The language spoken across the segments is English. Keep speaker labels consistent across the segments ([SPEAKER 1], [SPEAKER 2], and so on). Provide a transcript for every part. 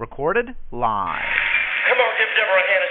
[SPEAKER 1] Recorded live.
[SPEAKER 2] Come on, give Deborah a hand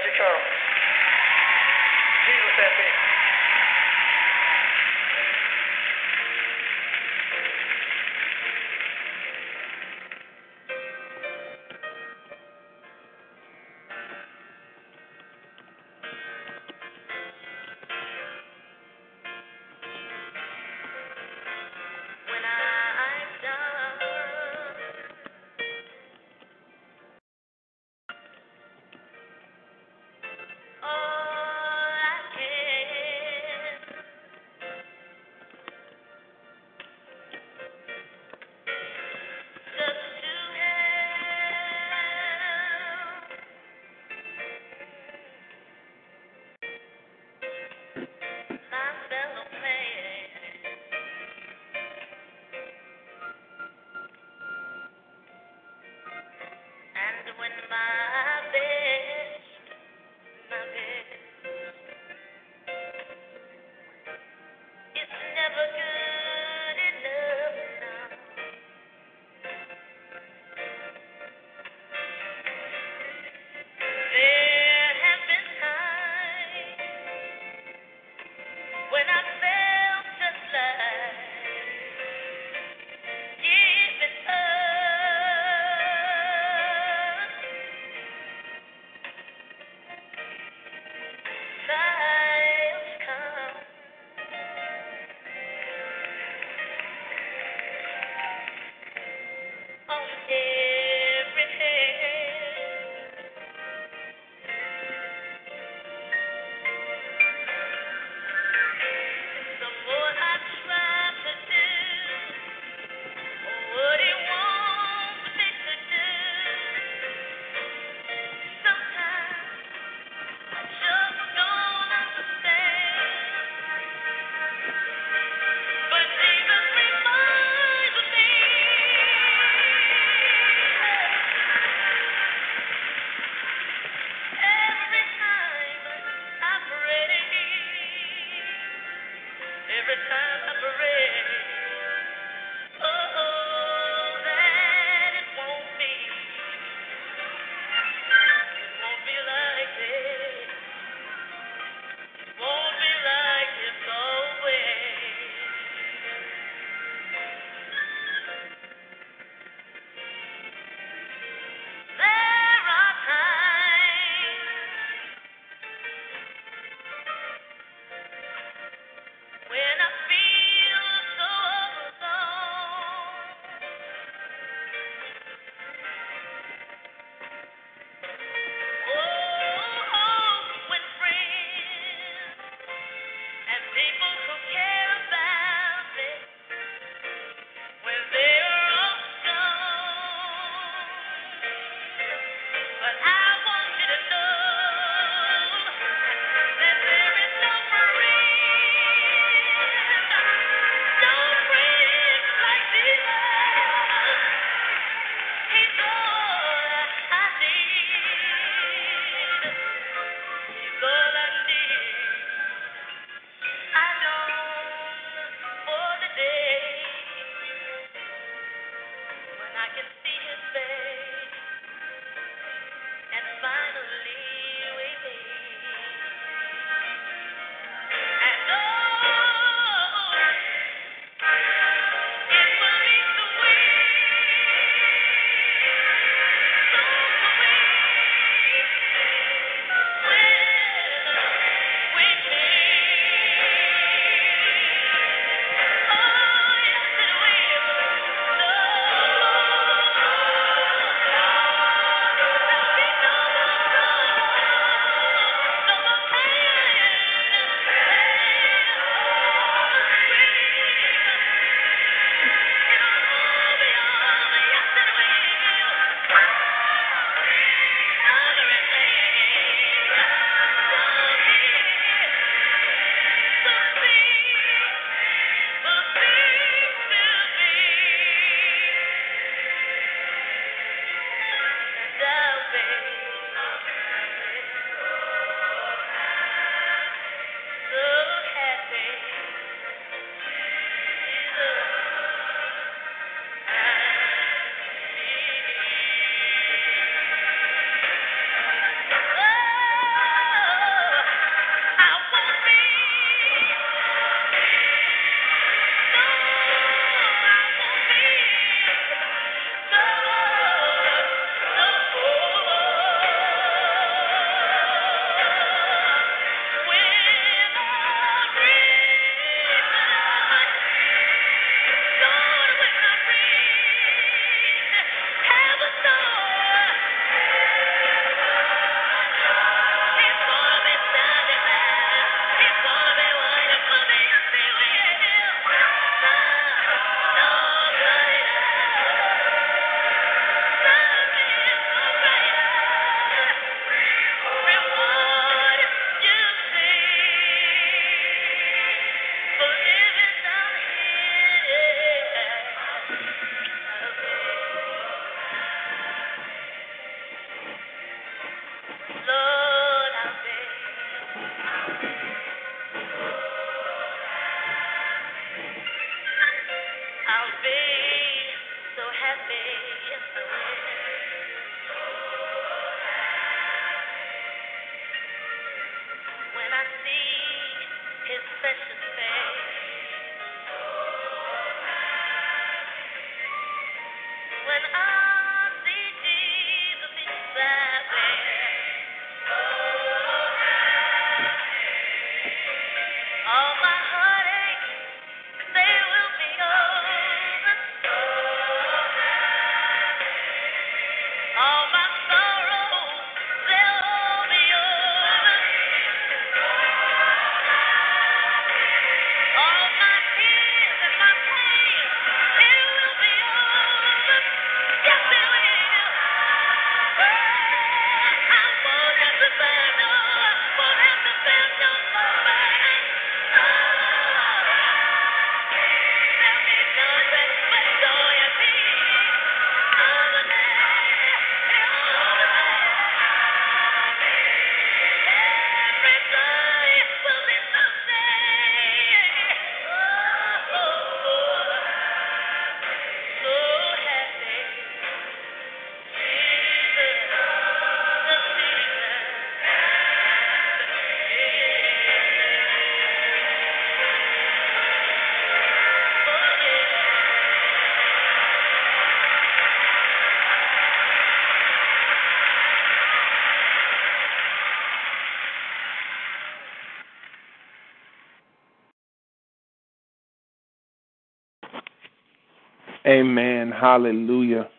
[SPEAKER 3] Amen. Hallelujah.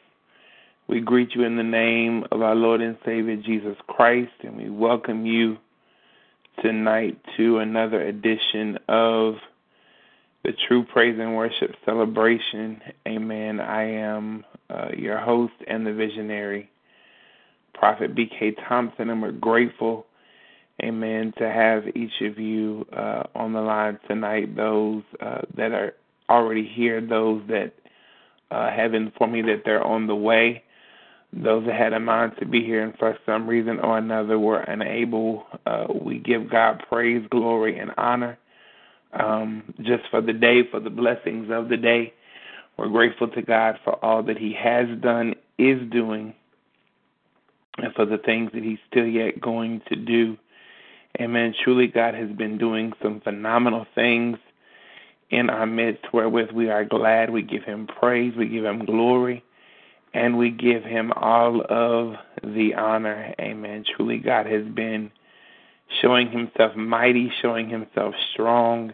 [SPEAKER 3] We greet you in the name of our Lord and Savior Jesus Christ, and we welcome you tonight to another edition of the True Praise and Worship Celebration. Amen. I am uh, your host and the visionary, Prophet B.K. Thompson, and we're grateful, amen, to have each of you uh, on the line tonight, those uh, that are already here, those that uh, have informed me that they're on the way. Those that had a mind to be here and for some reason or another were unable, uh, we give God praise, glory, and honor um, just for the day, for the blessings of the day. We're grateful to God for all that He has done, is doing, and for the things that He's still yet going to do. Amen. Truly, God has been doing some phenomenal things in our midst wherewith we are glad. We give Him praise, we give Him glory, and we give Him all of the honor. Amen. Truly, God has been showing Himself mighty, showing Himself strong.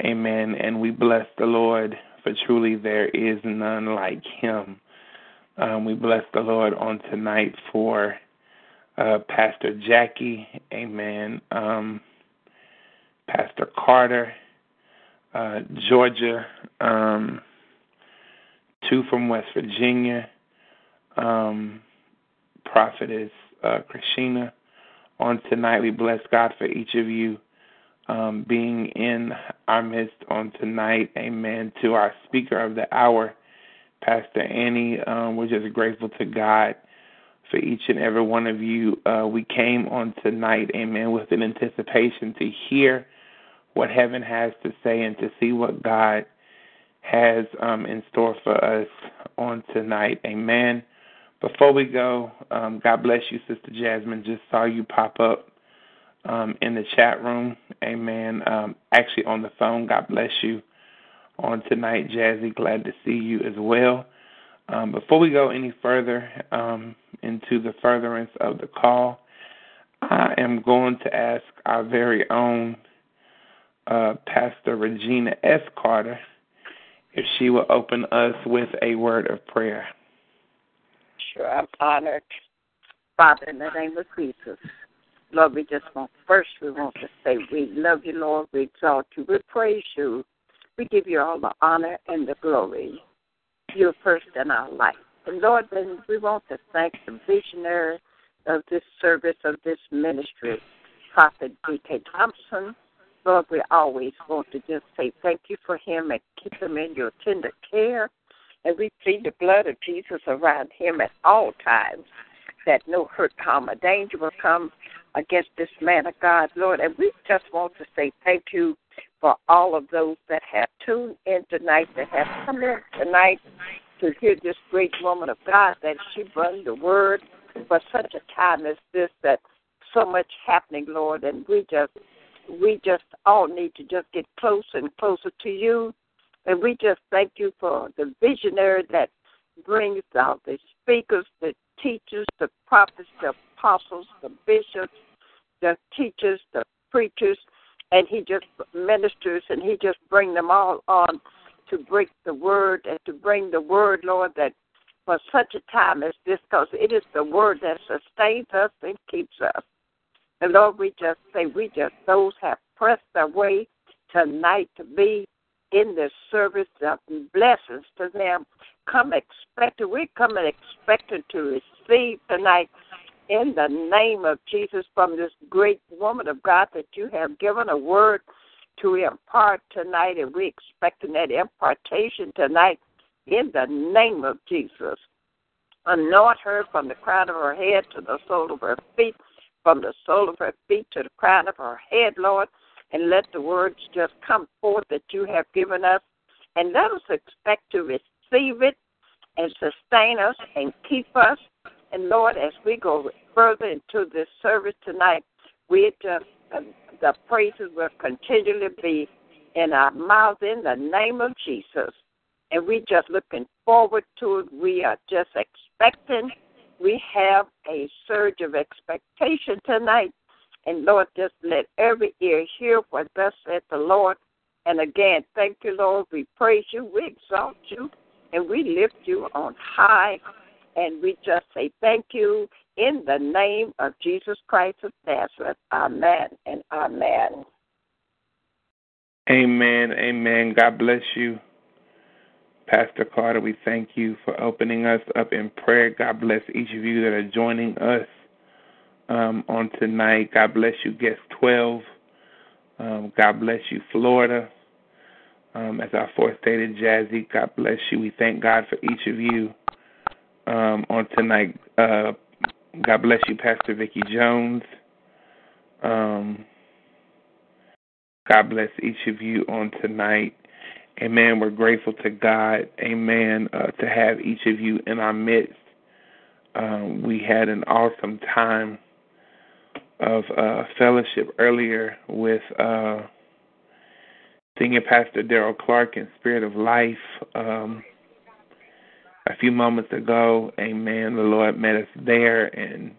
[SPEAKER 3] Amen. And we bless the Lord, for truly there is none like Him. Um, we bless the Lord on tonight for uh, Pastor Jackie. Amen. Um, Pastor Carter uh, Georgia, um, two from West Virginia, um, Prophetess uh. On tonight, we bless God for each of you um, being in our midst on tonight. Amen. To our speaker of the hour, Pastor Annie, um, we're just grateful to God for each and every one of you. Uh, we came on tonight, amen, with an anticipation to hear what heaven has to say and to see what God has um, in store for us on tonight. Amen. Before we go, um, God bless you, Sister Jasmine. Just saw you pop up um, in the chat room. Amen. Um, actually, on the phone. God bless you on tonight, Jazzy. Glad to see you as well. Um, before we go any further um, into the furtherance of the call, I am going to ask our very own uh, Pastor Regina S. Carter if she will open us with a word of prayer.
[SPEAKER 4] Sure, I'm honored. Father, in the name of Jesus, Lord, we just want, first we want to say we love you, Lord. We exalt you. We praise you. We give you all the honor and the glory. You're first in our life. And Lord, then we want to thank the visionary of this service, of this ministry, Prophet B.K. Thompson, Lord, we always want to just say thank you for him and keep him in your tender care. And we plead the blood of Jesus around him at all times, that no hurt, harm, or danger will come against this man of God, Lord. And we just want to say thank you for all of those that have tuned in tonight, that have come in tonight to hear this great woman of God, that she brings the word for such a time as this, that so much happening, Lord. And we just we just all need to just get closer and closer to you. And we just thank you for the visionary that brings out the speakers, the teachers, the prophets, the apostles, the bishops, the teachers, the preachers, and he just ministers and he just bring them all on to break the word and to bring the word, Lord, that for such a time as this, because it is the word that sustains us and keeps us. And Lord, we just say, we just, those have pressed their way tonight to be in this service of blessings to them. Come expected. We're coming expected to receive tonight in the name of Jesus from this great woman of God that you have given a word to impart tonight, and we're expecting that impartation tonight in the name of Jesus. Anoint her from the crown of her head to the sole of her feet from the sole of her feet to the crown of her head, Lord, and let the words just come forth that you have given us. And let us expect to receive it and sustain us and keep us. And Lord, as we go further into this service tonight, we just uh, the praises will continually be in our mouths in the name of Jesus. And we just looking forward to it. We are just expecting we have a surge of expectation tonight. And Lord, just let every ear hear what thus said the Lord. And again, thank you, Lord. We praise you, we exalt you, and we lift you on high. And we just say thank you in the name of Jesus Christ of Nazareth. Amen and amen.
[SPEAKER 3] Amen. Amen. God bless you. Pastor Carter, we thank you for opening us up in prayer. God bless each of you that are joining us um, on tonight. God bless you, guest 12. Um, God bless you, Florida. Um, as our fourth stated, Jazzy, God bless you. We thank God for each of you um, on tonight. Uh, God bless you, Pastor Vicki Jones. Um, God bless each of you on tonight. Amen. We're grateful to God. Amen. Uh, to have each of you in our midst. Um, we had an awesome time of uh, fellowship earlier with uh, Senior Pastor Daryl Clark in Spirit of Life. Um, a few moments ago, Amen. The Lord met us there, and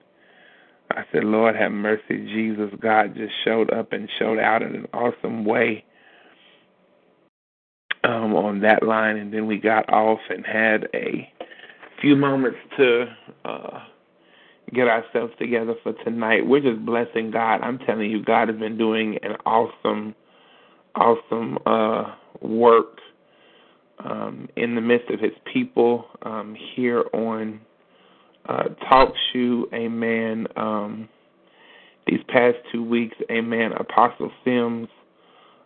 [SPEAKER 3] I said, Lord, have mercy, Jesus. God just showed up and showed out in an awesome way um, on that line, and then we got off and had a few moments to uh, get ourselves together for tonight. We're just blessing God. I'm telling you, God has been doing an awesome, awesome uh, work um, in the midst of His people um, here on uh, Talk Shoe. Amen. Um, these past two weeks, Amen. Apostle Sims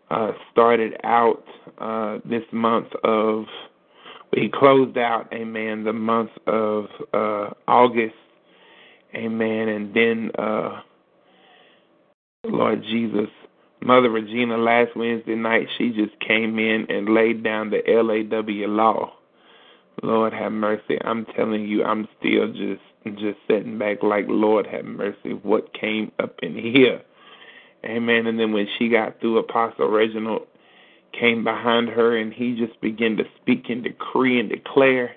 [SPEAKER 3] uh, started out uh, this month of. We closed out, Amen, the month of uh, August Amen. And then, uh, Lord Jesus, Mother Regina last Wednesday night, she just came in and laid down the LAW law. Lord have mercy. I'm telling you, I'm still just just sitting back like Lord have mercy. What came up in here? Amen. And then when she got through, Apostle Reginald came behind her and he just began to speak and decree and declare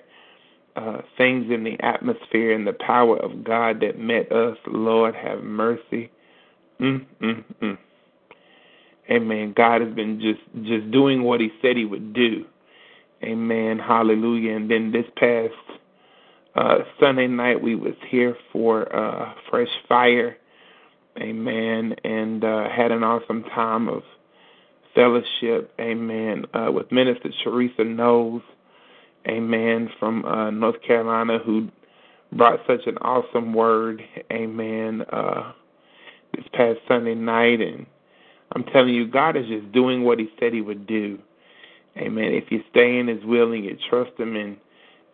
[SPEAKER 3] uh, things in the atmosphere and the power of God that met us. Lord, have mercy. Mm, mm, mm. Amen. God has been just just doing what He said He would do. Amen. Hallelujah. And then this past uh, Sunday night, we was here for uh, Fresh Fire. Amen. And uh, had an awesome time of fellowship. Amen. Uh, with Minister Teresa Knowles amen, from uh, North Carolina who brought such an awesome word, amen, uh, this past Sunday night. And I'm telling you, God is just doing what He said He would do. Amen. If you stay in His will and you trust Him and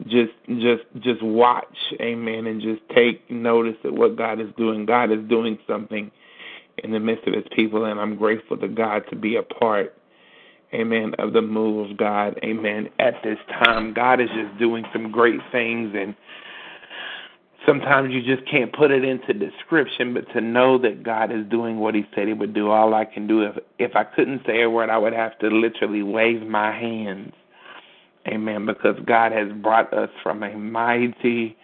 [SPEAKER 3] just just just watch, amen, and just take notice of what God is doing. God is doing something in the midst of his people and I'm grateful to God to be a part amen, of the move of God, amen, at this time. God is just doing some great things and sometimes you just can't put it into description, but to know that God is doing what he said he would do, all I can do if if I couldn't say a word, I would have to literally wave my hands. Amen, because God has brought us from a mighty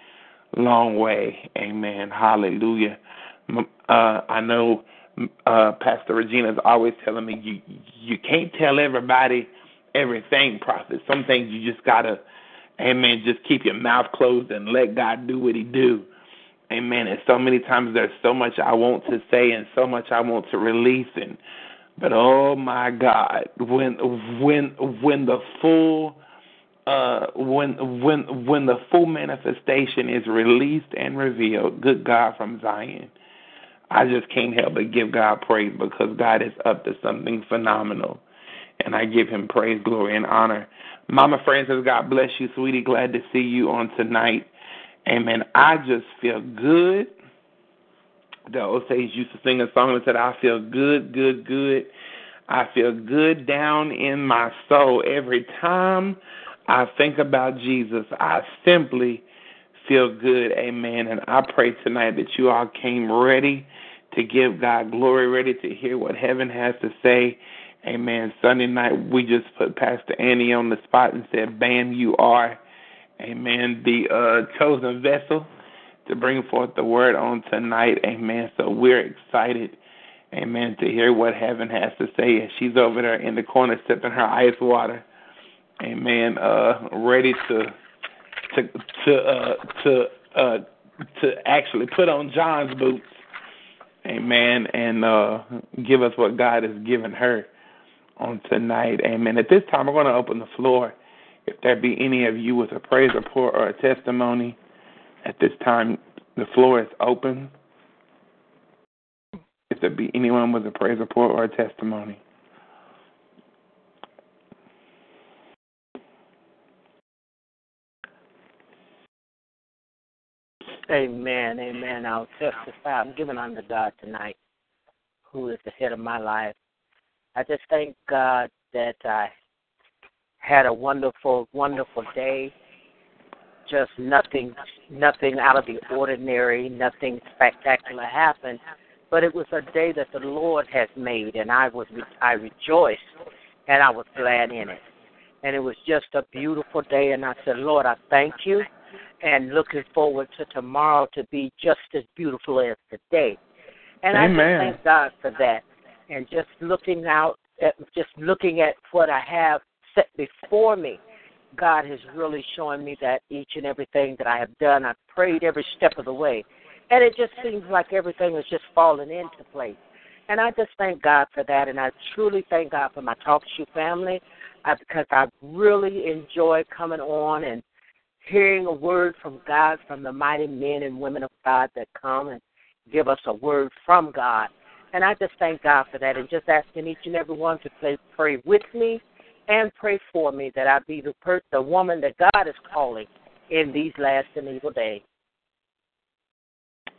[SPEAKER 3] long way. Amen. Hallelujah. Uh, I know uh, Pastor Regina is always telling me you you can't tell everybody everything, prophet. Some things you just gotta, amen, just keep your mouth closed and let God do what He do. Amen. And so many times there's so much I want to say and so much I want to release and but oh my God, when when when the full uh when when when the full manifestation is released and revealed, good God from Zion I just can't help but give God praise because God is up to something phenomenal. And I give him praise, glory, and honor. Mama Francis, God bless you, sweetie. Glad to see you on tonight. Amen. I just feel good. The Osays used to sing a song that said, I feel good, good, good. I feel good down in my soul. Every time I think about Jesus, I simply feel good. Amen. And I pray tonight that you all came ready to give God glory, ready to hear what heaven has to say. Amen. Sunday night, we just put Pastor Annie on the spot and said, Bam, you are, amen, the uh, chosen vessel to bring forth the word on tonight. Amen. So we're excited, amen, to hear what heaven has to say. And she's over there in the corner sipping her ice water. Amen. Uh, ready to to to uh, to uh, to actually put on John's boots. Amen. And uh, give us what God has given her on tonight. Amen. At this time, we're going to open the floor. If there be any of you with a praise report or a testimony, at this time, the floor is open. If there be anyone with a praise report or a testimony.
[SPEAKER 5] Amen, amen. I'll testify. I'm giving unto God tonight, who is the head of my life. I just thank God that I had a wonderful, wonderful day. Just nothing, nothing out of the ordinary, nothing spectacular happened. But it was a day that the Lord has made, and I was, I rejoiced, and I was glad in it. And it was just a beautiful day, and I said, Lord, I thank you and looking forward to tomorrow to be just as beautiful as today. And
[SPEAKER 3] Amen.
[SPEAKER 5] I just thank God for that. And just looking out, at, just looking at what I have set before me, God has really shown me that each and everything that I have done, I've prayed every step of the way. And it just seems like everything is just falling into place. And I just thank God for that. And I truly thank God for my Talk Shoe family I, because I really enjoy coming on and hearing a word from God, from the mighty men and women of God that come and give us a word from God. And I just thank God for that and just asking each and every one to pray, pray with me and pray for me that I be the, per- the woman that God is calling in these last and evil days.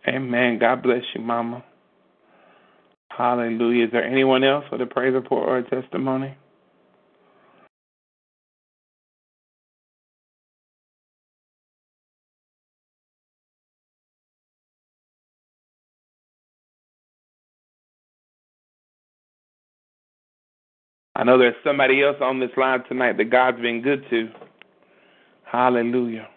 [SPEAKER 3] Amen. God bless you, Mama. Hallelujah. Is there anyone else with a praise report or a testimony? I know there's somebody else on this line tonight that God's been good to. Hallelujah.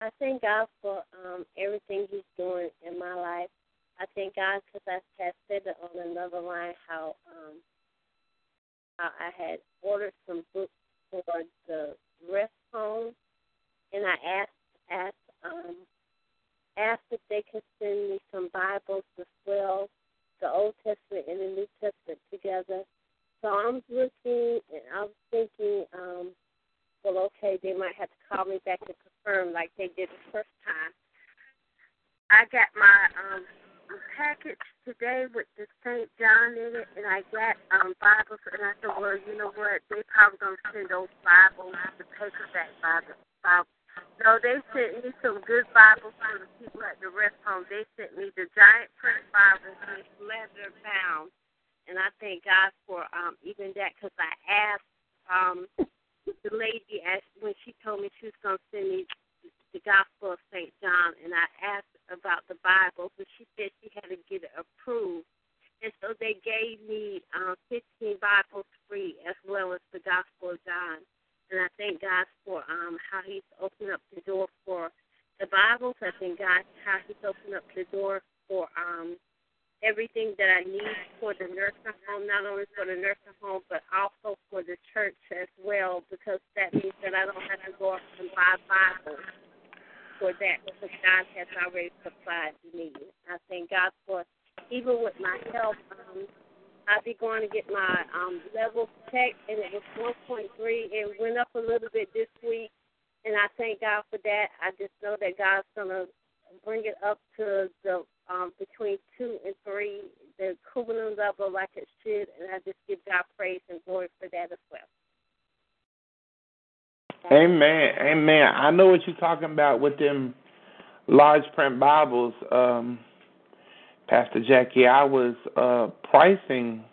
[SPEAKER 6] I thank God for um, everything He's doing in my life. I thank God because I had said it on another line how um, how I had ordered some books for the rest home, and I asked asked um, asked if they could send me some Bibles as well, the Old Testament and the New Testament together. So I'm looking and I'm thinking, um, well, okay, they might have to call me back to confirm like they did the first time. I got my um package today with the St. John in it, and I got um Bibles, and I said, well, you know what? They probably gonna send those Bibles, the paperback Bibles. Bible. No, they sent me some good Bibles for the people at the rest home. They sent me the giant print Bible with leather bound, and I thank God for um even that because I asked um the lady asked when she told me she was gonna send me the Gospel of St. John, and I asked about the Bible, but she said she had to get it approved. And so they gave me um, 15 Bibles free, as well as the Gospel of John. And I thank God for um, how He's opened up the door for the Bibles. I thank God how He's opened up the door for um, everything that I need for the nursing home, not only for the nursing home, but also for the church as well, because that means that I don't have to go up and buy Bibles for that because God has already supplied the need. I thank God for even with my health. Um, I'll be going to get my um, level checked, and it was 1.3. It went up a little bit this week, and I thank God for that. I just know that God's gonna bring it up to the um, between two and three, the Coumadin level like it should, and I just give God praise and glory for that as well.
[SPEAKER 3] Amen. Amen. I know what you're talking about with them large print Bibles, um, Pastor Jackie. I was uh, pricing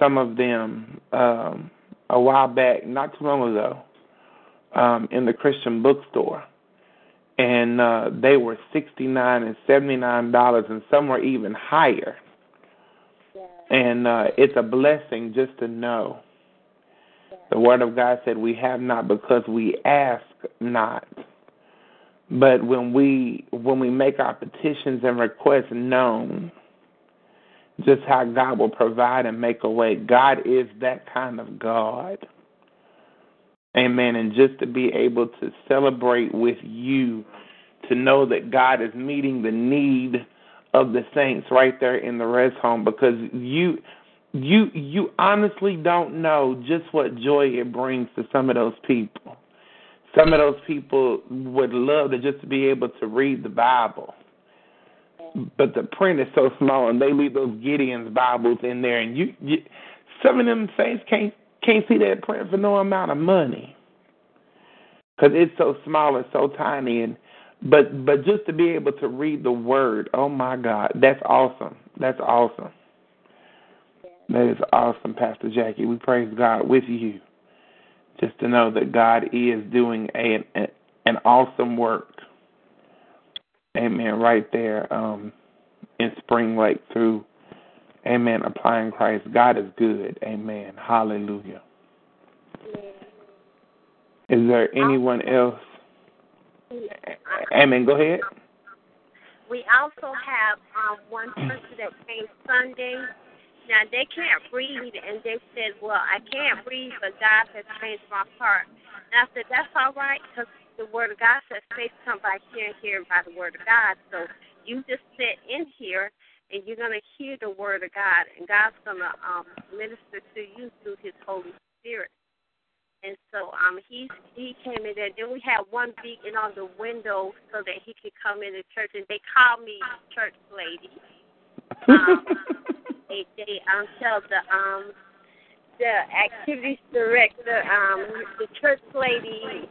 [SPEAKER 3] some of them um, a while back, not too long ago, um, in the Christian bookstore, and uh, they were sixty nine and seventy nine dollars, and some were even higher. And uh, it's a blessing just to know the Word of God said, "We have not because we ask not." But when we when we make our petitions and requests known, just how God will provide and make a way. God is that kind of God. Amen. And just to be able to celebrate with you, to know that God is meeting the need of the saints right there in the rest home because you you you honestly don't know just what joy it brings to some of those people. Some of those people would love to just be able to read the Bible. But the print is so small and they leave those Gideon's Bibles in there and you, you some of them saints can't can't see that print for no amount of money. Cuz it's so small and so tiny and but but just to be able to read the word, oh my God, that's awesome. That's awesome. That is awesome, Pastor Jackie. We praise God with you. Just to know that God is doing a, an, an awesome work. Amen. Right there um, in Spring Lake through, Amen, applying Christ. God is good. Amen. Hallelujah. Is there anyone else? Amen. Go ahead.
[SPEAKER 6] We also have um, one person that came Sunday. Now they can't read, and they said, "Well, I can't read, but God has changed my heart." And I said, "That's all right, because the Word of God says faith come by hearing, hearing by the Word of God. So you just sit in here, and you're gonna hear the Word of God, and God's gonna um, minister to you through His Holy Spirit." And so um he he came in there. Then we had one beacon on the window so that he could come into church and they call me church lady. Um they they um tell the um the activities director, um the church lady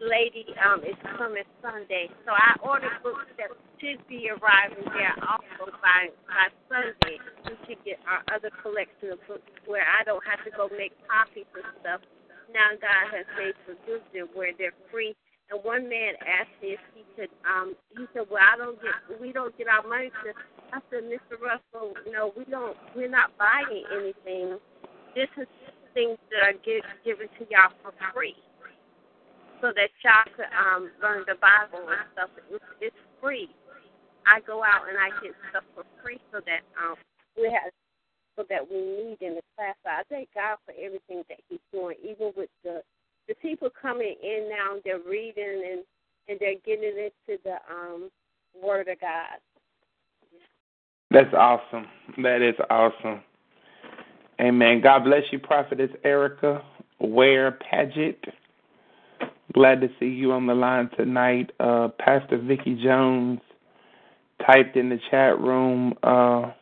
[SPEAKER 6] lady um is coming Sunday. So I ordered books that should be arriving there also by by Sunday. We should get our other collection of books where I don't have to go make copies and stuff now God has made provision where they're free. And one man asked me if he could. Um, he said, "Well, I don't get. We don't get our money." To, I said, "Mr. Russell, no, we don't. We're not buying anything. This is things that are get, given to y'all for free, so that y'all could um, learn the Bible and stuff. It's, it's free. I go out and I get stuff for free, so that um, we have people that we need in the class. So I thank God for everything that He's doing, even with the the people coming in now. They're reading and and they're getting into the um Word of God.
[SPEAKER 3] That's awesome. That is awesome. Amen. God bless you, Prophetess Erica Ware Paget. Glad to see you on the line tonight. Uh, Pastor Vicki Jones typed in the chat room. Uh,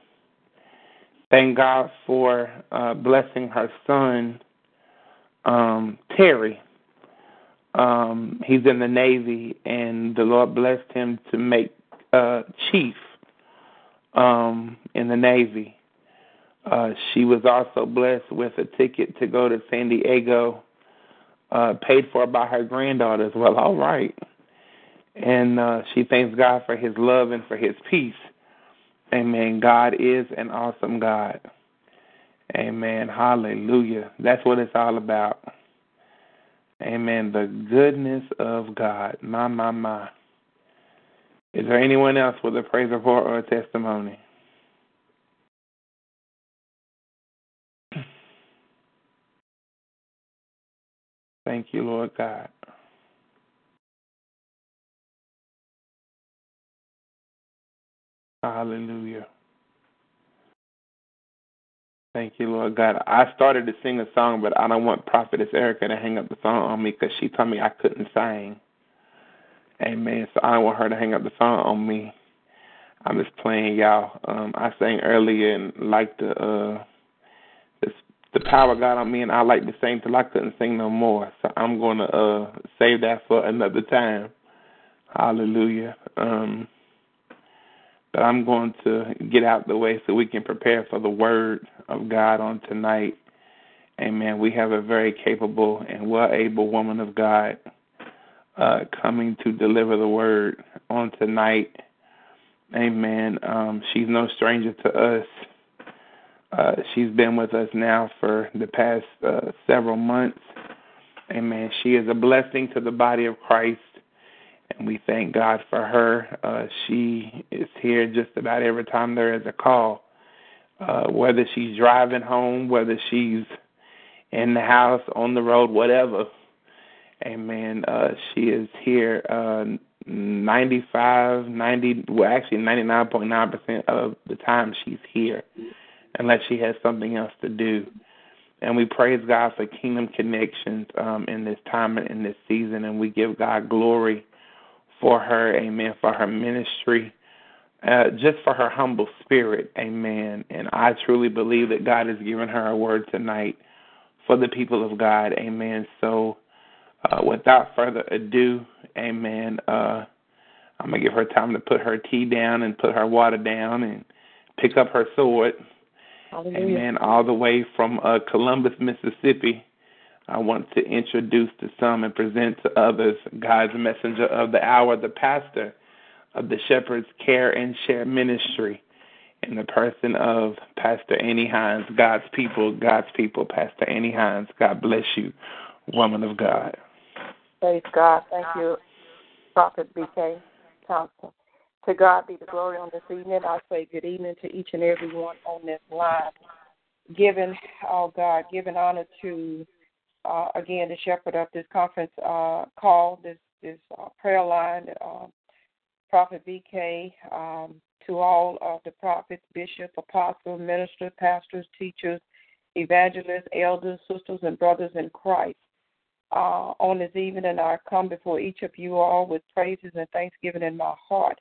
[SPEAKER 3] thank God for uh, blessing her son, um, Terry. Um, he's in the Navy, and the Lord blessed him to make uh, chief um, in the Navy. Uh, she was also blessed with a ticket to go to San Diego, uh, paid for by her granddaughters. Well, all right. And uh, she thanks God for his love and for his peace. Amen. God is an awesome God. Amen. Hallelujah. That's what it's all about. Amen. The goodness of God. My, my, my. Is there anyone else with a praise report or a testimony? Thank you, Lord God. Hallelujah. Thank you, Lord God. I started to sing a song, but I don't want Prophetess Erica to hang up the song on me because she told me I couldn't sing. Amen. So I don't want her to hang up the song on me. I'm just playing y'all. Um, I sang earlier and like the uh, the the power got on me, and I like to sing till I couldn't sing no more. So I'm gonna uh, save that for another time. Hallelujah. Um, but I'm going to get out the way so we can prepare for the word of God on tonight. Amen. We have a very capable and well able woman of God uh, coming to deliver the word on tonight. Amen. Um, she's no stranger to us. Uh, she's been with us now for the past uh, several months. Amen. She is a blessing to the body of Christ and we thank God for her. Uh, she is here just about every time there is a call. uh, whether she's driving home, whether she's in the house, on the road, whatever. Amen. Uh, she is here uh, 95, 90, well, actually 99.9% of the time she's here, unless she has something else to do. And we praise God for kingdom connections um, in this time and in this season, and we give God glory for her, amen, for her ministry, uh, just for her humble spirit, amen. And I truly believe that God has given her a word tonight for the people of God, amen. So, uh, without further ado, amen, uh, I'm going to give her time to put her tea down and put her water down and pick up her sword.
[SPEAKER 5] Hallelujah.
[SPEAKER 3] Amen. All the way from uh, Columbus, Mississippi. I want to introduce to some and present to others God's messenger of the hour, the pastor of the Shepherd's Care and Share Ministry, in the person of Pastor Annie Hines. God's people, God's people, Pastor Annie Hines. God bless you, woman of God.
[SPEAKER 7] Praise God. Thank you, Prophet BK Thompson. To God be the glory on this evening. I say good evening to each and every one on this line. Giving, oh God, giving honor to uh, again the shepherd of this conference uh, call, this this uh, prayer line, uh, Prophet BK, um, to all of the prophets, bishops, apostles, ministers, pastors, teachers, evangelists, elders, sisters, and brothers in Christ. Uh, on this evening, I come before each of you all with praises and thanksgiving in my heart.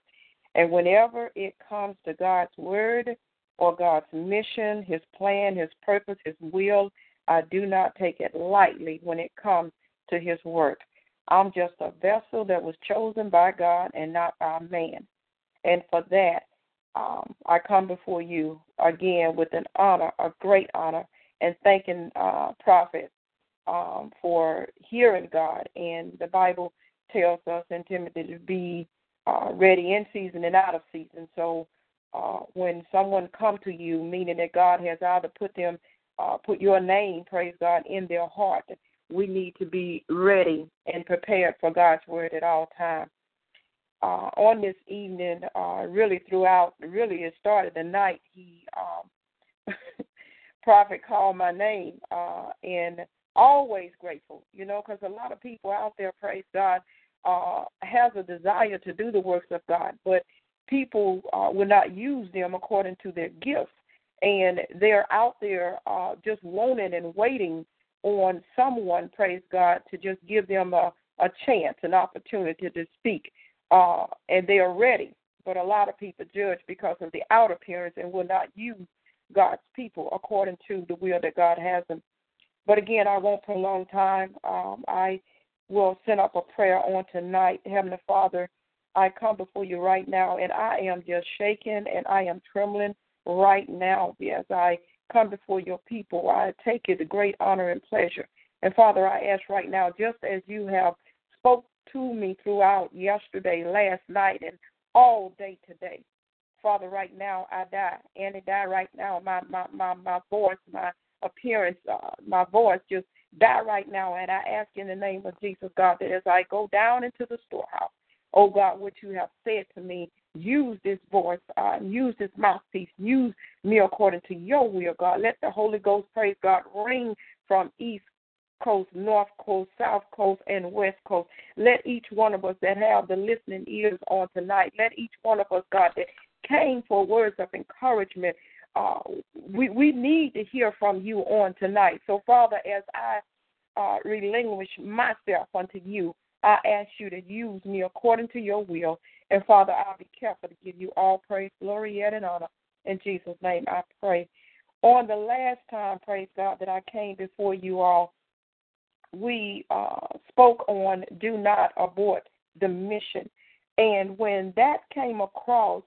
[SPEAKER 7] And whenever it comes to God's word or God's mission, His plan, His purpose, His will, I do not take it lightly when it comes to His work. I'm just a vessel that was chosen by God and not by man. And for that, um, I come before you again with an honor, a great honor, and thanking uh, Prophet um, for hearing God. And the Bible tells us in Timothy to be uh, ready in season and out of season. So uh, when someone come to you, meaning that God has either put them, uh, put your name, praise God, in their heart, we need to be ready and prepared for God's word at all times. Uh, on this evening, uh, really throughout, really it started the night he um, prophet called my name, uh, and always grateful, you know, because a lot of people out there, praise God, uh, has a desire to do the works of God, but people uh, will not use them according to their gifts. And they're out there uh, just wanting and waiting on someone, praise God, to just give them a, a chance, an opportunity to speak. Uh, and they are ready. But a lot of people judge because of the outer appearance and will not use God's people according to the will that God has them. But again, I won't prolong time. Um, I will send up a prayer on tonight. Heavenly Father, I come before you right now, and I am just shaking and I am trembling right now as I come before your people. I take it a great honor and pleasure. And Father, I ask right now, just as you have spoke to me throughout yesterday, last night, and all day today, Father, right now I die, and it die right now. My my my my voice, my appearance, uh, my voice just die right now. And I ask in the name of Jesus, God, that as I go down into the storehouse, oh God, what you have said to me, use this voice, uh, use this mouthpiece, use me according to your will, God. Let the Holy Ghost, praise God, ring from east coast, north coast, south coast, and west coast. Let each one of us that have the listening ears on tonight, let each one of us, God, that came for words of encouragement, uh, we we need to hear from you on tonight. So, Father, as I uh, relinquish myself unto you, I ask you to use me according to your will. And Father, I'll be careful to give you all praise, glory, yet, and honor. In Jesus' name, I pray. On the last time, praise God, that I came before you all, we uh, spoke on do not abort the mission. And when that came across,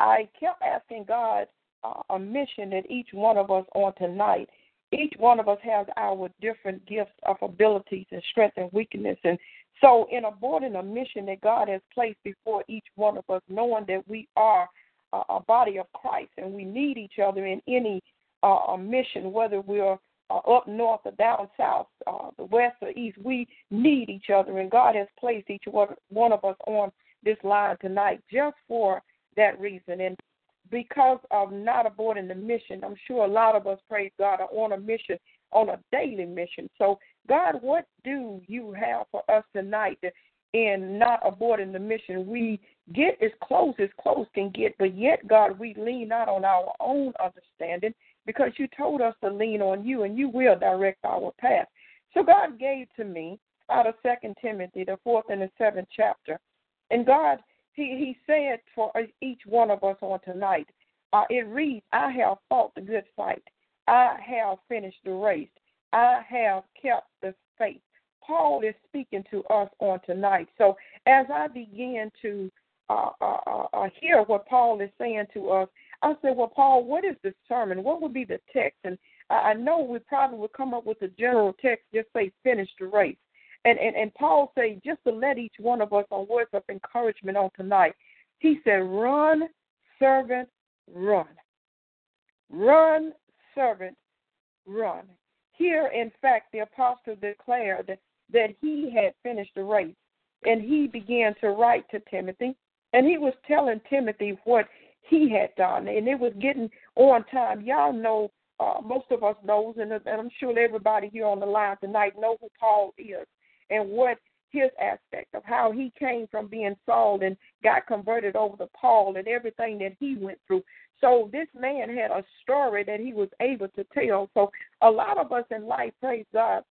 [SPEAKER 7] I kept asking God uh, a mission that each one of us on tonight. Each one of us has our different gifts of abilities and strength and weakness. And so, in aborting a mission that God has placed before each one of us, knowing that we are a, a body of Christ and we need each other in any uh, mission, whether we're uh, up north or down south, uh, the west or east, we need each other. And God has placed each one, one of us on this line tonight just for that reason. And because of not aborting the mission. I'm sure a lot of us, praise God, are on a mission, on a daily mission. So, God, what do you have for us tonight in not aborting the mission? We get as close as close can get, but yet, God, we lean not on our own understanding because you told us to lean on you and you will direct our path. So, God gave to me out of Second Timothy, the fourth and the seventh chapter. And God, He He said for each one of us on tonight, uh, it reads, "I have fought the good fight. I have finished the race. I have kept the faith." Paul is speaking to us on tonight. So as I begin to uh, uh, uh, uh hear what Paul is saying to us, I said, "Well, Paul, what is the sermon? What would be the text?" And I know we probably would come up with a general text, just say "finish the race." And, and, and Paul say, just to let each one of us on words of encouragement on tonight, he said, run, servant, run. Run, servant, run. Here, in fact, the apostle declared that, he had finished the race, and he began to write to Timothy, and he was telling Timothy what he had done, and it was getting on time. Y'all know, uh, most of us knows, and, and I'm sure everybody here on the line tonight know who Paul is and what his aspect of how he came from being Saul and got converted over to Paul and everything that he went through. So this man had a story that he was able to tell. So a lot of us in life, praise God,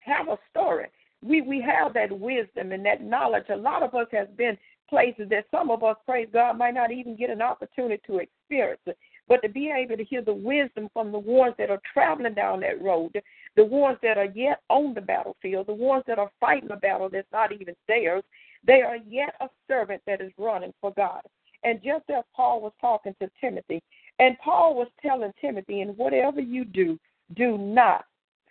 [SPEAKER 7] have a story. We we have that wisdom and that knowledge. A lot of us has been places that some of us, praise God, might not even get an opportunity to experience. But to be able to hear the wisdom from the ones that are traveling down that road, the ones that are yet on the battlefield, the ones that are fighting a battle that's not even theirs, they are yet a servant that is running for God. And just as Paul was talking to Timothy, and Paul was telling Timothy, and whatever you do, do not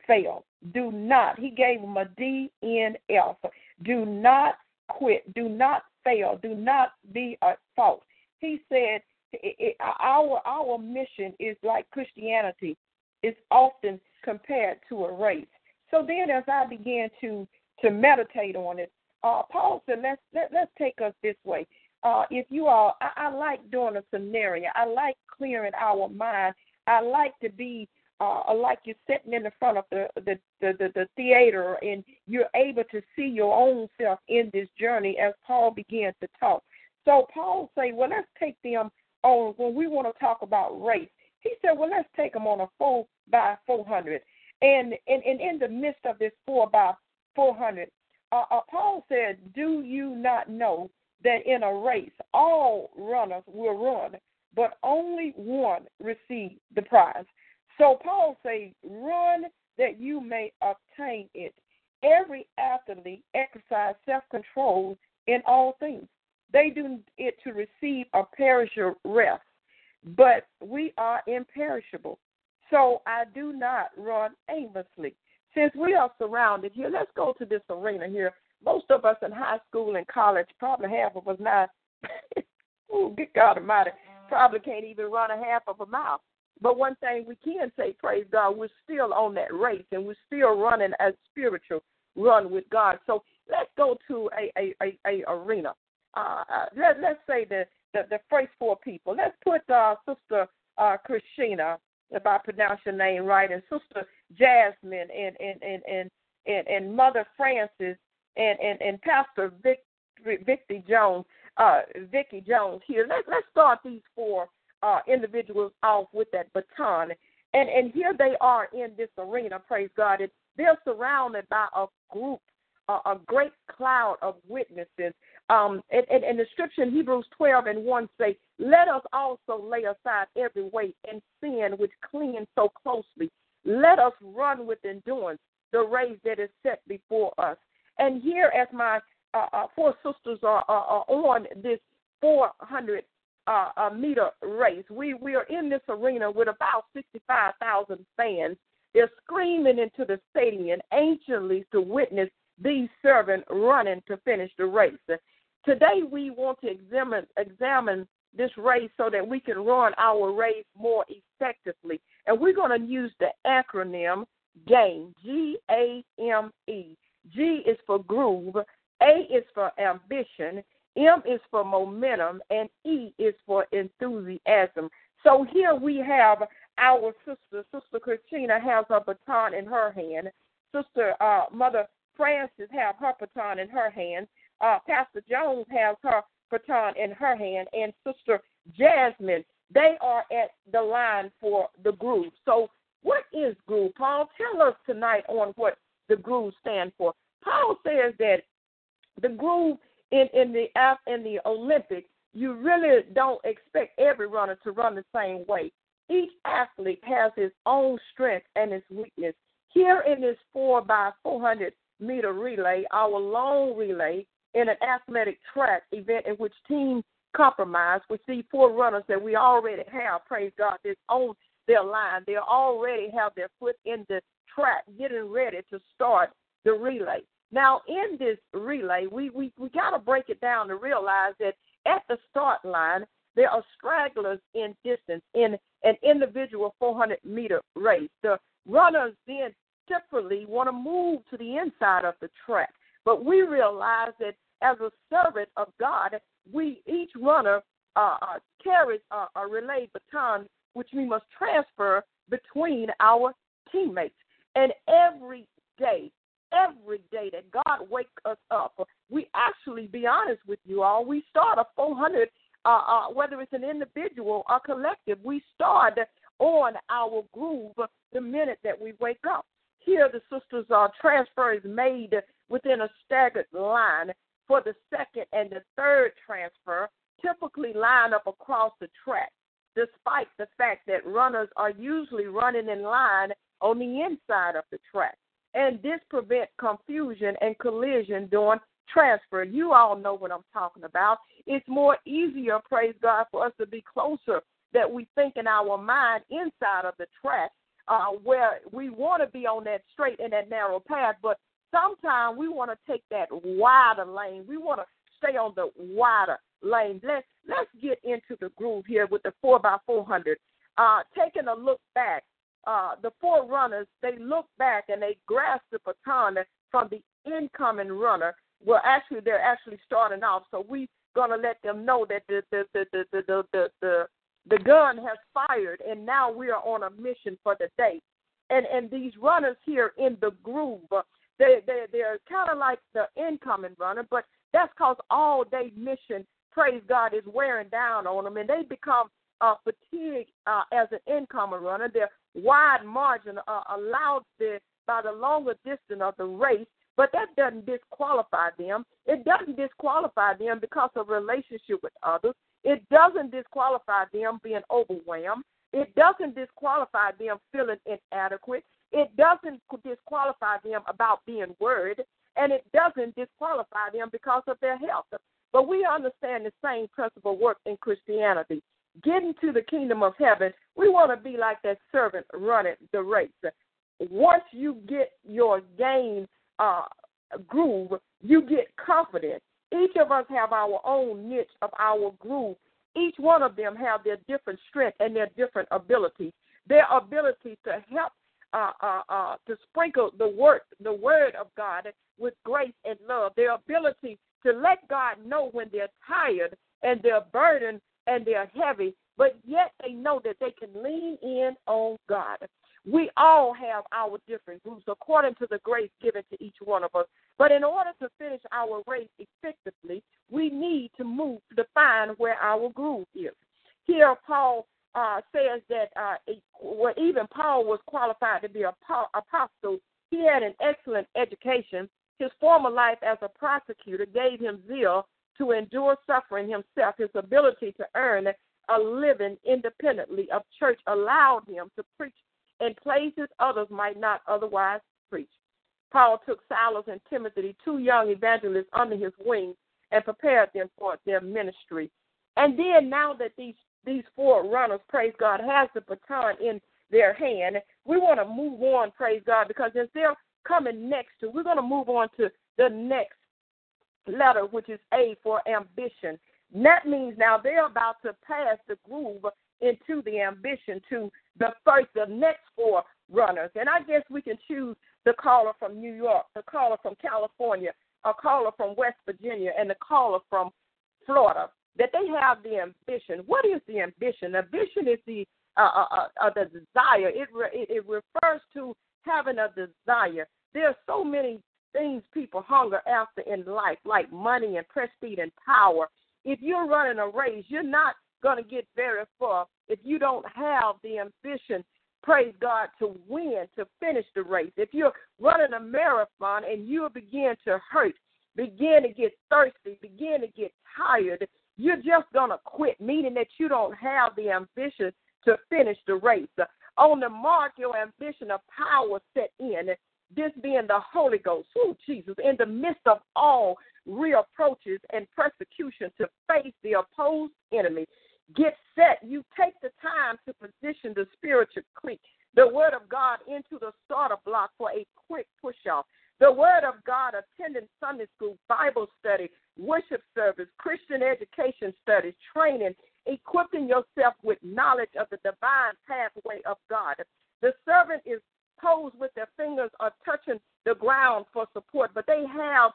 [SPEAKER 7] fail. Do not. He gave him a D N F. Do not quit. Do not fail. Do not be at fault. He said, it, it, our our mission is like Christianity. It's often compared to a race. So then, as I began to to meditate on it, uh, Paul said, "Let's let, let's take us this way. Uh, if you are, I, I like doing a scenario. I like clearing our mind. I like to be uh, like you're sitting in the front of the the, the the the theater and you're able to see your own self in this journey as Paul began to talk. So Paul say, well, let's take them on when we want to talk about race. He said, well, let's take them on a four by 400. And, and, and in the midst of this four by 400, uh, uh, Paul said, do you not know that in a race all runners will run, but only one receive the prize? So Paul says, run that you may obtain it. Every athlete exercise self-control in all things. They do it to receive a perishable rest but we are imperishable. So I do not run aimlessly. Since we are surrounded here, let's go to this arena here. Most of us in high school and college, probably half of us now, oh, good God Almighty, probably can't even run a half of a mile. But one thing we can say, praise God, we're still on that race and we're still running a spiritual run with God. So let's go to a a, a, a arena. Uh, uh let, let's say that the, the first four people. Let's put uh, Sister uh, Christina, if I pronounce your name right, and Sister Jasmine, and and and and and, and Mother Francis, and and, and Pastor Vic, Vicky Jones, uh, Vicky Jones here. Let, let's start these four uh, individuals off with that baton. And and here they are in this arena, praise God. They're surrounded by a group, a great cloud of witnesses. Um, and, and, and the scripture in Hebrews 12 and 1 say, Let us also lay aside every weight and sin which clings so closely. Let us run with endurance the race that is set before us. And here, as my uh, uh, four sisters are, are, are, on this 400 uh, uh, meter race, we, we are in this arena with about 65,000 fans. They're screaming into the stadium anxiously to witness these servants running to finish the race. Today we want to examine examine this race so that we can run our race more effectively. And we're going to use the acronym GAME, G A M E. G is for groove, A is for ambition, M is for momentum, and E is for enthusiasm. So here we have our sister, Sister Christina, has her baton in her hand. Sister uh, Mother Francis has her baton in her hand. Uh, Pastor Jones has her baton in her hand, and Sister Jasmine. They are at the line for the groove. So, what is groove, Paul? Tell us tonight on what the groove stand for. Paul says that the groove in in the in the Olympics, you really don't expect every runner to run the same way. Each athlete has his own strength and his weakness. Here in this four by four hundred meter relay, our long relay in an athletic track event in which teams compromise, we see four runners that we already have, praise God, that's on their line. They already have their foot in the track, getting ready to start the relay. Now, in this relay, we, we, we got to break it down to realize that at the start line, there are stragglers in distance in an individual 400 meter race. The runners then typically want to move to the inside of the track. But we realize that as a servant of God, we each runner uh, uh, carries a, a relay baton, which we must transfer between our teammates. And every day, every day that God wakes us up, we actually, be honest with you all, we start a 400, uh, uh, whether it's an individual or collective, we start on our groove the minute that we wake up. Here, the sisters' uh, transfer is made within a staggered line for the second and the third transfer, typically line up across the track, despite the fact that runners are usually running in line on the inside of the track. And this prevents confusion and collision during transfer. You all know what I'm talking about. It's more easier, praise God, for us to be closer that we think in our mind inside of the track uh, where we want to be on that straight and that narrow path, but sometimes we want to take that wider lane. We want to stay on the wider lane. Let's let's get into the groove here with the four by four hundred. Uh, taking a look back, uh, the four runners they look back and they grasp the baton from the incoming runner. Well, actually, they're actually starting off, so we're gonna let them know that the the the the the the, the, the gun has fired, and now we are on a mission for the day. And and these runners here in the groove, they they they're kind of like the incoming runner, but that's because all day mission, praise God, is wearing down on them, and they become uh, fatigued uh, as an incoming runner. Their wide margin uh, allowed the, by the longer distance of the race, but that doesn't disqualify them. It doesn't disqualify them because of relationship with others. It doesn't disqualify them being overwhelmed. It doesn't disqualify them feeling inadequate. It doesn't disqualify them about being worried. And it doesn't disqualify them because of their health. But we understand the same principle works in Christianity. Getting to the kingdom of heaven, we want to be like that servant running the race. Once you get your game uh, groove, you get confident each of us have our own niche of our groove. Each one of them have their different strength and their different abilities. Their ability to help uh, uh, uh, to sprinkle the word, the word of God with grace and love. Their ability to let God know when they're tired and they're burdened and they're heavy, but yet they know that they can lean in on God. We all have our different groups according to the grace given to each one of us. But in order to finish our race effectively, we need to move to define where our groove is. Here, Paul uh, says that uh, well, even Paul was qualified to be an apostle. He had an excellent education. His former life as a prosecutor gave him zeal to endure suffering himself. His ability to earn a living independently of church allowed him to preach in places others might not otherwise preach. Paul took Silas and Timothy, two young evangelists, under his wing and prepared them for their ministry. And then, now that these these four runners, praise God, has the baton in their hand, we want to move on, praise God, because as they're coming next to, we're going to move on to the next letter, which is A for ambition. And that means now they're about to pass the groove into the ambition to the first, the next four runners. And I guess we can choose the caller from New York, the caller from California, a caller from West Virginia, and the caller from Florida that they have the ambition. What is the ambition? Ambition is the uh, uh, uh, uh the desire. It, re- it it refers to having a desire. There are so many things people hunger after in life, like money and prestige and power. If you're running a race, you're not going to get very far if you don't have the ambition, praise God, to win, to finish the race. If you're running a marathon and you begin to hurt, begin to get thirsty, begin to get tired, you're just going to quit, meaning that you don't have the ambition to finish the race. On the mark, your ambition of power set in, being the Holy Ghost, oh Jesus, in the midst of all reapproaches and persecution to face the opposed enemy. Get set. You take the time to position the spiritual clique, the Word of God, into the starter block for a quick push off. The Word of God, attending Sunday school, Bible study, worship service, Christian education studies, training, equipping yourself with knowledge of the divine pathway of God. The servant is posed with their fingers or ground for support, but they have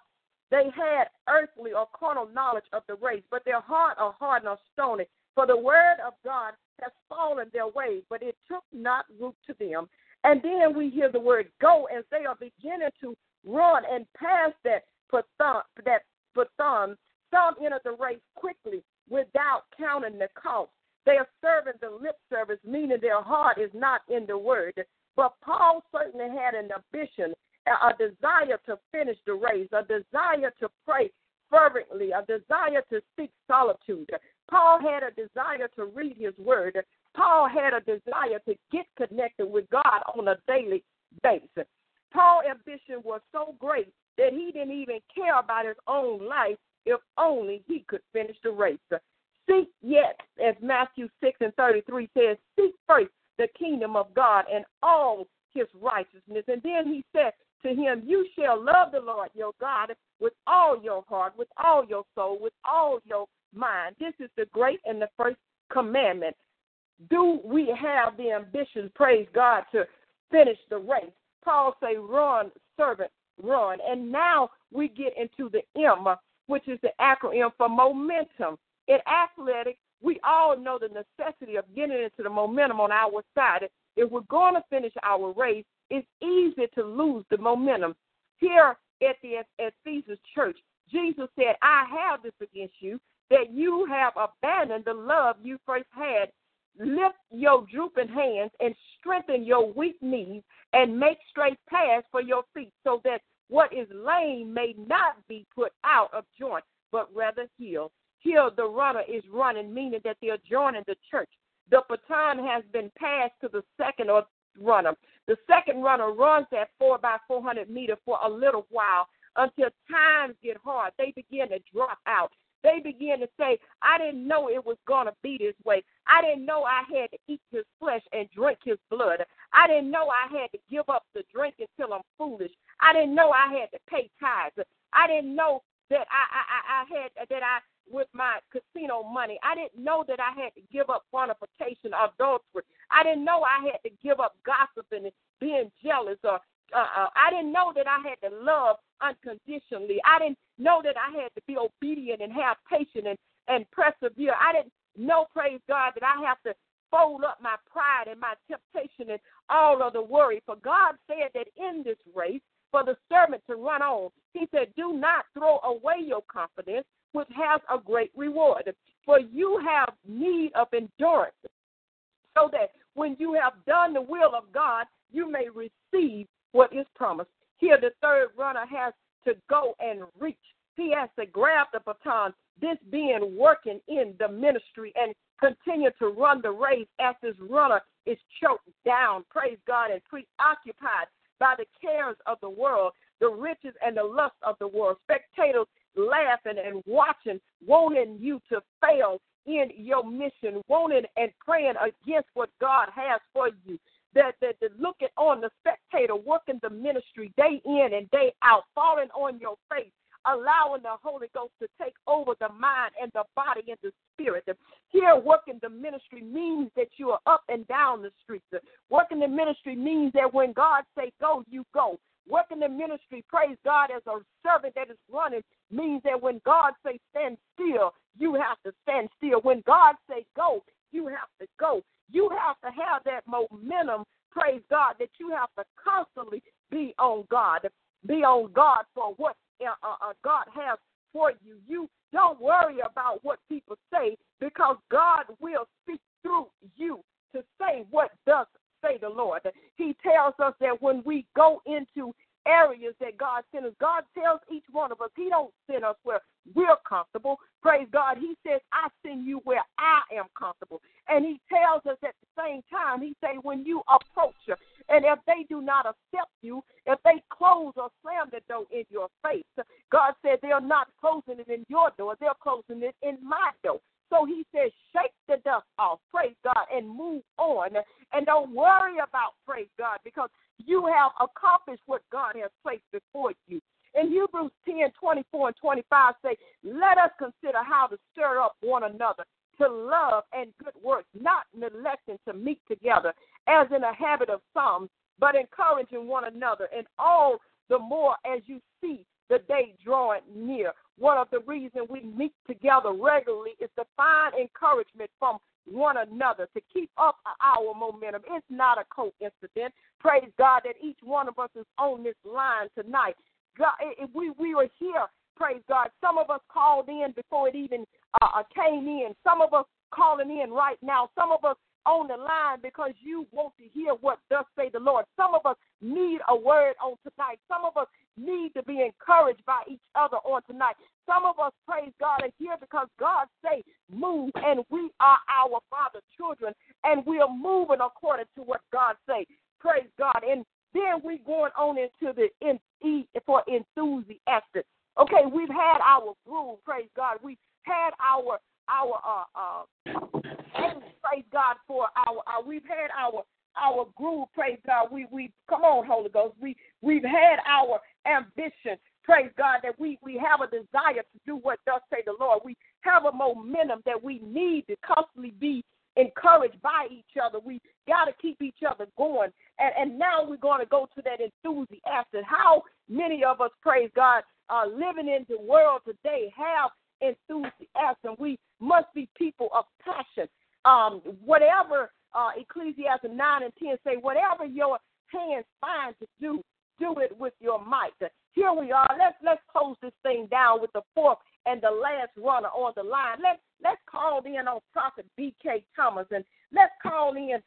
[SPEAKER 7] they had earthly or carnal knowledge of the race, but their heart are hardened or stony. For the word of God has fallen their way, but it took not root to them. And then we hear the word go as they are beginning to run and pass that pathon, that pathon. Some enter the race quickly without counting the cost. They are serving the lip service, meaning their heart is not in the word. But Paul certainly had an ambition, a desire to finish the race, a desire to pray fervently, a desire to seek solitude. Paul had a desire to read his word. Paul had a desire to get connected with God on a daily basis. Paul's ambition was so great that he didn't even care about his own life if only he could finish the race. Seek yet, as Matthew 6 and 33 says, seek first the kingdom of God and all his righteousness. And then he said to him, You shall love the Lord your God with all your heart, with all your soul, with all your mind. This is the great and the first commandment. Do we have the ambition, praise God, to finish the race? Paul say, run, servant, run. And now we get into the M, which is the acronym for momentum. In athletics, we all know the necessity of getting into the momentum on our side. If we're going to finish our race, it's easy to lose the momentum. Here at the Ephesus church, Jesus said, I have this against you, that you have abandoned the love you first had. Lift your drooping hands and strengthen your weak knees and make straight paths for your feet so that what is lame may not be put out of joint, but rather healed. Here the runner is running, meaning that they're joining the church. The baton has been passed to the second or runner. The second runner runs that four by four hundred meter for a little while until times get hard. They begin to drop out. They begin to say, I didn't know it was going to be this way. I didn't know I had to eat his flesh and drink his blood. I didn't know I had to give up the drink until I'm foolish. I didn't know I had to pay tithes. I didn't know that I, I, I had that I with my casino money. I didn't know that I had to give up fornication, adultery. I didn't know I had to give up gossiping and being jealous or uh, uh, I didn't know that I had to love unconditionally. I didn't know that I had to be obedient and have patience and, and persevere. I didn't know, praise God, that I have to fold up my pride and my temptation and all of the worry. For God said that in this race, for the servant to run on, He said, Do not throw away your confidence, which has a great reward. For you have need of endurance, so that when you have done the will of God, you may receive what is promised. Here, the third runner has to go and reach. He has to grab the baton, this being working in the ministry and continue to run the race as this runner is choked down, praise God, and preoccupied by the cares of the world, the riches and the lust of the world. Spectators laughing and watching, wanting you to fail in your mission, wanting and praying against what God has for you. That, that, that looking on the spectator working the ministry day in and day out, falling on your face, allowing the Holy Ghost to take over the mind and the body and the spirit. Here, working the ministry means that you are up and down the streets. Working the ministry means that when God say go, you go. Working the ministry, praise God, as a servant that is running means that when God say stand still, you have to stand still. When God say go, you have to go. You have to have that momentum, praise God, that you have to constantly be on God. Be on God for what uh, uh, God has for you. You don't worry about what people say because God will speak through you to say what does say the Lord. He tells us that when we go into areas that God sent us, God tells each one of us, He don't send us where we're comfortable. Praise God. He says, I send you where I am comfortable. And He tells us at the same time, He say, when you approach her, and if they do not accept you, if they close or slam the door in your face, God said they're not closing it in your door, they're closing it in my door. So he says, shake the dust off, praise God, and move on. And don't worry about, praise God, because you have accomplished what God has placed before you. In Hebrews 10 24 and 25 say, Let us consider how to stir up one another to love and good works, not neglecting to meet together, as in a habit of some, but encouraging one another, and all the more as you see the day drawing near. One of the reasons we meet together regularly is to find encouragement from one another to keep up our momentum. It's not a coincidence. Praise God that each one of us is on this line tonight. God, if we we were here, praise God. Some of us called in before it even uh, uh, came in. Some of us calling in right now. Some of us on the line because you want to hear what does say the Lord. Some of us need a word on tonight. Some of us need to be encouraged by each other on tonight. Some of us, praise God, are here because God say move, and we are our Father's children, and we are moving according to what God say. God. And then we going on into the in, for enthusiastic. Okay, we've had our groove, praise God. We've had our our uh uh praise God for our, our we've had our our groove, praise God. We we come on, Holy Ghost. We we've had our ambition, praise God, that we we have a desire to do what does say the Lord. We have a momentum that we need to constantly be encouraged by each other. We got to keep each other going. And, and now we're going to go to that enthusiasm. How many of us, praise God, are living in the world today have enthusiasm. We must be people of passion. Um, whatever uh, Ecclesiastes 9 and 10 say, whatever your hands find to do, do it with your might. Here we are. Let's let's close this thing down with the fourth and the last runner on the line. Let's let's call in on Prophet B.K. Thompson and let's call in,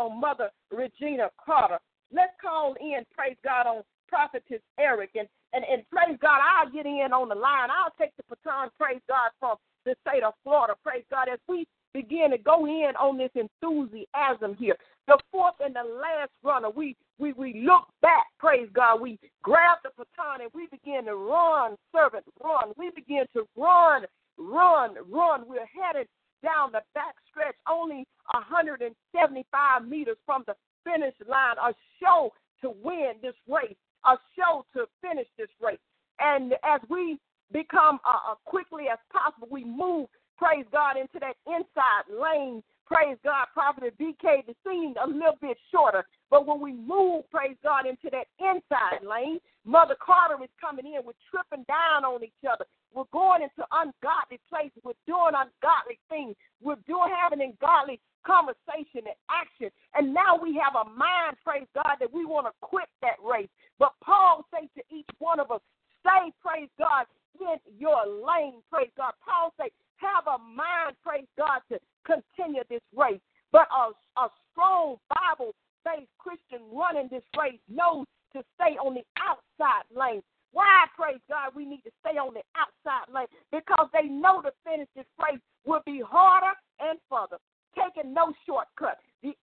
[SPEAKER 7] on Mother Regina Carter. Let's call in, praise God, on Prophetess Eric and and, and praise God, I'll get in on the line. I'll take the baton, praise God, from the state of Florida. Praise God, as we begin to go in on this enthusiasm here. The fourth and the last runner, we we we look back, praise God. We grab the baton and we begin to run, servant, run. We begin to run, run, run. We're headed down the back stretch, only 175 meters from the finish line, a show to win this race a show to finish this race. And as we become uh, uh, quickly as possible, we move, praise God, into that inside lane. Praise God, Prophet BK, the scene a little bit shorter. But when we move, praise God, into that inside lane, Mother Carter is coming in. We're tripping down on each other. We're going into ungodly places. We're doing ungodly things. We're doing having ungodly conversation and action. And now we have a mind, praise God, that we want to quit that race. But Paul says to each one of us, stay, praise God, in your lane, praise God. Paul says, have a mind, praise God, to continue this race. But a, a strong Bible based Christian running this race knows to stay on the outside lane. Why, praise God, we need to stay on the outside lane? Because they know to finish this race will be harder and further taking no shortcut. The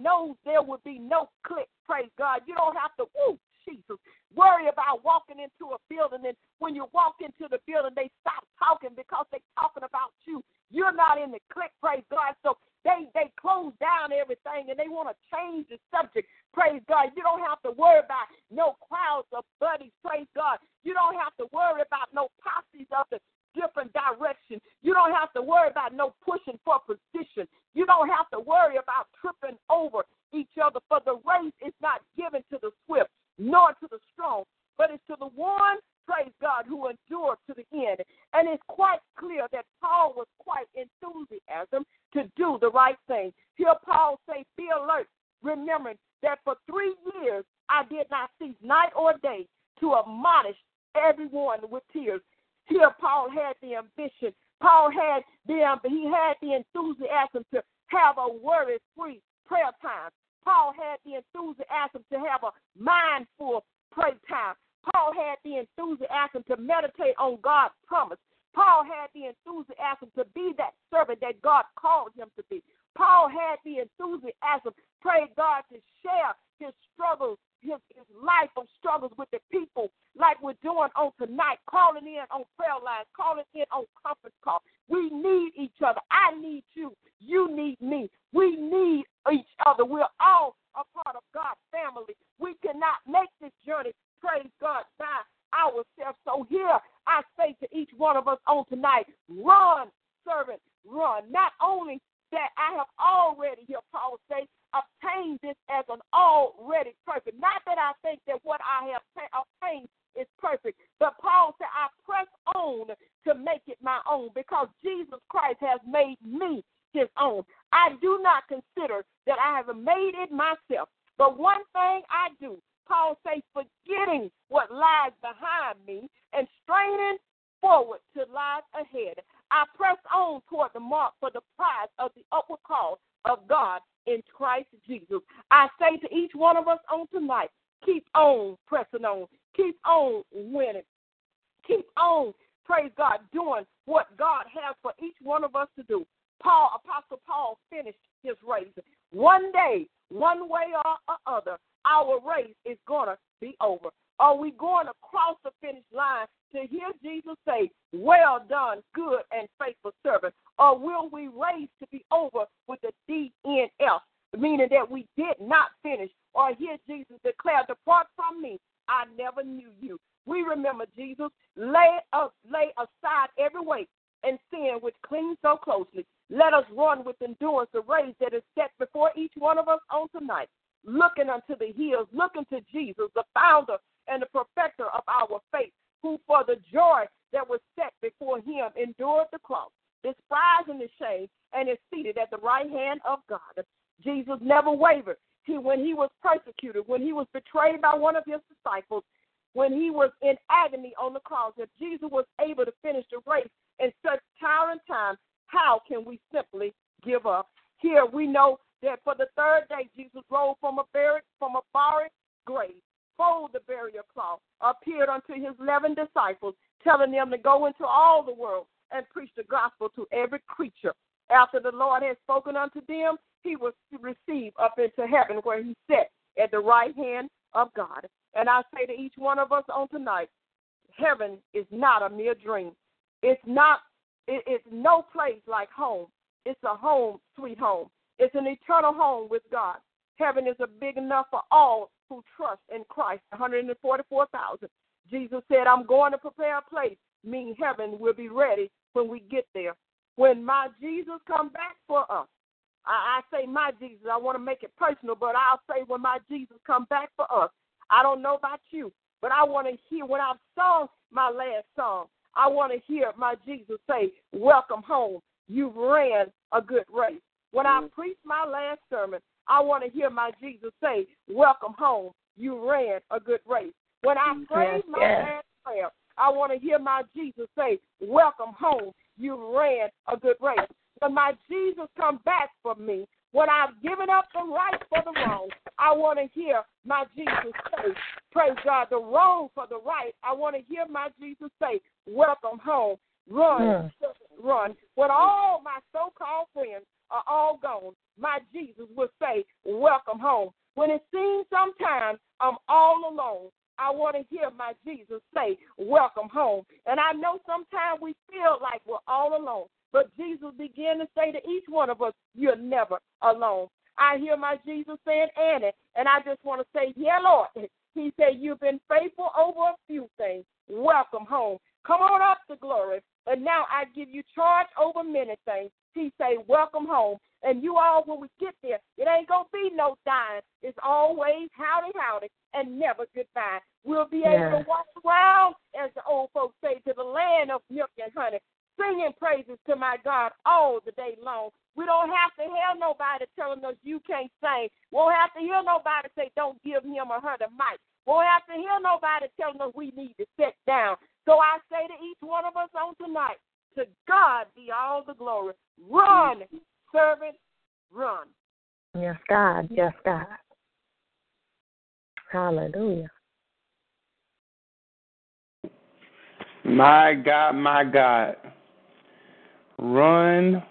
[SPEAKER 7] knows there will be no click. Forward to lies ahead. I press on toward the mark for the prize of the upward call of God in Christ Jesus. I say to each one of us on tonight, keep on pressing on, keep on winning, keep on, praise God, doing what God has for each one of us to do. Paul, Apostle Paul finished his race. One day, one way or other, our race is going to be over. Are we going to cross the finish line to hear Jesus say, Well done, good and faithful servant? Or will we race to be over with the DNF, meaning that we did not finish? Or hear Jesus declare, Depart from me, I never knew you. We remember Jesus lay, uh, lay aside every weight and sin which clings so closely. Let us run with endurance the race that is set before each one of us on tonight, looking unto the hills, looking to Jesus, the founder and the perfecter of our faith, who for the joy that was set before him endured the cross, despising the shame, and is seated at the right hand of God. Jesus never wavered. He, when he was persecuted, when he was betrayed by one of his disciples, when he was in agony on the cross, if Jesus was able to finish the race in such tiring times, how can we simply give up? Here we know that for the third day Jesus rose from a buried from a borrowed grave, folded the burial cloth, appeared unto his eleven disciples, telling them to go into all the world and preach the gospel to every creature. After the Lord had spoken unto them, he was received up into heaven where he sat at the right hand of God. And I say to each one of us on tonight, heaven is not a mere dream. It's not it, it's no place like home. It's a home, sweet home. It's an eternal home with God. Heaven is a big enough for all who trust in Christ. 144,000. Jesus said, I'm going to prepare a place, meaning heaven will be ready when we get there. When my Jesus come back for us, I, I say my Jesus, I want to make it personal, but I'll say when my Jesus come back for us. I don't know about you, but I want to hear when I've sung my last song, I want to hear my Jesus say, Welcome home. You've ran a good race. When I mm. preach my last sermon, I want to hear my Jesus say, Welcome home. You ran a good race. When I pray yes, my yes. last prayer, I want to hear my Jesus say, Welcome home. You ran a good race. When my Jesus come back for me, when I've given up the right for the wrong, I want to hear my Jesus say, Praise God, the wrong for the right. I want to hear my Jesus say, Welcome home. Run, yeah. run. When all my so called friends are all gone, my Jesus will say, Welcome home. When it seems sometimes I'm all alone, I want to hear my Jesus say, Welcome home. And I know sometimes we feel like we're all alone. But Jesus began to say to each one of us, You're never alone. I hear my Jesus saying, Annie, and I just want to say, Yeah, Lord. He said, You've been faithful over a few things. Welcome home. Come on up to glory. And now I give you charge over many things. He say, Welcome home. And you all, when we get there, it ain't gonna be no dying. It's always howdy howdy. and never goodbye. We'll be
[SPEAKER 8] Yeah.
[SPEAKER 7] able to walk around, as the old folks say, to the land of milk and honey, singing praises to my God all the day long. We don't have to hear nobody telling us you can't sing. Won't have to hear nobody say don't give him or her the mic. Won't have to hear nobody telling us we need to sit down. So I say to each one of us on tonight, to God be all the glory. Run, servant, run.
[SPEAKER 8] Yes, God. Yes, God. Hallelujah.
[SPEAKER 3] My God, my God. Run,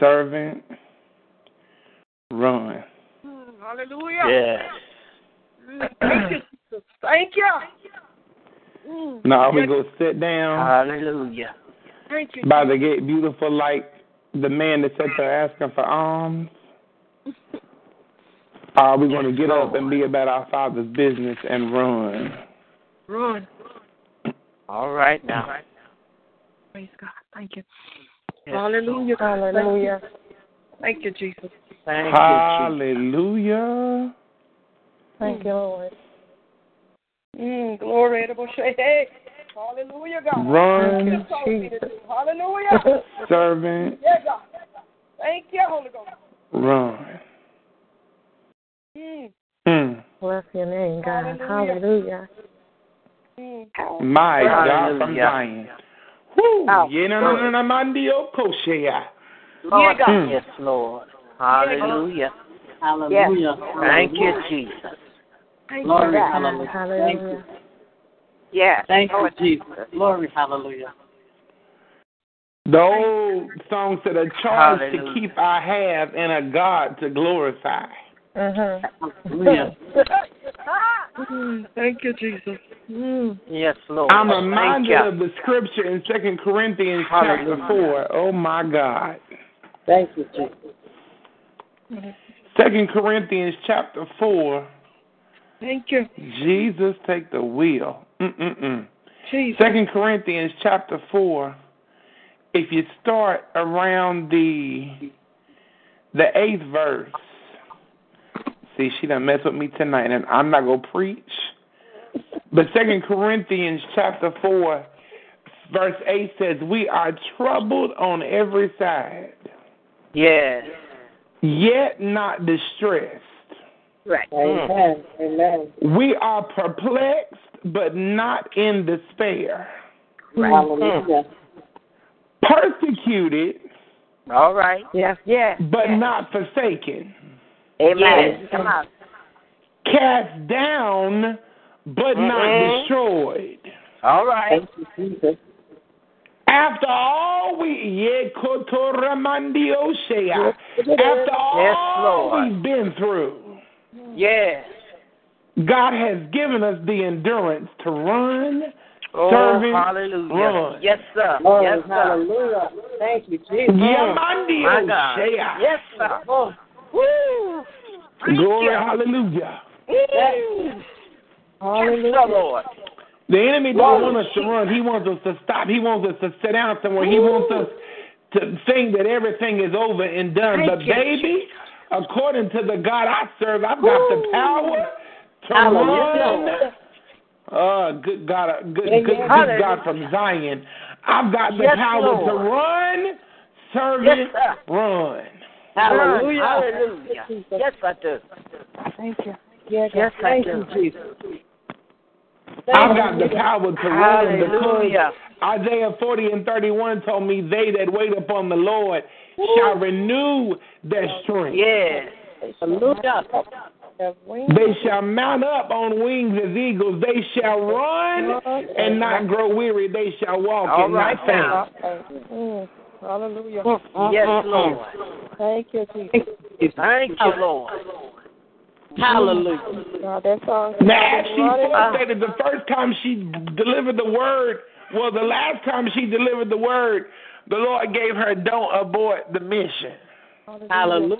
[SPEAKER 3] servant, run.
[SPEAKER 7] Mm, Hallelujah.
[SPEAKER 5] Yes.
[SPEAKER 7] Mm, Thank you, Thank you. Mm,
[SPEAKER 3] Now we go sit down
[SPEAKER 5] Hallelujah.
[SPEAKER 7] Thank you.
[SPEAKER 3] by the gate, beautiful like the man that sat there asking for alms. Are we going to get up and be about our Father's business and run?
[SPEAKER 7] Run.
[SPEAKER 5] All right now.
[SPEAKER 7] Praise God. Thank you.
[SPEAKER 5] Yes.
[SPEAKER 7] Hallelujah.
[SPEAKER 8] Hallelujah.
[SPEAKER 7] Thank you, Jesus.
[SPEAKER 5] Thank you, Jesus.
[SPEAKER 3] Hallelujah.
[SPEAKER 8] Thank you, Lord.
[SPEAKER 7] Mm, glory to Moshe. Hey. Hallelujah, God.
[SPEAKER 3] Run,
[SPEAKER 7] You told me to do. Hallelujah.
[SPEAKER 3] servant,
[SPEAKER 7] yeah, God. Thank you, Holy Ghost.
[SPEAKER 3] run.
[SPEAKER 7] Mm,
[SPEAKER 3] Mm.
[SPEAKER 8] Bless your name, God.
[SPEAKER 7] Hallelujah.
[SPEAKER 8] Hallelujah.
[SPEAKER 7] mm.
[SPEAKER 3] My God from
[SPEAKER 5] Hallelujah.
[SPEAKER 3] Zion. Woo.
[SPEAKER 7] Oh,
[SPEAKER 3] Yeah, no, no, no, no, mandio koshea.
[SPEAKER 7] Yeah,
[SPEAKER 3] Mm.
[SPEAKER 5] Yes, Lord. Hallelujah.
[SPEAKER 9] Hallelujah.
[SPEAKER 5] Thank you, Jesus.
[SPEAKER 7] Thank
[SPEAKER 9] Glory,
[SPEAKER 7] you, God.
[SPEAKER 9] hallelujah.
[SPEAKER 8] Hallelujah.
[SPEAKER 9] Yes. Thank you,
[SPEAKER 7] Lord.
[SPEAKER 9] Jesus. Glory, hallelujah.
[SPEAKER 3] The old song said, a charge to keep I have and a God to glorify.
[SPEAKER 8] Mm-hmm.
[SPEAKER 9] Hallelujah.
[SPEAKER 7] Mm, Thank you, Jesus. Mm.
[SPEAKER 5] Yes, Lord.
[SPEAKER 3] I'm reminded
[SPEAKER 5] you.
[SPEAKER 3] of the scripture in Second Corinthians chapter 4. Oh, my God.
[SPEAKER 9] Thank you, Jesus.
[SPEAKER 3] Second Corinthians chapter 4.
[SPEAKER 7] Thank you,
[SPEAKER 3] Jesus, take the wheel. Mm-mm-mm.
[SPEAKER 7] Jesus.
[SPEAKER 3] Second Corinthians chapter 4. If you start around the the eighth verse, see, she done mess with me tonight, and I'm not gonna preach. But Second Corinthians chapter four, verse eight says, "We are troubled on every side,
[SPEAKER 5] Yes.
[SPEAKER 3] yet not distressed.
[SPEAKER 9] Right. Amen. Amen.
[SPEAKER 3] We are perplexed, but not in despair.
[SPEAKER 9] Hallelujah.
[SPEAKER 3] Persecuted,
[SPEAKER 5] All right.
[SPEAKER 8] Yes, yes.
[SPEAKER 3] but
[SPEAKER 8] yes.
[SPEAKER 3] not forsaken."
[SPEAKER 9] Amen.
[SPEAKER 5] Yes.
[SPEAKER 9] Come on.
[SPEAKER 3] cast down but not
[SPEAKER 5] Mhm.
[SPEAKER 3] destroyed.
[SPEAKER 5] All right.
[SPEAKER 9] Thank you, Jesus.
[SPEAKER 3] After all we yeah, after all
[SPEAKER 5] Lord.
[SPEAKER 3] we've been through,
[SPEAKER 5] Yes.
[SPEAKER 3] God has given us the endurance to run,
[SPEAKER 5] Oh,
[SPEAKER 3] Servant,
[SPEAKER 5] hallelujah.
[SPEAKER 3] run.
[SPEAKER 5] Yes, sir.
[SPEAKER 9] Glory,
[SPEAKER 5] yes, sir.
[SPEAKER 9] hallelujah. Thank you, Jesus.
[SPEAKER 5] My God. Yes, sir. Oh. Woo. Thank
[SPEAKER 3] Glory,
[SPEAKER 5] you.
[SPEAKER 3] hallelujah.
[SPEAKER 5] Woo. Yes, sir, Lord.
[SPEAKER 3] The enemy don't want us to run. He wants us to stop. He wants us to sit down somewhere. He wants us to think that everything is over and done.
[SPEAKER 5] Thank
[SPEAKER 3] but
[SPEAKER 5] you,
[SPEAKER 3] baby, according to the God I serve, I've got the power to
[SPEAKER 9] Hallelujah.
[SPEAKER 3] run. Uh, good God, uh, good, good, good God from Zion. I've got the
[SPEAKER 5] Yes,
[SPEAKER 3] power to
[SPEAKER 5] Lord.
[SPEAKER 3] run, serve
[SPEAKER 5] Yes,
[SPEAKER 3] run.
[SPEAKER 9] Hallelujah.
[SPEAKER 5] Hallelujah. Yes, I do.
[SPEAKER 7] Thank you.
[SPEAKER 9] Yes,
[SPEAKER 5] Yes, I
[SPEAKER 9] thank
[SPEAKER 5] do.
[SPEAKER 9] you, Jesus.
[SPEAKER 3] I've got the power to run because
[SPEAKER 5] Hallelujah.
[SPEAKER 3] Isaiah 40 and 31 told me, They that wait upon the Lord shall renew their strength.
[SPEAKER 5] Yes.
[SPEAKER 3] They shall mount up on wings as eagles. They shall run and not grow weary. They shall walk
[SPEAKER 5] All
[SPEAKER 3] and
[SPEAKER 5] right
[SPEAKER 3] not faint.
[SPEAKER 7] Mm. Hallelujah.
[SPEAKER 5] Yes, Lord.
[SPEAKER 7] Thank you, Jesus.
[SPEAKER 5] Thank you, Lord.
[SPEAKER 9] Hallelujah.
[SPEAKER 7] God, that song.
[SPEAKER 3] Now, she
[SPEAKER 7] Running
[SPEAKER 3] thought that the first time she delivered the word, well, the last time she delivered the word, the Lord gave her, don't abort the mission.
[SPEAKER 9] Hallelujah.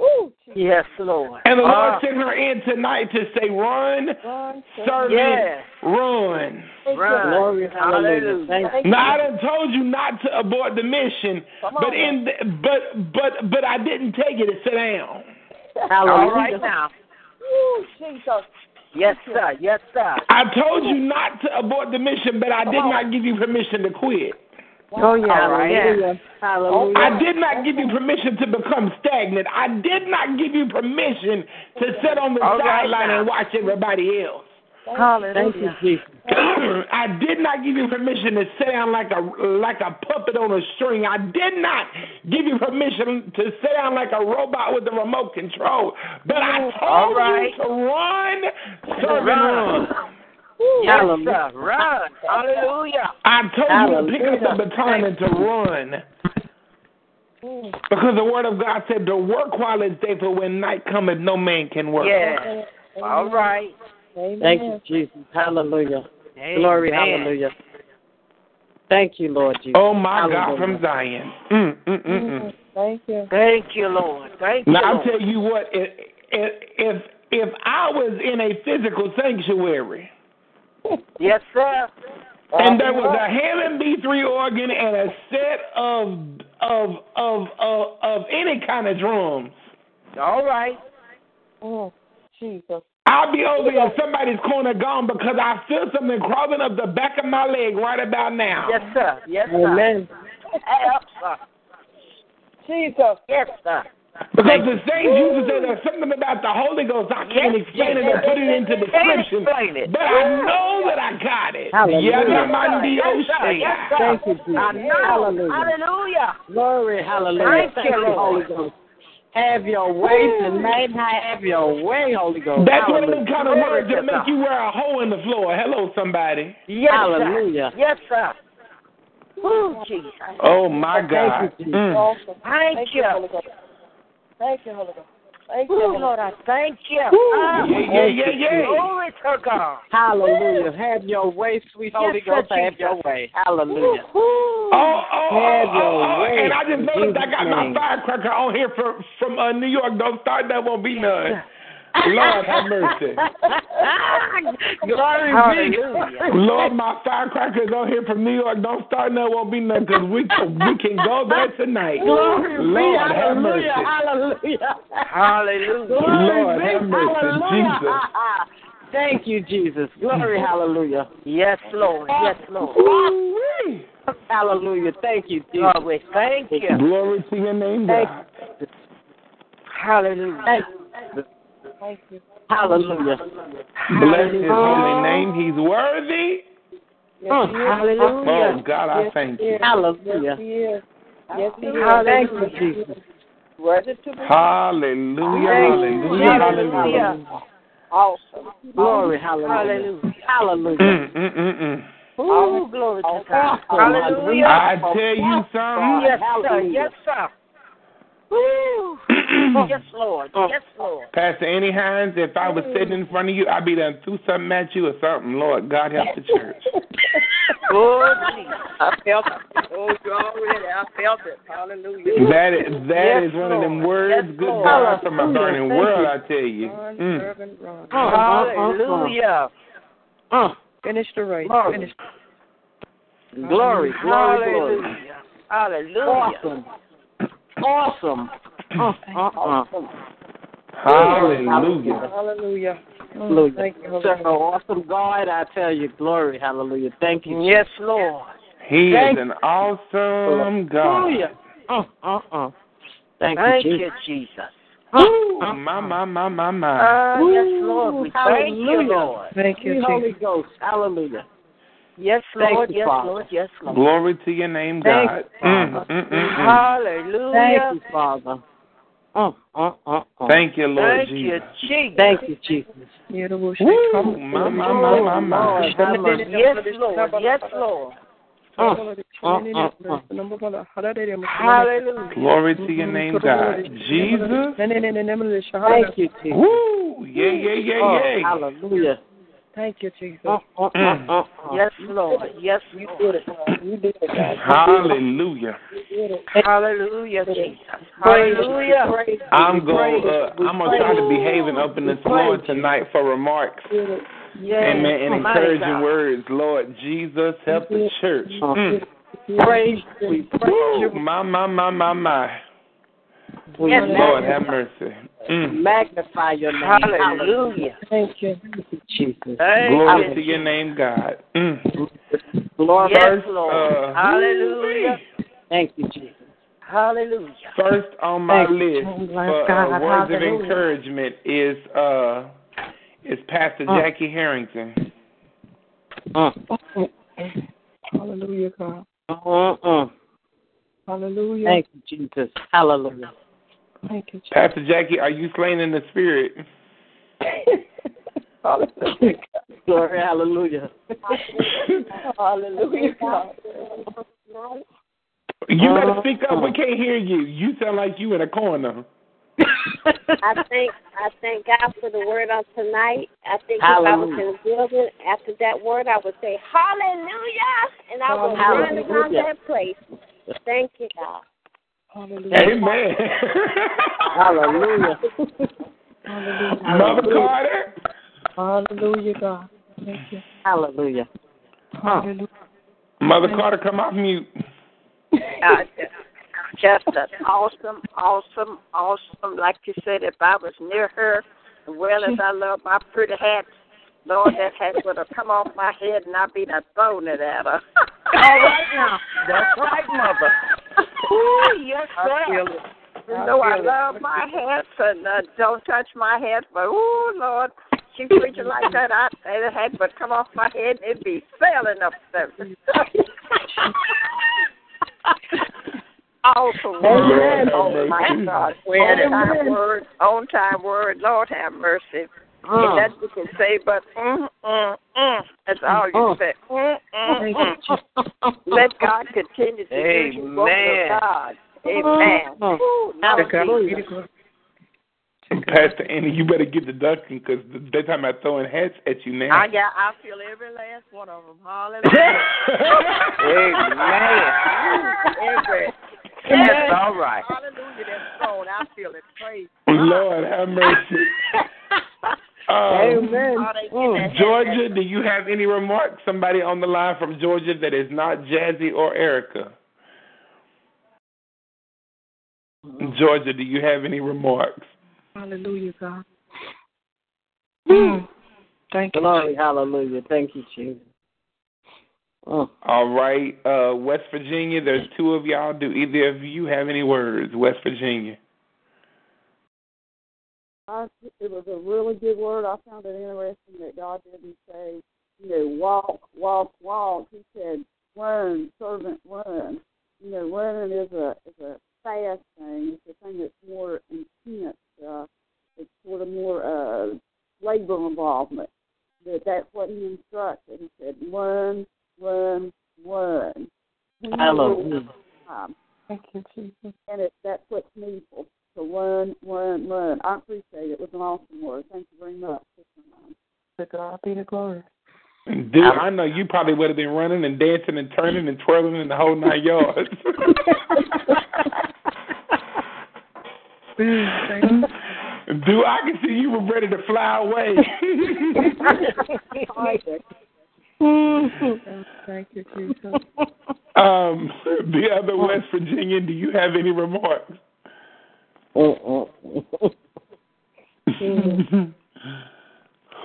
[SPEAKER 7] Ooh,
[SPEAKER 5] Yes, Lord.
[SPEAKER 3] And the Lord
[SPEAKER 5] Ah,
[SPEAKER 3] sent her in tonight to say, run,
[SPEAKER 7] run,
[SPEAKER 3] servant,
[SPEAKER 5] Yes.
[SPEAKER 3] run.
[SPEAKER 5] Run.
[SPEAKER 9] Glory, hallelujah. Thank
[SPEAKER 7] Thank
[SPEAKER 3] Now I done told you not to abort the mission,
[SPEAKER 7] Come
[SPEAKER 3] but
[SPEAKER 7] on,
[SPEAKER 3] in the, but but but I didn't take it to sit down. Hallelujah.
[SPEAKER 5] All right now.
[SPEAKER 7] Woo, Jesus.
[SPEAKER 5] Yes, sir. Yes, sir.
[SPEAKER 3] I told you not to abort the mission, but I did not give you permission to quit.
[SPEAKER 5] Oh, yeah.
[SPEAKER 7] All right.
[SPEAKER 5] Hallelujah. Hallelujah.
[SPEAKER 3] I did not give you permission to become stagnant. I did not give you permission to sit on the
[SPEAKER 5] All right
[SPEAKER 3] sideline
[SPEAKER 5] now.
[SPEAKER 3] and watch everybody else.
[SPEAKER 5] Thank you, Jesus.
[SPEAKER 3] I did not give you permission to sit down like a like a puppet on a string. I did not give you permission to sit down like a robot with a remote control. But I mm, told
[SPEAKER 5] All right.
[SPEAKER 3] you to run, serve and
[SPEAKER 5] Run.
[SPEAKER 3] run.
[SPEAKER 5] Yes,
[SPEAKER 7] Hallelujah.
[SPEAKER 5] sir. Run. Hallelujah.
[SPEAKER 3] I told you to pick up the baton and to run. Mm. Because the word of God said to work while it's day, for when night cometh, no man can work.
[SPEAKER 5] Yes. All right.
[SPEAKER 7] Amen.
[SPEAKER 9] Thank you, Jesus. Hallelujah. Glory, hallelujah. Thank you, Lord Jesus.
[SPEAKER 3] Oh my God, from Zion. Mm, mm, mm, mm.
[SPEAKER 7] Thank you.
[SPEAKER 5] Thank you, Lord. Thank you.
[SPEAKER 3] Now I'll
[SPEAKER 5] Lord.
[SPEAKER 3] tell you what. If if if I was in a physical sanctuary
[SPEAKER 5] Yes, sir.
[SPEAKER 3] and there was a Hammond B3 organ and a set of of of of, of any kind of drums,
[SPEAKER 5] All right.
[SPEAKER 7] Mm, Jesus.
[SPEAKER 3] I'll be over in somebody's corner gone because I feel something crawling up the back of my leg right about now.
[SPEAKER 5] Yes, sir. Yes, sir.
[SPEAKER 9] Amen.
[SPEAKER 5] Yes, sir.
[SPEAKER 7] Jesus.
[SPEAKER 5] Yes, sir.
[SPEAKER 3] Because the saints used to say there's something about the Holy Ghost. I can't
[SPEAKER 5] Yes,
[SPEAKER 3] explain it
[SPEAKER 5] yes,
[SPEAKER 3] or put it into
[SPEAKER 5] Can't
[SPEAKER 3] description.
[SPEAKER 5] explain it.
[SPEAKER 3] But I know that I got it.
[SPEAKER 9] Hallelujah.
[SPEAKER 3] Yeah,
[SPEAKER 5] Yes,
[SPEAKER 3] my
[SPEAKER 5] sir. Yes, sir.
[SPEAKER 3] Dios.
[SPEAKER 5] Yes, sir.
[SPEAKER 9] Thank you, Jesus.
[SPEAKER 5] I know.
[SPEAKER 9] Hallelujah.
[SPEAKER 5] Hallelujah.
[SPEAKER 9] Glory, hallelujah.
[SPEAKER 5] Thank you,
[SPEAKER 9] you, Holy Ghost. Have your way tonight. Have your way, Holy Ghost.
[SPEAKER 3] That's one of them
[SPEAKER 9] Hallelujah.
[SPEAKER 3] kind of words
[SPEAKER 5] to
[SPEAKER 3] that make you wear a hole in the floor. Hello, somebody.
[SPEAKER 5] Yes,
[SPEAKER 9] Hallelujah.
[SPEAKER 5] sir. Yes, sir. Oh, Jesus.
[SPEAKER 3] Oh my God.
[SPEAKER 9] Thank you, Jesus.
[SPEAKER 3] Mm.
[SPEAKER 7] Awesome.
[SPEAKER 5] Thank
[SPEAKER 7] Thank
[SPEAKER 5] you.
[SPEAKER 7] you, Holy Ghost. Thank you, Holy Ghost. Thank you,
[SPEAKER 5] Oh, Lord, I thank you.
[SPEAKER 3] Woo.
[SPEAKER 5] Ah,
[SPEAKER 3] Yeah, yeah, yeah, yeah.
[SPEAKER 5] Glory to God.
[SPEAKER 9] Hallelujah. Have your way, sweet Holy
[SPEAKER 5] Yes, sir,
[SPEAKER 9] Ghost. Have your way. Hallelujah.
[SPEAKER 3] Oh, oh, oh,
[SPEAKER 9] Have
[SPEAKER 3] oh,
[SPEAKER 9] your
[SPEAKER 3] oh,
[SPEAKER 9] way
[SPEAKER 3] and I just
[SPEAKER 9] in
[SPEAKER 3] noticed I got my firecracker on here from from uh, New York. Don't start, that won't be none. Lord have mercy.
[SPEAKER 9] Glory be.
[SPEAKER 3] Lord, my firecrackers on here from New York. Don't start, that won't be nothing because we we can go there tonight.
[SPEAKER 9] Glory be.
[SPEAKER 3] Lord have mercy.
[SPEAKER 9] Hallelujah. Hallelujah.
[SPEAKER 5] Hallelujah.
[SPEAKER 9] Glory
[SPEAKER 3] Lord
[SPEAKER 9] be.
[SPEAKER 3] have mercy.
[SPEAKER 9] Hallelujah.
[SPEAKER 3] Jesus.
[SPEAKER 9] Thank you, Jesus. Glory, hallelujah.
[SPEAKER 5] Yes, Lord. Yes, Lord.
[SPEAKER 3] Ooh-wee.
[SPEAKER 9] Hallelujah. Thank you, Jesus.
[SPEAKER 5] God, we thank you.
[SPEAKER 3] Glory to your name,
[SPEAKER 9] Thank
[SPEAKER 3] God.
[SPEAKER 5] Hallelujah.
[SPEAKER 9] Thank
[SPEAKER 7] Thank you.
[SPEAKER 9] Hallelujah.
[SPEAKER 3] Bless his holy name. He's worthy.
[SPEAKER 7] Yes,
[SPEAKER 9] Oh,
[SPEAKER 7] he is.
[SPEAKER 3] Oh,
[SPEAKER 9] hallelujah.
[SPEAKER 3] God, I
[SPEAKER 7] Yes,
[SPEAKER 3] thank you.
[SPEAKER 9] Hallelujah.
[SPEAKER 7] Yes, he is. Yes, he is.
[SPEAKER 9] Thank you, Jesus.
[SPEAKER 7] Worthy to be
[SPEAKER 3] Hallelujah, hallelujah, hallelujah.
[SPEAKER 7] awesome.
[SPEAKER 9] Glory, hallelujah.
[SPEAKER 5] Hallelujah.
[SPEAKER 9] Hallelujah.
[SPEAKER 3] Mm, mm, mm, mm.
[SPEAKER 5] Oh, glory to God. Hallelujah.
[SPEAKER 3] I tell you something.
[SPEAKER 5] Yes, sir. Yes, sir. Woo. Yes, Lord. Yes, Lord.
[SPEAKER 3] Pastor Annie Hines, if I was sitting in front of you, I'd be done threw something at you or something. Lord, God help the church.
[SPEAKER 5] Oh, Jesus.
[SPEAKER 7] I felt it. Oh, glory. I felt it. Hallelujah.
[SPEAKER 3] That is that
[SPEAKER 5] Yes,
[SPEAKER 3] is one of them words,
[SPEAKER 5] Yes,
[SPEAKER 3] good
[SPEAKER 5] Lord.
[SPEAKER 3] God, from a
[SPEAKER 9] Hallelujah.
[SPEAKER 3] burning
[SPEAKER 9] Thank
[SPEAKER 3] world,
[SPEAKER 9] you.
[SPEAKER 3] I tell you.
[SPEAKER 7] Run,
[SPEAKER 3] Mm.
[SPEAKER 7] run.
[SPEAKER 9] Uh, uh.
[SPEAKER 5] Hallelujah.
[SPEAKER 9] Uh,
[SPEAKER 7] Finish the race.
[SPEAKER 9] Glory.
[SPEAKER 7] Finish.
[SPEAKER 9] glory, glory, glory.
[SPEAKER 5] Hallelujah. Hallelujah.
[SPEAKER 9] Awesome. Awesome. Uh, uh, uh.
[SPEAKER 3] Hallelujah.
[SPEAKER 7] Hallelujah.
[SPEAKER 9] Hallelujah.
[SPEAKER 7] Thank you, Holy
[SPEAKER 9] Such an awesome God, I tell you. Glory, hallelujah. Thank you.
[SPEAKER 5] Yes, Lord.
[SPEAKER 3] He
[SPEAKER 9] Thank
[SPEAKER 3] is an awesome God.
[SPEAKER 9] Hallelujah. Uh, uh, uh. Thank,
[SPEAKER 5] Thank
[SPEAKER 9] you,
[SPEAKER 5] you,
[SPEAKER 9] Jesus.
[SPEAKER 5] Jesus.
[SPEAKER 3] Ooh, my, my, my, my, my.
[SPEAKER 5] Ah, yes, Lord. We thank you, Lord.
[SPEAKER 7] Thank you,
[SPEAKER 9] Sweet Holy Ghost. Hallelujah.
[SPEAKER 5] Yes, Lord.
[SPEAKER 9] you,
[SPEAKER 5] Yes,
[SPEAKER 9] Father.
[SPEAKER 5] Lord. Yes, Lord.
[SPEAKER 3] Glory to your name,
[SPEAKER 9] Thank
[SPEAKER 3] God.
[SPEAKER 9] you,
[SPEAKER 3] Mm,
[SPEAKER 9] Father.
[SPEAKER 3] mm, mm, mm.
[SPEAKER 5] Hallelujah.
[SPEAKER 9] Thank you, Father. Uh, uh, uh, uh.
[SPEAKER 3] Thank you, Lord
[SPEAKER 5] Thank you,
[SPEAKER 3] Jesus.
[SPEAKER 5] Jesus.
[SPEAKER 9] Thank you, Jesus.
[SPEAKER 7] The worship.
[SPEAKER 3] Woo, my, my, my, my, my.
[SPEAKER 9] Lord, have mercy.
[SPEAKER 5] Yes, Lord. Yes, Lord.
[SPEAKER 9] Uh, uh, uh, uh.
[SPEAKER 7] Hallelujah.
[SPEAKER 3] Glory to your name, God. Jesus.
[SPEAKER 7] Thank
[SPEAKER 9] you, Jesus.
[SPEAKER 3] Woo, yeah, yeah, yeah,
[SPEAKER 9] Oh,
[SPEAKER 3] yeah.
[SPEAKER 9] hallelujah.
[SPEAKER 7] Thank you, Jesus.
[SPEAKER 9] Uh, uh, uh,
[SPEAKER 3] Mm.
[SPEAKER 9] uh, uh.
[SPEAKER 5] Yes, Lord. Yes,
[SPEAKER 7] You
[SPEAKER 5] Lord.
[SPEAKER 7] did it, You did it, God.
[SPEAKER 3] Hallelujah.
[SPEAKER 7] You did it.
[SPEAKER 5] Hallelujah, Jesus. Hallelujah.
[SPEAKER 7] Praise.
[SPEAKER 3] I'm
[SPEAKER 7] We
[SPEAKER 3] going. Uh, I'm gonna try to
[SPEAKER 7] praise
[SPEAKER 3] behave and open this floor tonight for remarks.
[SPEAKER 7] you. We did it.
[SPEAKER 5] Yes,
[SPEAKER 3] Amen. And encouraging words, Lord Jesus, help the church. Mm.
[SPEAKER 9] Praise, we praise you.
[SPEAKER 3] my, my, my, my, my.
[SPEAKER 9] We
[SPEAKER 5] Yes,
[SPEAKER 3] Lord have mercy. Mm.
[SPEAKER 10] Magnify your name.
[SPEAKER 5] Hallelujah.
[SPEAKER 10] Thank you, Jesus.
[SPEAKER 3] Glory to your name, God. Mm.
[SPEAKER 10] Lord,
[SPEAKER 5] Yes,
[SPEAKER 10] first,
[SPEAKER 5] Lord.
[SPEAKER 3] Uh,
[SPEAKER 5] Hallelujah.
[SPEAKER 10] Thank you, Jesus.
[SPEAKER 5] Hallelujah.
[SPEAKER 3] First on my
[SPEAKER 10] Thank
[SPEAKER 3] list
[SPEAKER 10] Jesus.
[SPEAKER 3] for uh,
[SPEAKER 10] God,
[SPEAKER 3] words of encouragement is uh is Pastor
[SPEAKER 10] Mm.
[SPEAKER 3] Jackie Harrington.
[SPEAKER 10] Mm.
[SPEAKER 7] Hallelujah, God.
[SPEAKER 10] Mm-mm.
[SPEAKER 7] Hallelujah.
[SPEAKER 10] Thank you, Jesus. Hallelujah.
[SPEAKER 7] Thank you, Jesus.
[SPEAKER 3] Pastor Jackie, are you slain in the spirit?
[SPEAKER 7] Hallelujah.
[SPEAKER 10] Glory, hallelujah.
[SPEAKER 7] Hallelujah,
[SPEAKER 3] You better speak up. Uh-huh. We can't hear you. You sound like you in a corner.
[SPEAKER 6] I thank I thank God for the word on tonight. I think if I was in
[SPEAKER 10] Hallelujah.
[SPEAKER 6] a building after that word, I would say Hallelujah, and I would run around that place. Thank you, God.
[SPEAKER 7] Hallelujah.
[SPEAKER 3] Amen.
[SPEAKER 10] Hallelujah. Hallelujah.
[SPEAKER 3] Mother Carter.
[SPEAKER 7] Hallelujah, God. Thank you.
[SPEAKER 10] Hallelujah.
[SPEAKER 7] Hallelujah.
[SPEAKER 3] Mother Carter, come off mute.
[SPEAKER 4] Uh, just an awesome, awesome, awesome. Like you said, if I was near her, well as I love my pretty hat, Lord, that hat would have come off my head and I'd be done thrown it at her.
[SPEAKER 5] All right now. That's right, Mother.
[SPEAKER 4] Ooh, yes,
[SPEAKER 10] I
[SPEAKER 4] sir.
[SPEAKER 10] feel it.
[SPEAKER 4] You know I
[SPEAKER 10] feel it.
[SPEAKER 4] love my hats and uh, don't touch my hats, but ooh, Lord, she preaching like that. I say the hat would come off my head and it'd be sailing up there. awesome word.
[SPEAKER 10] Amen.
[SPEAKER 4] Oh my God. On time word, on time word. Lord have mercy. And that you can say, but mm, mm, mm. That's all you
[SPEAKER 10] Mm.
[SPEAKER 4] say. Mm, mm, mm. Let God continue to use you, woman God. Amen.
[SPEAKER 10] Mm.
[SPEAKER 4] Ooh, now
[SPEAKER 10] Hallelujah.
[SPEAKER 3] Pastor Annie, you better get the ducking because they're talking about throwing hats at you now.
[SPEAKER 4] I got. I feel every last one of them. Hallelujah.
[SPEAKER 5] Amen.
[SPEAKER 4] every.
[SPEAKER 5] That's all right.
[SPEAKER 4] Hallelujah. That's thrown. I feel it. Praise.
[SPEAKER 3] Lord have mercy. Um,
[SPEAKER 10] Amen.
[SPEAKER 4] Oh, they get
[SPEAKER 10] Mm.
[SPEAKER 4] that-
[SPEAKER 3] Georgia, do you have any remarks? Somebody on the line from Georgia that is not Jazzy or Erica. Georgia, do you have any remarks?
[SPEAKER 7] Hallelujah, God. Mm. Thank you.
[SPEAKER 10] Glory, hallelujah. Thank you, Jesus. Mm.
[SPEAKER 3] All right, uh, West Virginia, there's two of y'all. Do either of you have any words? West Virginia.
[SPEAKER 11] I, it was a really good word. I found it interesting that God didn't say, you know, walk, walk, walk. He said, learn, servant, learn. You know, learning is a is a fast thing. It's a thing that's more intense. Uh, it's sort of more uh, labor involvement. That that's what he instructed. He said, learn, learn, learn.
[SPEAKER 10] Hallelujah.
[SPEAKER 7] Thank you, Jesus.
[SPEAKER 11] and it that puts me for to learn, learn, learn. I appreciate it. It was an awesome word. Thank you very much.
[SPEAKER 7] To God be the glory.
[SPEAKER 3] Dude, I know you probably would have been running and dancing and turning and twirling in the whole nine yards. Dude, I can see you were ready to fly away.
[SPEAKER 7] Thank you, Jesus.
[SPEAKER 3] um, the other West Virginian, do you have any remarks?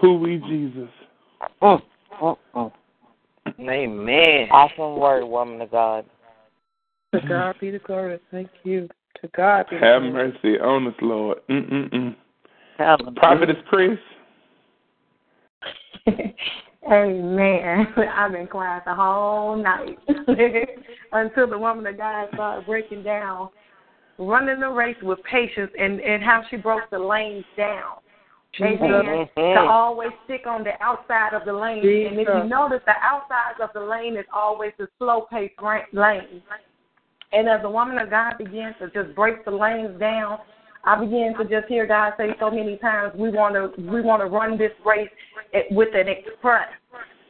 [SPEAKER 3] Who we Jesus?
[SPEAKER 10] Mm, mm, mm.
[SPEAKER 5] Amen.
[SPEAKER 10] Awesome word, woman of God.
[SPEAKER 7] To God be the glory. Thank you. To God be the
[SPEAKER 3] Have
[SPEAKER 7] glory.
[SPEAKER 3] mercy on us, Lord. Mm-mm-mm.
[SPEAKER 10] Hallelujah.
[SPEAKER 3] Prophetess Chris.
[SPEAKER 8] Amen. I've been quiet the whole night until the woman of God started breaking down, running the race with patience, and and how she broke the lanes down. Amen. To always stick on the outside of the lane, and if you notice, the outside of the lane is always the slow paced lane. And as the woman of God began to just break the lanes down, I began to just hear God say so many times, we want to we want to run this race with an express,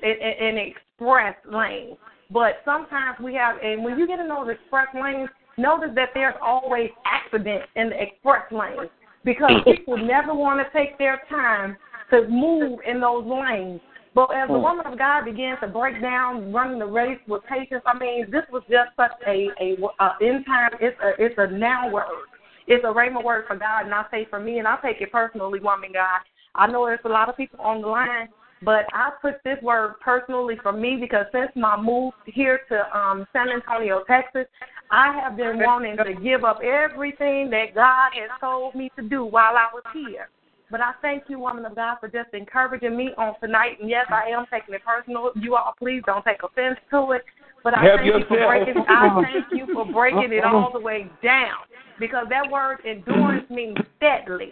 [SPEAKER 8] an, an express lane. But sometimes we have, and when you get in those express lanes, notice that there's always accidents in the express lanes because people never want to take their time to move in those lanes. But as the woman of God began to break down running the race with patience, I mean, this was just such a a, a in time. It's a it's a now word. it's a rhema word for God, and I say for me, and I take it personally, woman God. I know there's a lot of people on the line, but I put this word personally for me because since my move here to um San Antonio, Texas, I have been wanting to give up everything that God has told me to do while I was here. But I thank you, woman of God, for just encouraging me on tonight. And yes, I am taking it personal. You all, please don't take offense to it. But I
[SPEAKER 3] Help
[SPEAKER 8] thank you for breaking. I thank you for breaking it all the way down because that word endurance means steadily.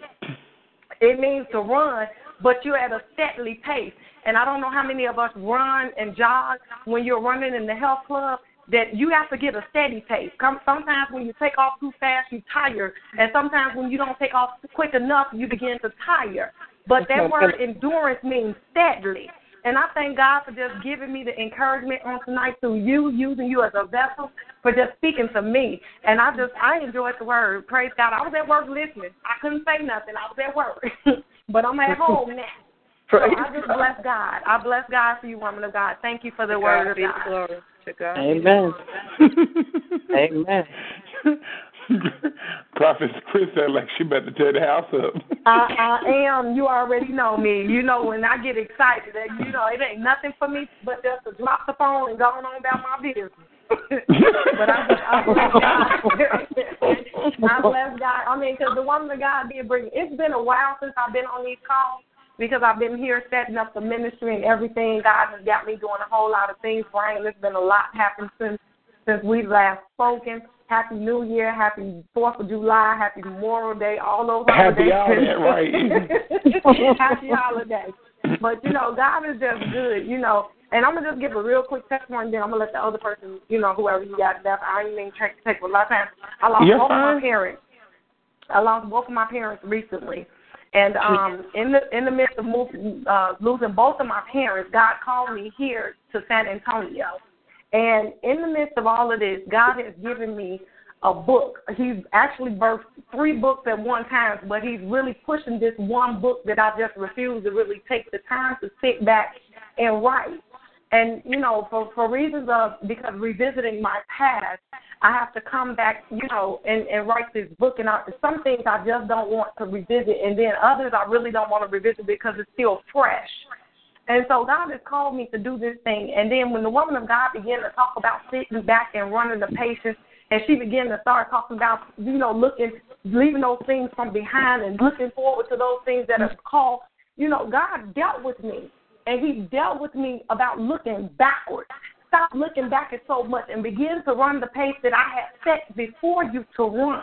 [SPEAKER 8] It means to run, but you're at a steadily pace. And I don't know how many of us run and jog when you're running in the health club that you have to get a steady pace. Come sometimes when you take off too fast you tire and sometimes when you don't take off quick enough you begin to tire. But that word endurance means steadily. And I thank God for just giving me the encouragement on tonight through you, using you as a vessel for just speaking to me. And I just I enjoyed the word. Praise God. I was at work listening. I couldn't say nothing. I was at work. but I'm at home now. So I just bless God. I bless God for you, woman of God. Thank you for the
[SPEAKER 7] To
[SPEAKER 8] word of God.
[SPEAKER 7] Glory. To God.
[SPEAKER 10] Amen. Amen.
[SPEAKER 3] Prophet Chris said like she about to tear the house up.
[SPEAKER 8] I, I am. You already know me. You know when I get excited, that you know it ain't nothing for me but just to drop the phone and go on about my business. but I, I bless God. I bless God. I mean, because the woman of God did bring. It's been a while since I've been on these calls because I've been here setting up the ministry and everything. God has got me doing a whole lot of things. Brian, there's been a lot happened since since we last spoken. Happy New Year, Happy Fourth of July, Happy Memorial Day, all those
[SPEAKER 3] Happy
[SPEAKER 8] holidays.
[SPEAKER 3] all that, right.
[SPEAKER 8] Happy holidays. But you know, God is just good, you know. And I'm gonna just give a real quick testimony, then I'm gonna let the other person, you know, whoever you got left. I ain't even take take a lot of time. I lost
[SPEAKER 3] You're
[SPEAKER 8] both of
[SPEAKER 3] fine.
[SPEAKER 8] my parents. I lost both of my parents recently. And um in the in the midst of moving, uh, losing both of my parents, God called me here to San Antonio. And in the midst of all of this, God has given me a book. He's actually birthed three books at one time, but he's really pushing this one book that I just refuse to really take the time to sit back and write. And you know, for for reasons of because revisiting my past, I have to come back, you know, and and write this book. And I, some things I just don't want to revisit, and then others I really don't want to revisit because it's still fresh. And so God has called me to do this thing. And then when the woman of God began to talk about sitting back and running the patience, and she began to start talking about, you know, looking, leaving those things from behind and looking forward to those things that are called, you know, God dealt with me. And he dealt with me about looking backwards. Stop looking back at so much and begin to run the pace that I had set before you to run.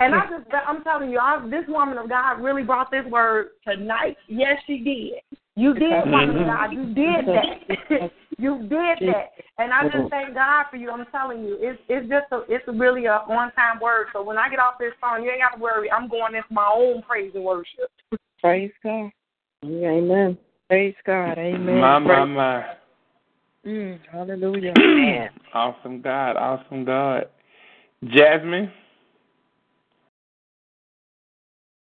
[SPEAKER 8] And I hmm. just, I'm telling you, I, this woman of God really brought this word tonight. Yes, she did. You did, woman of mm-hmm. God. You did mm-hmm. that. you did that. And I just mm-hmm. thank God for you. I'm telling you, it's it's just a it's really a one time word. So when I get off this phone, you ain't got to worry. I'm going into my own praise and worship.
[SPEAKER 7] Praise God.
[SPEAKER 10] Amen.
[SPEAKER 7] Praise God. Amen.
[SPEAKER 3] My, my, my.
[SPEAKER 7] Mm, hallelujah.
[SPEAKER 3] awesome God, awesome God. Jasmine,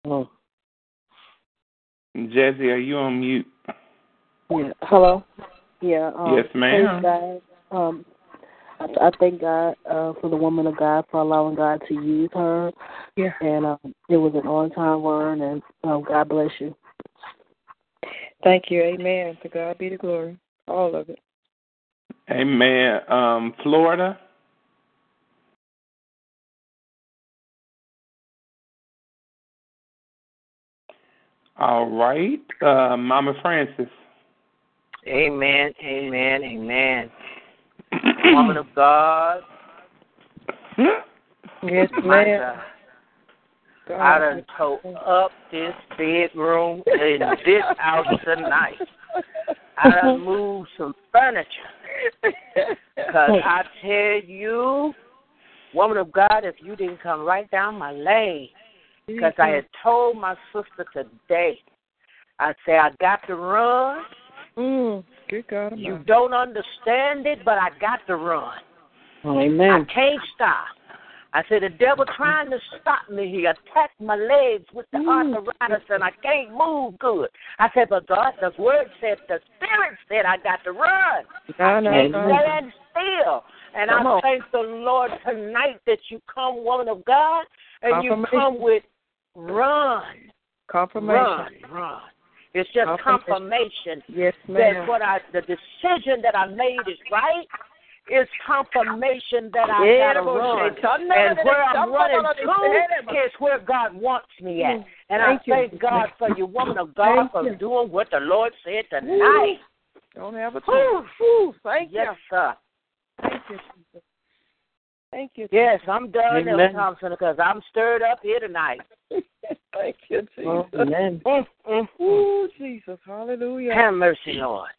[SPEAKER 10] Oh,
[SPEAKER 3] Jazzy, are you on mute?
[SPEAKER 10] yeah. Hello. Yeah. Um,
[SPEAKER 3] Yes, ma'am.
[SPEAKER 10] Praise God. Um, I, I thank God uh, for the woman of God for allowing God to use her.
[SPEAKER 7] Yeah.
[SPEAKER 10] And um, it was an on-time word, and um, God bless you.
[SPEAKER 7] Thank you. Amen. To God be the glory. All of it.
[SPEAKER 3] Amen. Um, Florida. All right. Uh, Mama Francis.
[SPEAKER 5] Amen, amen, amen. Woman of God,
[SPEAKER 7] Yes, ma'am.
[SPEAKER 5] God. I done tore up this bedroom in this house tonight. I done moved some furniture. Because I tell you, woman of God, if you didn't come right down my lane, because I had told my sister today, I said, I got to run.
[SPEAKER 7] Mm, good God.
[SPEAKER 5] You don't understand it, but I got to run.
[SPEAKER 10] Amen.
[SPEAKER 5] I can't stop. I said, the devil trying to stop me. He attacked my legs with the mm. arthritis, and I can't move good. I said, but God, the word said, the Spirit said I got to run.
[SPEAKER 7] I know.
[SPEAKER 5] can't
[SPEAKER 7] I know.
[SPEAKER 5] stand still. And
[SPEAKER 7] Come
[SPEAKER 5] I
[SPEAKER 7] on.
[SPEAKER 5] thank the Lord tonight that you come, woman of God. and you come with run,
[SPEAKER 7] confirmation,
[SPEAKER 5] run, run. It's just confirmation,
[SPEAKER 7] Yes,
[SPEAKER 5] that what I the decision that I made is right. It's confirmation that I
[SPEAKER 7] Yeah,
[SPEAKER 5] gotta
[SPEAKER 7] the
[SPEAKER 5] run, and where I'm running to is where God wants me at. And I
[SPEAKER 7] Thank you.
[SPEAKER 5] thank God for you, woman of God,
[SPEAKER 7] Thank
[SPEAKER 5] for
[SPEAKER 7] you.
[SPEAKER 5] doing what the Lord said tonight.
[SPEAKER 7] Don't have a
[SPEAKER 5] Whew,
[SPEAKER 7] whew, Thank
[SPEAKER 5] Yes, sir.
[SPEAKER 7] Thank you, Jesus. Thank you.
[SPEAKER 5] Yes, I'm done,
[SPEAKER 7] Amen.
[SPEAKER 5] Thompson, because I'm stirred up here tonight.
[SPEAKER 7] Thank you, Jesus.
[SPEAKER 5] Oh, amen. Mm, mm, mm.
[SPEAKER 7] Ooh, Jesus. Hallelujah.
[SPEAKER 5] Have mercy, Lord.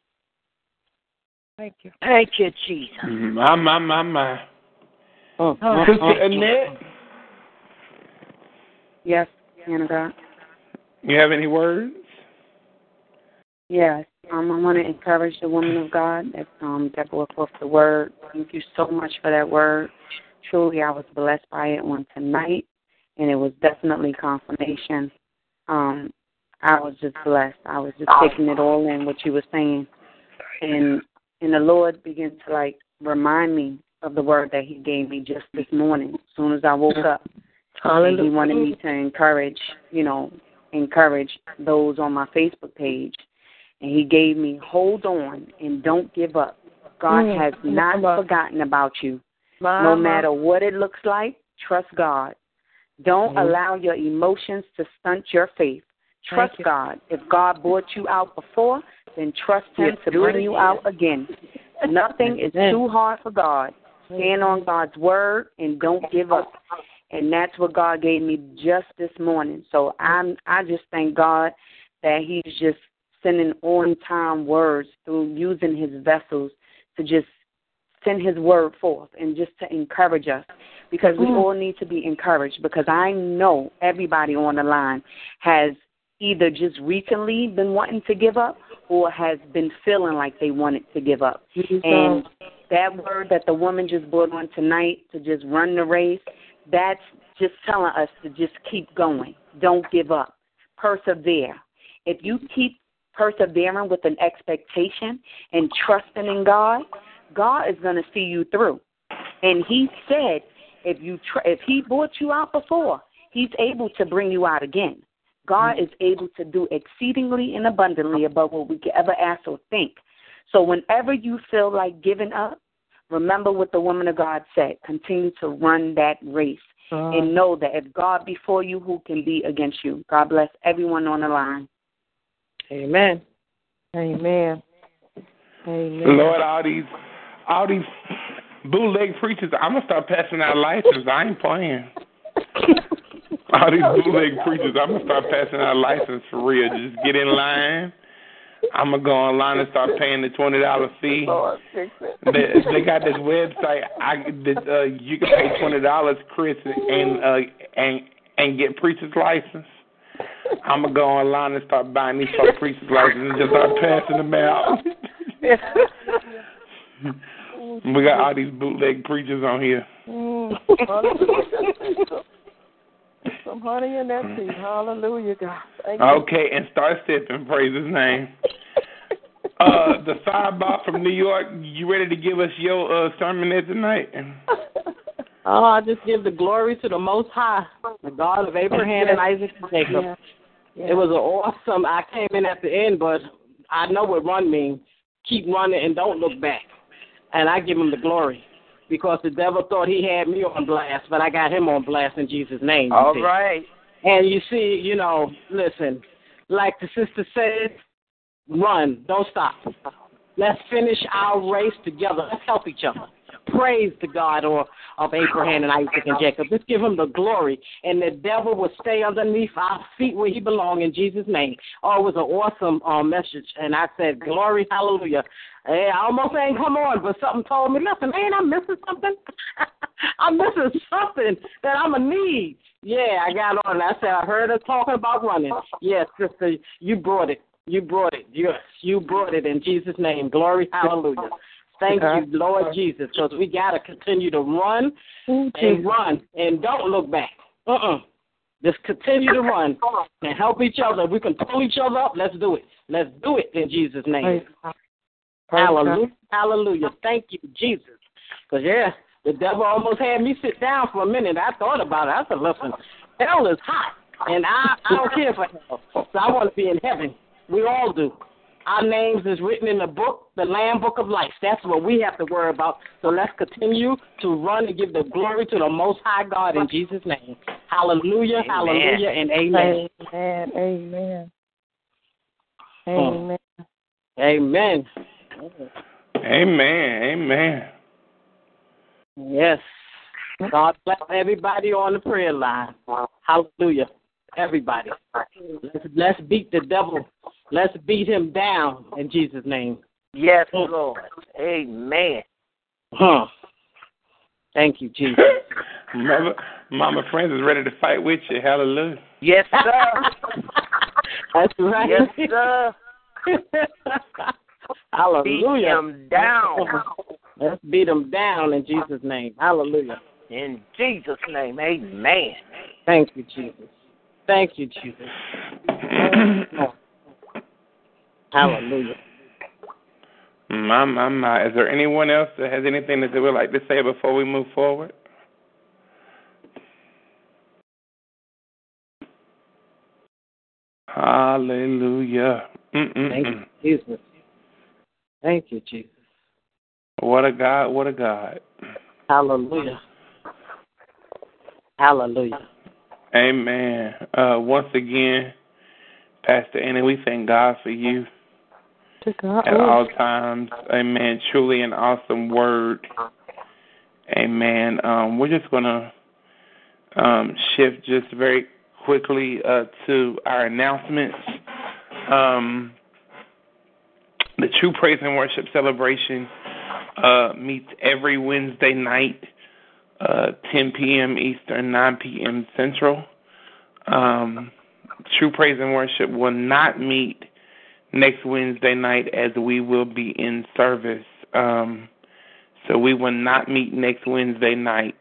[SPEAKER 7] Thank you.
[SPEAKER 5] Thank you, Jesus.
[SPEAKER 3] My, my, my, my.
[SPEAKER 5] Oh,
[SPEAKER 3] Sister Annette,
[SPEAKER 12] Yes, man God.
[SPEAKER 3] you have any words?
[SPEAKER 12] Yes. Um, I want to encourage the woman of God that um that brought the word. Thank you so much for that word. Truly, I was blessed by it on tonight, and it was definitely confirmation. Um, I was just blessed. I was just taking it all in what you were saying, and and the Lord began to like remind me of the word that He gave me just this morning. As soon as I woke up, and He wanted me to encourage, you know, encourage those on my Facebook page and he gave me hold on and don't give up. God
[SPEAKER 7] Mm,
[SPEAKER 12] has not
[SPEAKER 7] mama.
[SPEAKER 12] forgotten about you. No matter what it looks like, trust God. Don't
[SPEAKER 7] Mhm.
[SPEAKER 12] allow your emotions to stunt your faith. Trust God. If God brought you out before, then trust Him
[SPEAKER 7] Yes,
[SPEAKER 12] to bring you out again. Nothing is too hard for God. Stand on God's word and don't give up. And that's what God gave me just this morning. So I'm I just thank God that He's just sending on time words through using his vessels to just send his word forth and just to encourage us because we
[SPEAKER 7] Mm.
[SPEAKER 12] all need to be encouraged because I know everybody on the line has either just recently been wanting to give up or has been feeling like they wanted to give up. And that word that the woman just brought on tonight to just run the race, that's just telling us to just keep going. Don't give up. Persevere. If you keep persevering with an expectation and trusting in God, God is going to see you through. And He said, if you tr- if He brought you out before, He's able to bring you out again. God mm. is able to do exceedingly and abundantly above what we could ever ask or think. So whenever you feel like giving up, remember what the woman of God said. Continue to run that race. Uh. And know that if God before you, who can be against you? God bless everyone on the line.
[SPEAKER 5] Amen.
[SPEAKER 7] Amen. Amen.
[SPEAKER 3] Lord, all these, all these bootleg preachers, I'm gonna start passing out licenses. I ain't playing. All these bootleg preachers, I'm gonna start passing out license for real. Just get in line. I'm gonna go online and start paying the twenty dollar fee.
[SPEAKER 7] Lord.
[SPEAKER 3] They, they got this website. I that, uh, you can pay twenty dollars, Chris, and uh, and and get preacher's license. I'm gonna go online and start buying these for preacher's license and just start passing them out. we got all these bootleg preachers on here.
[SPEAKER 7] Some honey in that tea. Hallelujah, God. Thank you.
[SPEAKER 3] Okay, and start sipping. Praise His name. Uh, the sidebar from New York. You ready to give us your uh, sermon there tonight?
[SPEAKER 9] Oh, I just give the glory to the Most High, the God of Abraham and Isaac and Jacob.
[SPEAKER 7] Yeah. Yeah.
[SPEAKER 9] It was an awesome. I came in at the end, but I know what run means. Keep running and don't look back. And I give him the glory because the devil thought he had me on blast, but I got him on blast in Jesus' name.
[SPEAKER 5] All
[SPEAKER 9] see.
[SPEAKER 5] right.
[SPEAKER 9] And you see, you know, listen, like the sister said, run, don't stop. Let's finish our race together. Let's help each other. Praise the God or of Abraham and Isaac and Jacob. Let's give him the glory. And the devil will stay underneath our feet where he belongs in Jesus' name. Oh, it was an awesome uh, message. And I said, Glory, hallelujah. Hey, I almost ain't come on, but something told me, listen, ain't I'm missing something? I'm missing something that I'm going to need. Yeah, I got on. I said, I heard her talking about running. Yes, sister, you brought it. You brought it. Yes, you brought it in Jesus' name. Glory, hallelujah. Thank you, Lord Jesus, because we got to continue to run and run and don't look back. Uh-uh. Just continue to run and help each other. If we can pull each other up, let's do it. Let's do it in Jesus' name. Hallelujah. Hallelujah. Thank you, Jesus. Because, yeah, The devil almost had me sit down for a minute. I thought about it. I said, listen, hell is hot, and I, I don't care for hell. So I want to be in heaven. We all do. Our names is written in the book, the Lamb Book of Life. That's what we have to worry about. So let's continue to run and give the glory to the Most High God in Jesus' name. Hallelujah,
[SPEAKER 4] Amen.
[SPEAKER 9] hallelujah, and amen.
[SPEAKER 7] Amen. Amen. Amen.
[SPEAKER 9] Amen.
[SPEAKER 3] Amen. Amen.
[SPEAKER 9] Yes. God bless everybody on the prayer line. Hallelujah. Everybody. Let's, let's beat the devil. Let's beat him down in Jesus' name.
[SPEAKER 4] Yes, Lord. Amen.
[SPEAKER 9] Huh. Thank you, Jesus.
[SPEAKER 3] Mama, Mama Francis is ready to fight with you. Hallelujah.
[SPEAKER 4] Yes, sir.
[SPEAKER 9] That's right.
[SPEAKER 4] Yes, sir.
[SPEAKER 9] Hallelujah.
[SPEAKER 4] Beat him down.
[SPEAKER 9] Let's beat him down in Jesus' name. Hallelujah.
[SPEAKER 4] In Jesus' name, amen.
[SPEAKER 9] Thank you, Jesus. Thank you, Jesus. Hallelujah.
[SPEAKER 3] My, my, my. Is there anyone else that has anything that they would like to say before we move forward? Hallelujah. Mm-mm-mm.
[SPEAKER 9] Thank you, Jesus. Thank you, Jesus.
[SPEAKER 3] What a God, what a God.
[SPEAKER 9] Hallelujah. Hallelujah.
[SPEAKER 3] Amen. Uh, once again, Pastor Annie, we thank God for you
[SPEAKER 7] To God.
[SPEAKER 3] at all times. Amen. Truly an awesome word. Amen. Um, we're just going to um, shift just very quickly uh, to our announcements. Um, the True Praise and Worship Celebration uh, meets every Wednesday night, uh, 10 p.m. Eastern, 9 p.m. Central. Um, True Praise and Worship will not meet next Wednesday night as we will be in service. Um, so we will not meet next Wednesday night.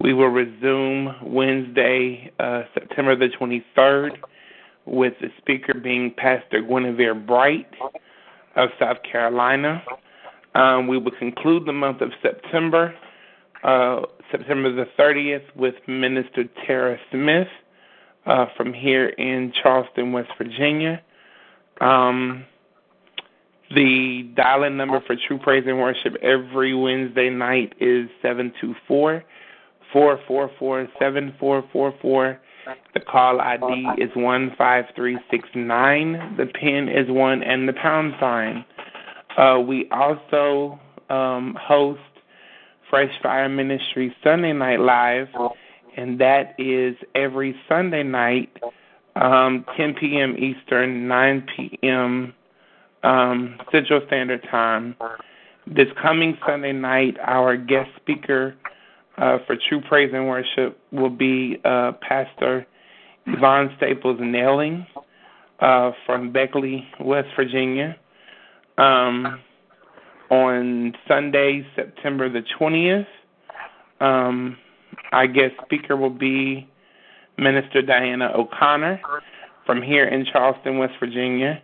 [SPEAKER 3] We will resume Wednesday, uh, September the 23rd, with the speaker being Pastor Guinevere Bright of South Carolina. Um, we will conclude the month of September, uh, September the 30th, with Minister Tara Smith uh, from here in Charleston, West Virginia. Um, the dial-in number for True Praise and Worship every Wednesday night is 724 444 7444. The call ID is 15369. The pin is 1 and the pound sign. Uh, we also um, host Fresh Fire Ministry Sunday Night Live, and that is every Sunday night, um, 10 p.m. Eastern, 9 p.m. Um, Central Standard Time. This coming Sunday night, our guest speaker uh, for True Praise and Worship will be uh, Pastor Yvonne Staples Nailing uh, from Beckley, West Virginia. Um, on Sunday, September the 20th, um, our guest speaker will be Minister Diana O'Connor from here in Charleston, West Virginia.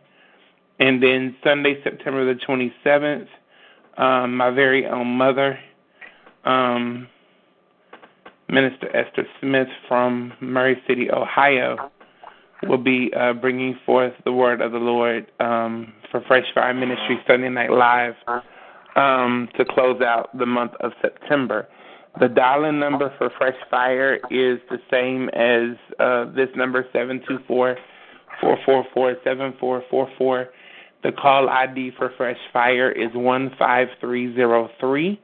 [SPEAKER 3] And then Sunday, September the 27th, um, my very own mother, um, Minister Esther Smith from Murray City, Ohio, will be uh, bringing forth the word of the Lord um, for Fresh Fire Ministry Sunday Night Live um, to close out the month of September. The dial-in number for Fresh Fire is the same as uh, this number, seven two four four four four seven four four four. The call ID for Fresh Fire is 15303.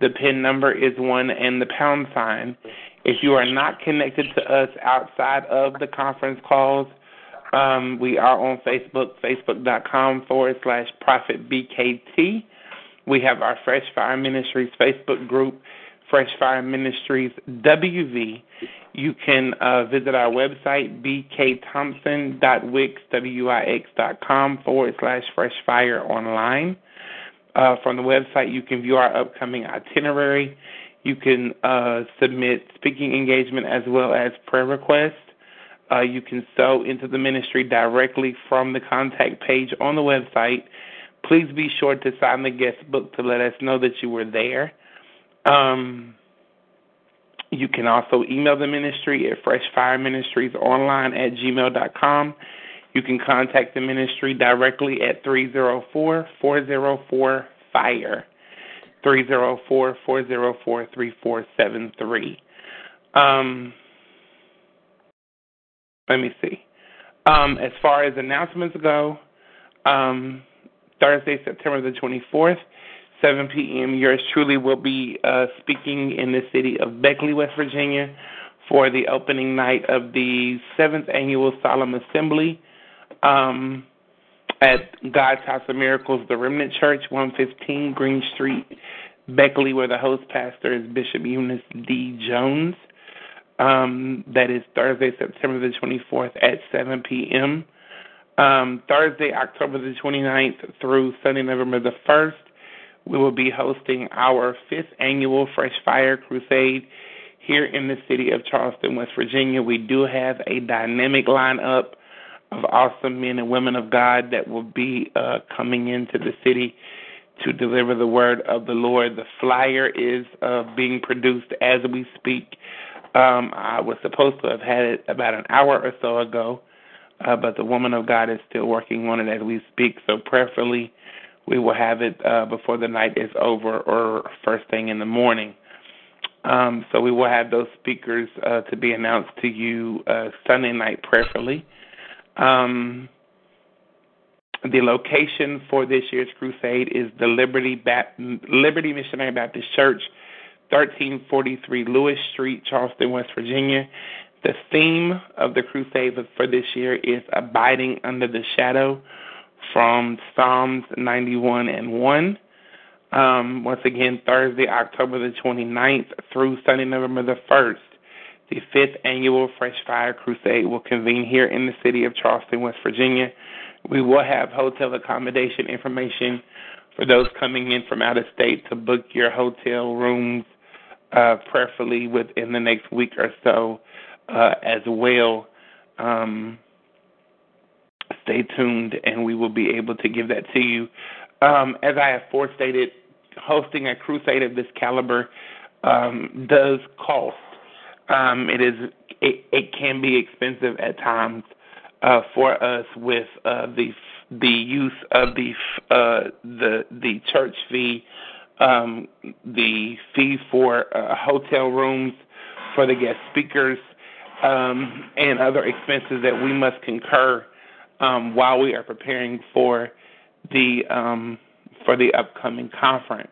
[SPEAKER 3] The PIN number is 1 and the pound sign. If you are not connected to us outside of the conference calls, um, we are on Facebook, facebook.com forward slash Prophet BKT. We have our Fresh Fire Ministries Facebook group, Fresh Fire Ministries WV. You can uh, visit our website, bkthompson.wix.com forward slash Fresh Fire online. Uh, from the website, you can view our upcoming itinerary. You can uh, submit speaking engagement as well as prayer requests. Uh, you can sow into the ministry directly from the contact page on the website. Please be sure to sign the guest book to let us know that you were there. Um, you can also email the ministry at freshfireministriesonline at gmail.com. You can contact the ministry directly at 304 404 FIRE. 304 404 3473. Um, let me see. Um, as far as announcements go, um, Thursday, September the 24th, 7 p.m., yours truly will be uh, speaking in the city of Beckley, West Virginia, for the opening night of the seventh annual Solemn Assembly um, at God's House of Miracles, the Remnant Church, 115 Green Street, Beckley, where the host pastor is Bishop Eunice D. Jones. Um, that is Thursday, September the 24th at 7 p.m. Um, Thursday, October the 29th through Sunday, November the 1st, we will be hosting our fifth annual Fresh Fire Crusade here in the city of Charleston, West Virginia. We do have a dynamic lineup of awesome men and women of God that will be uh, coming into the city to deliver the word of the Lord. The flyer is uh, being produced as we speak. Um, I was supposed to have had it about an hour or so ago, uh, but the woman of God is still working on it as we speak. So prayerfully, we will have it uh, before the night is over or first thing in the morning. Um, so we will have those speakers uh, to be announced to you uh, Sunday night prayerfully. Um, the location for this year's crusade is the Liberty, ba- Liberty Missionary Baptist Church, 1343 Lewis Street, Charleston, West Virginia. The theme of the crusade for this year is Abiding Under the Shadow from Psalms 91 and 1. Um, once again, Thursday, October the 29th through Sunday, November the 1st, the fifth annual Fresh Fire Crusade will convene here in the city of Charleston, West Virginia. We will have hotel accommodation information for those coming in from out of state to book your hotel rooms, uh, prayerfully within the next week or so uh, as well. Um, stay tuned, and we will be able to give that to you. Um, as I have forestated, hosting a crusade of this caliber um, does cost. Um, it is it, it can be expensive at times uh, for us with uh, the the use of the uh, the the church fee, um, the fee for uh, hotel rooms for the guest speakers, um, and other expenses that we must concur um, while we are preparing for the um, for the upcoming conference.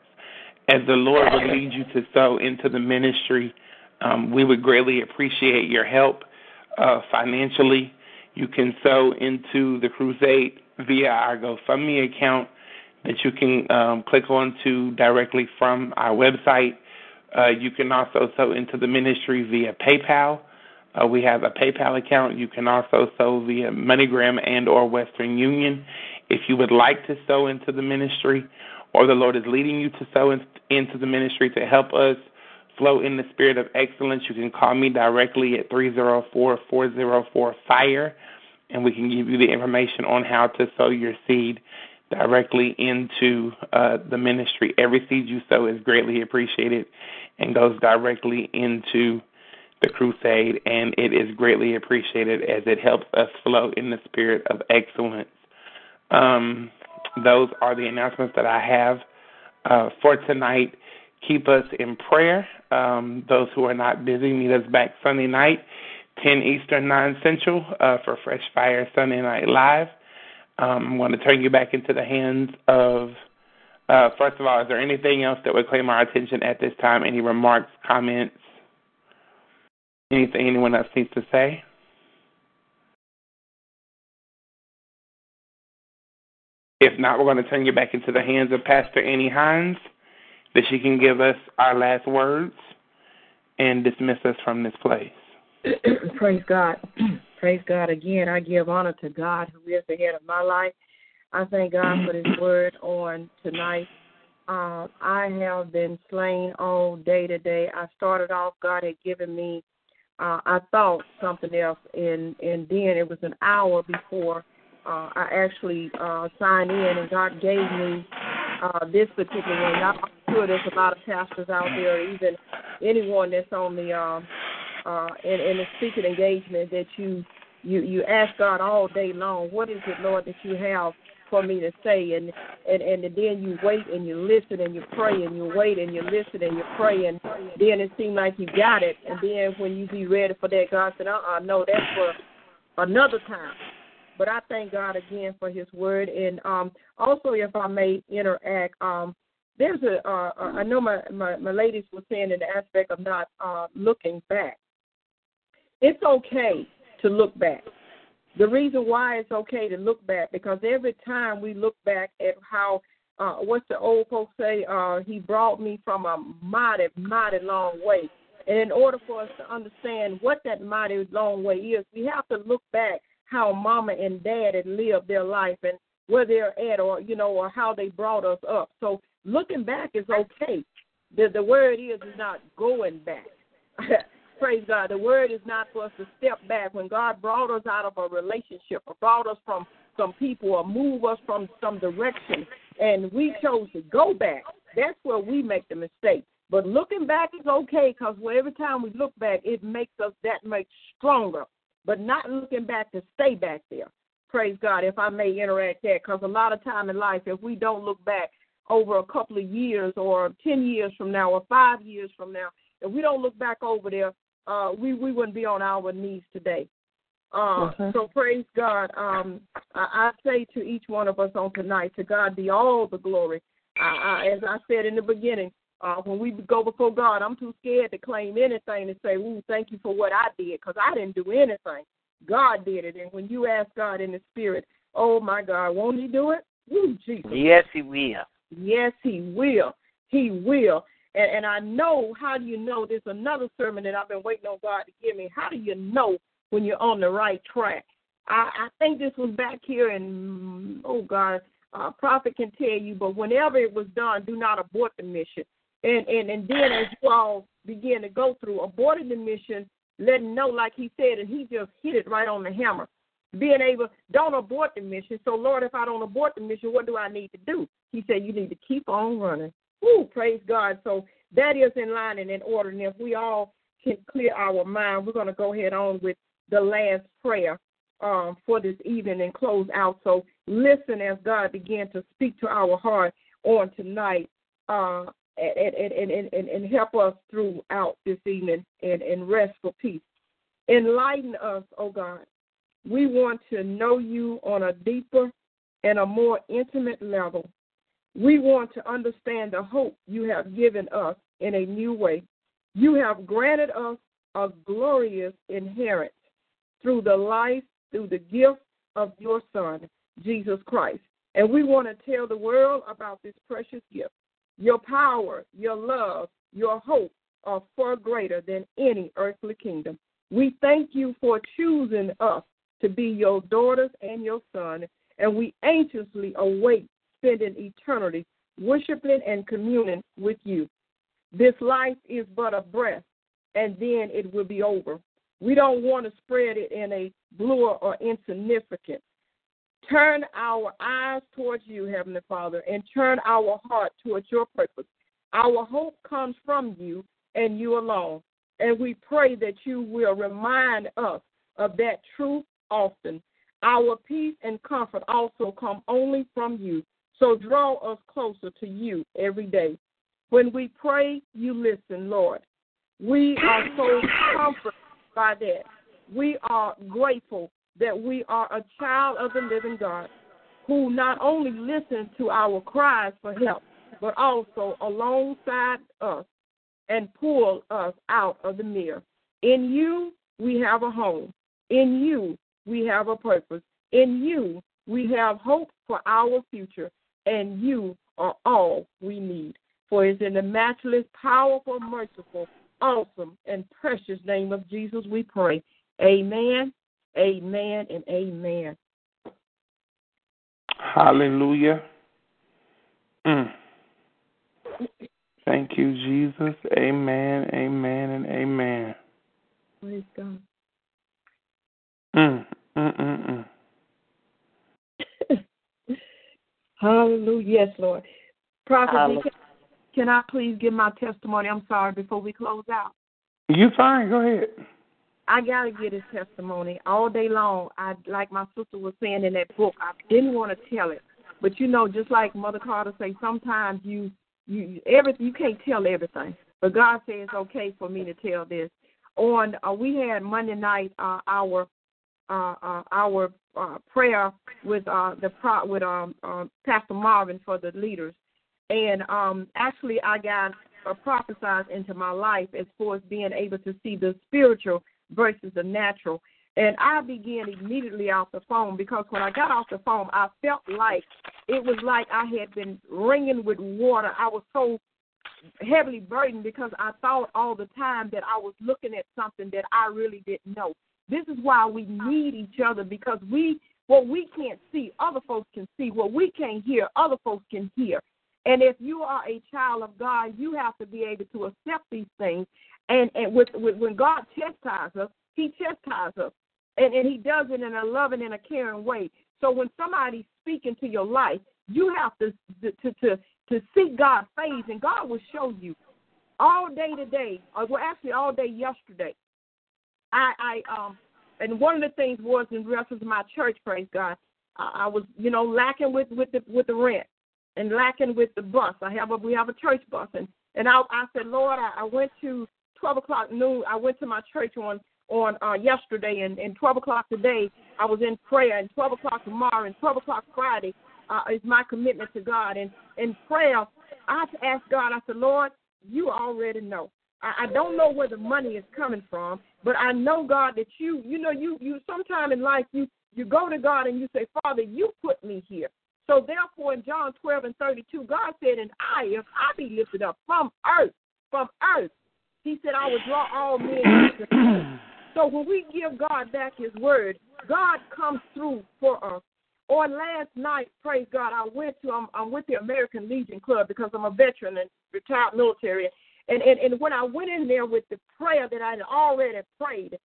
[SPEAKER 3] As the Lord would lead you to sow into the ministry, um, we would greatly appreciate your help uh, financially. You can sow into the crusade via our GoFundMe account that you can um, click on to directly from our website. Uh, you can also sow into the ministry via PayPal. Uh, we have a PayPal account. You can also sow via MoneyGram and or Western Union. If you would like to sow into the ministry, or the Lord is leading you to sow in, into the ministry to help us flow in the spirit of excellence, you can call me directly at 304-404-FIRE, and we can give you the information on how to sow your seed directly into uh, the ministry. Every seed you sow is greatly appreciated and goes directly into the crusade, and it is greatly appreciated as it helps us flow in the spirit of excellence. Um, those are the announcements that I have uh, for tonight. Keep us in prayer. Um, those who are not busy, meet us back Sunday night, 10 Eastern, 9 Central, uh, for Fresh Fire Sunday Night Live. Um, I'm going to turn you back into the hands of. Uh, first of all, is there anything else that would claim our attention at this time? Any remarks, comments, Anything anyone else needs to say? If not, we're going to turn you back into the hands of Pastor Annie Hines, that she can give us our last words and dismiss us from this place.
[SPEAKER 7] Praise God. Praise God. Again, I give honor to God who is the head of my life. I thank God for this word on tonight. Uh, I have been slain all day today. I started off, God had given me uh, I thought something else, and and then it was an hour before uh, I actually uh, signed in, and God gave me uh, this particular one. Not sure there's a lot of pastors out there, even anyone that's on the um uh in, in the speaking engagement that you you you ask God all day long, what is it, Lord, that you have for me to say. And and and then you wait and you listen and you pray and you wait and you listen and you pray. And then it seemed like you got it. And then when you be ready for that God said, Uh uh no, that's for another time. But I thank God again for his word. And um also if I may interact, um there's a uh I know my, my my ladies were saying in the aspect of not uh looking back. It's okay to look back the reason why it's okay to look back because every time we look back at how uh what's the old folks say uh he brought me from a mighty mighty long way. And in order for us to understand what that mighty long way is we have to look back how mama and dad had lived their life and where they're at or you know or how they brought us up. So looking back is okay. The the word is is not going back praise God. The word is not for us to step back. When God brought us out of a relationship or brought us from some people or move us from some direction and we chose to go back, that's where we make the mistake. But looking back is okay because every time we look back, it makes us that much stronger. But not looking back to stay back there. Praise God, if I may interact that, because a lot of time in life, if we don't look back over a couple of years or 10 years from now or five years from now, if we don't look back over there, uh, we we wouldn't be on our knees today. Uh,
[SPEAKER 13] Mhm.
[SPEAKER 7] So praise God. Um, I, I say to each one of us on tonight, to God be all the glory. I, I, as I said in the beginning, uh, when we go before God, I'm too scared to claim anything and say, "Ooh, thank you for what I did," because I didn't do anything. God did it, and when you ask God in the Spirit, oh my God, won't He do it? Ooh, Jesus.
[SPEAKER 1] Yes, he will.
[SPEAKER 7] Yes, he will. He will. And, and I know, how do you know? There's another sermon that I've been waiting on God to give me. How do you know when you're on the right track? I, I think this was back here and oh God, uh, prophet can tell you, but whenever it was done, do not abort the mission. And, and, and then as you all begin to go through, aborting the mission, letting know, like he said, and he just hit it right on the hammer. Being able, don't abort the mission. So, Lord, if I don't abort the mission, what do I need to do? He said, you need to keep on running. Woo, praise God. So that is in line and in order. And if we all can clear our mind, we're going to go ahead on with the last prayer um, for this evening and close out. So listen as God began to speak to our heart on tonight uh, and, and, and, and, and help us throughout this evening and, and rest for peace. Enlighten us, oh God. We want to know you on a deeper and a more intimate level. We want to understand the hope you have given us in a new way. You have granted us a glorious inheritance through the life, through the gift of your Son, Jesus Christ. And we want to tell the world about this precious gift. Your power, your love, your hope are far greater than any earthly kingdom. We thank you for choosing us to be your daughters and your son, and we anxiously await spending eternity worshiping and communing with you. This life is but a breath, and then it will be over. We don't want to spread it in a blur or insignificant. Turn our eyes towards you, Heavenly Father, and turn our heart towards your purpose. Our hope comes from you and you alone. And we pray that you will remind us of that truth often. Our peace and comfort also come only from you. So draw us closer to you every day. When we pray, you listen, Lord. We are so comforted by that. We are grateful that we are a child of the living God who not only listens to our cries for help, but also alongside us and pull us out of the mirror. In you, we have a home. In you, we have a purpose. In you, we have hope for our future. And you are all we need. For it's in the matchless, powerful, merciful, awesome, and precious name of Jesus we pray. Amen, amen, and amen.
[SPEAKER 3] Hallelujah. Mm. Thank you, Jesus. Amen, amen, and amen.
[SPEAKER 7] Praise God.
[SPEAKER 3] Mm, mm, mm, mm.
[SPEAKER 7] Hallelujah. Yes, Lord. Prophet,
[SPEAKER 1] Hallelujah.
[SPEAKER 7] Can I please give my testimony? I'm sorry before we close out.
[SPEAKER 3] You fine? Go ahead.
[SPEAKER 7] I gotta get his testimony all day long. I like my sister was saying in that book. I didn't want to tell it, but you know, just like Mother Carter say, sometimes you you everything you can't tell everything. But God says it's okay for me to tell this. On uh, we had Monday night uh, our uh, uh, our uh, prayer with uh, the pro- with um, uh, Pastor Marvin for the leaders, and um, actually I got uh, prophesied into my life as far as being able to see the spiritual versus the natural. And I began immediately off the phone because when I got off the phone, I felt like it was like I had been ringing with water. I was so heavily burdened because I thought all the time that I was looking at something that I really didn't know. This is why we need each other because we what we can't see, other folks can see. What we can't hear, other folks can hear. And if you are a child of God, you have to be able to accept these things. And and with, with when God chastises us, He chastises us, and and He does it in a loving and a caring way. So when somebody's speaking to your life, you have to to to to seek God's face, and God will show you all day today, or well, actually all day yesterday. I I um and one of the things was in reference to my church, praise God, I, I was you know lacking with with the with the rent and lacking with the bus. I have a we have a church bus, and and I I said, Lord, I, I went to twelve o'clock noon. I went to my church on on uh, yesterday, and, and twelve o'clock today. I was in prayer, and twelve o'clock tomorrow, and twelve o'clock Friday uh, is my commitment to God. And in prayer, I asked God. I said, Lord, you already know. I, I don't know where the money is coming from, but I know God that you, you know, you you sometime in life you you go to God and you say, Father, you put me here. So therefore, in John 12 and 32, God said, "And I, if I be lifted up from earth, from earth, He said, I will draw all men." So when we give God back His word, God comes through for us. On last night, praise God, I went to I'm, I'm with the American Legion Club because I'm a veteran and retired military. And, and and when I went in there with the prayer that I had already prayed,